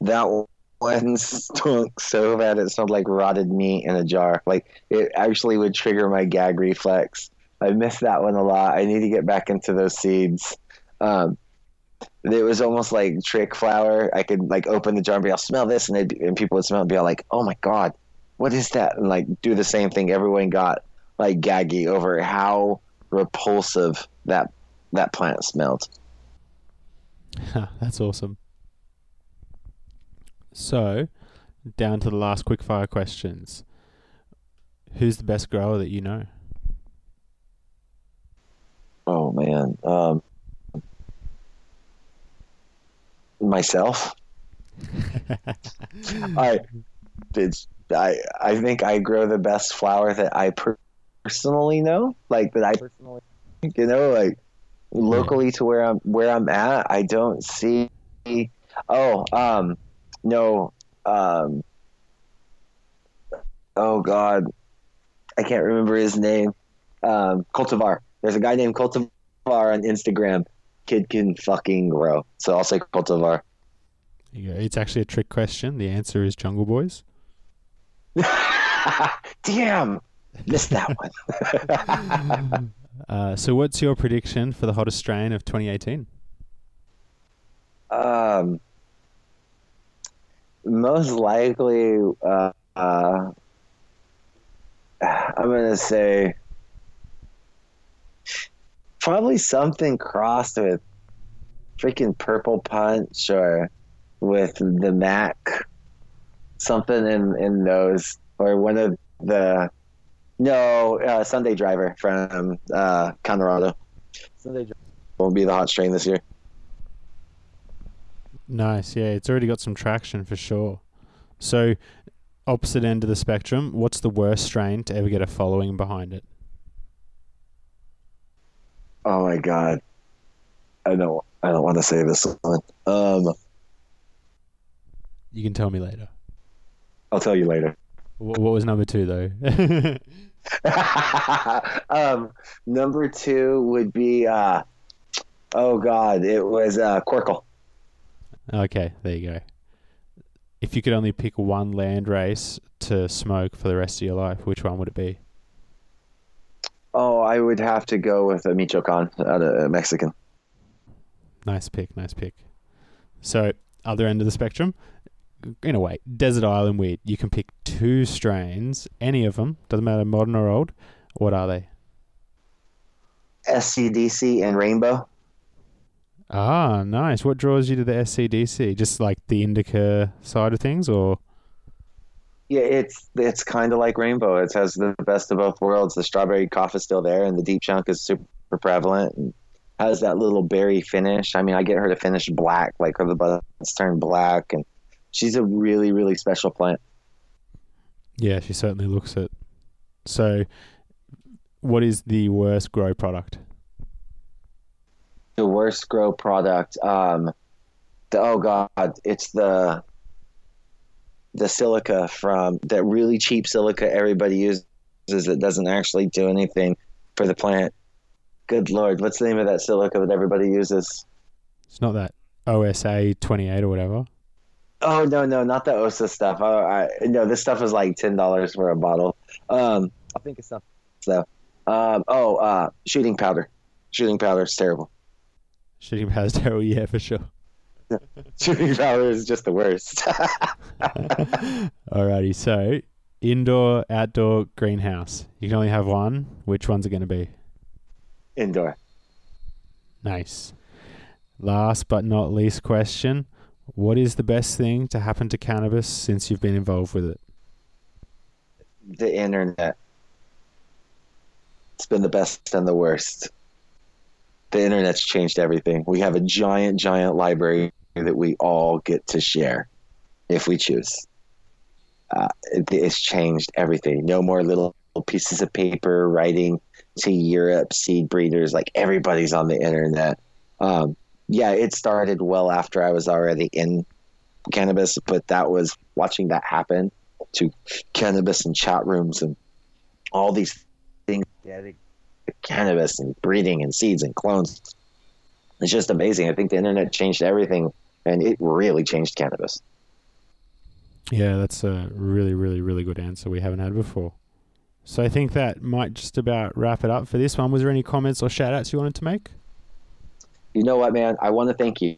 that one [laughs] stunk so bad it smelled like rotted meat in a jar. Like it actually would trigger my gag reflex. I miss that one a lot. I need to get back into those seeds. Um, it was almost like trick flower. I could like open the jar and be, I'll smell this, and, and people would smell it and be all like, oh my god, what is that? And like do the same thing. Everyone got like gaggy over how repulsive that that plant smelled. That's awesome. So, down to the last quickfire questions. Who's the best grower that you know? Oh man, um, myself. [laughs] I, I, I think I grow the best flower that I personally know, like that I personally, you know, like locally to where I'm where I'm at. I don't see. Oh, um, no, um, oh God, I can't remember his name. Um, Cultivar. There's a guy named Cultivar on Instagram. Kid can fucking grow. So I'll say Cultivar. It's actually a trick question. The answer is Jungle Boys. [laughs] Damn, missed that one. [laughs] uh, so, what's your prediction for the hottest strain of 2018? Um, most likely, uh, uh, I'm gonna say probably something crossed with freaking Purple Punch or with the Mac, something in in those or one of the no uh, Sunday Driver from uh, Colorado. Sunday Driver won't be the hot strain this year. Nice. Yeah, it's already got some traction for sure. So, opposite end of the spectrum, what's the worst strain to ever get a following behind it? Oh my god. I don't I don't want to say this one. Um You can tell me later. I'll tell you later. What, what was number 2 though? [laughs] um number 2 would be uh oh god, it was uh Querkle. Okay, there you go. If you could only pick one land race to smoke for the rest of your life, which one would it be? Oh, I would have to go with a Michoacan, uh, Mexican. Nice pick, nice pick. So, other end of the spectrum, in a way, desert island weed. You can pick two strains, any of them, doesn't matter modern or old. What are they? SCDC and Rainbow. Ah, nice. What draws you to the SCDC? Just like the indica side of things, or Yeah, it's it's kind of like Rainbow. It has the best of both worlds. The strawberry cough is still there, and the deep chunk is super prevalent. And has that little berry finish. I mean, I get her to finish black, like her the buds turn black, and she's a really really special plant. yeah, she certainly looks it. So, what is the worst grow product? The worst grow product. Um, the, oh god, it's the the silica from that really cheap silica everybody uses that doesn't actually do anything for the plant. Good lord, what's the name of that silica that everybody uses? It's not that OSA twenty eight or whatever. Oh no, no, not the OSA stuff. Oh, I, no, this stuff is like ten dollars for a bottle. Um, I think it's stuff. So, um, oh, uh, shooting powder. Shooting powder is terrible. Shooting powder is terrible. Yeah, for sure. [laughs] Shooting powder is just the worst. [laughs] Alrighty, so indoor, outdoor, greenhouse. You can only have one. Which one's it going to be? Indoor. Nice. Last but not least question What is the best thing to happen to cannabis since you've been involved with it? The internet. It's been the best and the worst. The internet's changed everything. We have a giant, giant library that we all get to share if we choose. Uh, it, it's changed everything. No more little pieces of paper writing to Europe seed breeders. Like everybody's on the internet. Um, yeah, it started well after I was already in cannabis, but that was watching that happen to cannabis and chat rooms and all these things cannabis and breeding and seeds and clones. It's just amazing. I think the internet changed everything and it really changed cannabis. Yeah, that's a really, really, really good answer we haven't had before. So I think that might just about wrap it up for this one. Was there any comments or shout outs you wanted to make? You know what, man? I want to thank you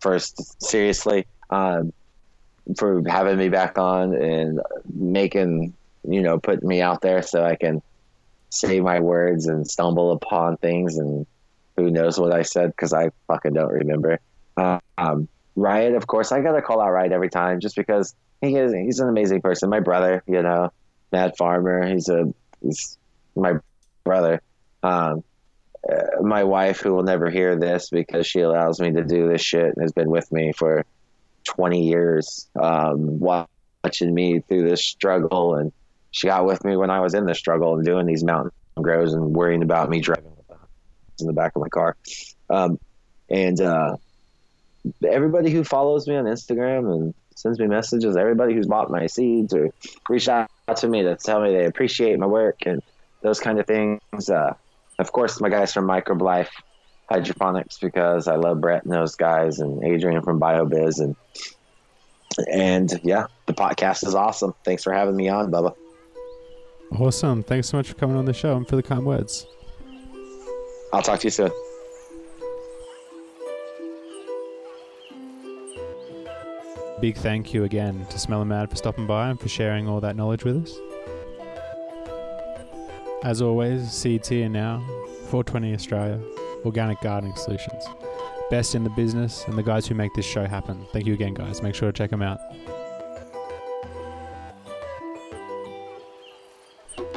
first, seriously, um, for having me back on and making, you know, putting me out there so I can say my words and stumble upon things and who knows what I said because I fucking don't remember. Um, Riot, of course, I gotta call out Riot every time just because he is he's an amazing person. My brother, you know, Mad Farmer, he's a he's my brother. Um, uh, my wife, who will never hear this because she allows me to do this shit and has been with me for 20 years, um, watching me through this struggle. And she got with me when I was in the struggle and doing these mountain grows and worrying about me driving in the back of my car. Um, and uh, everybody who follows me on Instagram and sends me messages, everybody who's bought my seeds or reached out to me to tell me they appreciate my work and those kind of things. Uh, of course, my guys from Microbe Hydroponics because I love Brett and those guys and Adrian from BioBizz and and yeah, the podcast is awesome. Thanks for having me on, Bubba. Awesome. Thanks so much for coming on the show and for the kind words. I'll talk to you soon. Big thank you again to Smell and Mad for stopping by and for sharing all that knowledge with us. As always, seeds here now, 420 Australia, Organic Gardening Solutions. Best in the business and the guys who make this show happen. Thank you again, guys. Make sure to check them out.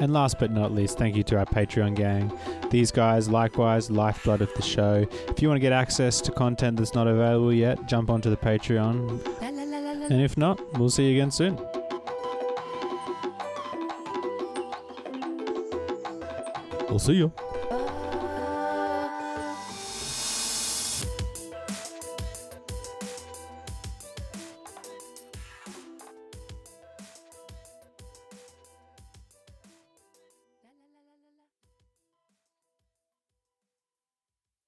And last but not least, thank you to our Patreon gang. These guys, likewise, lifeblood of the show. If you want to get access to content that's not available yet, jump onto the Patreon. And if not, we'll see you again soon. We'll see you.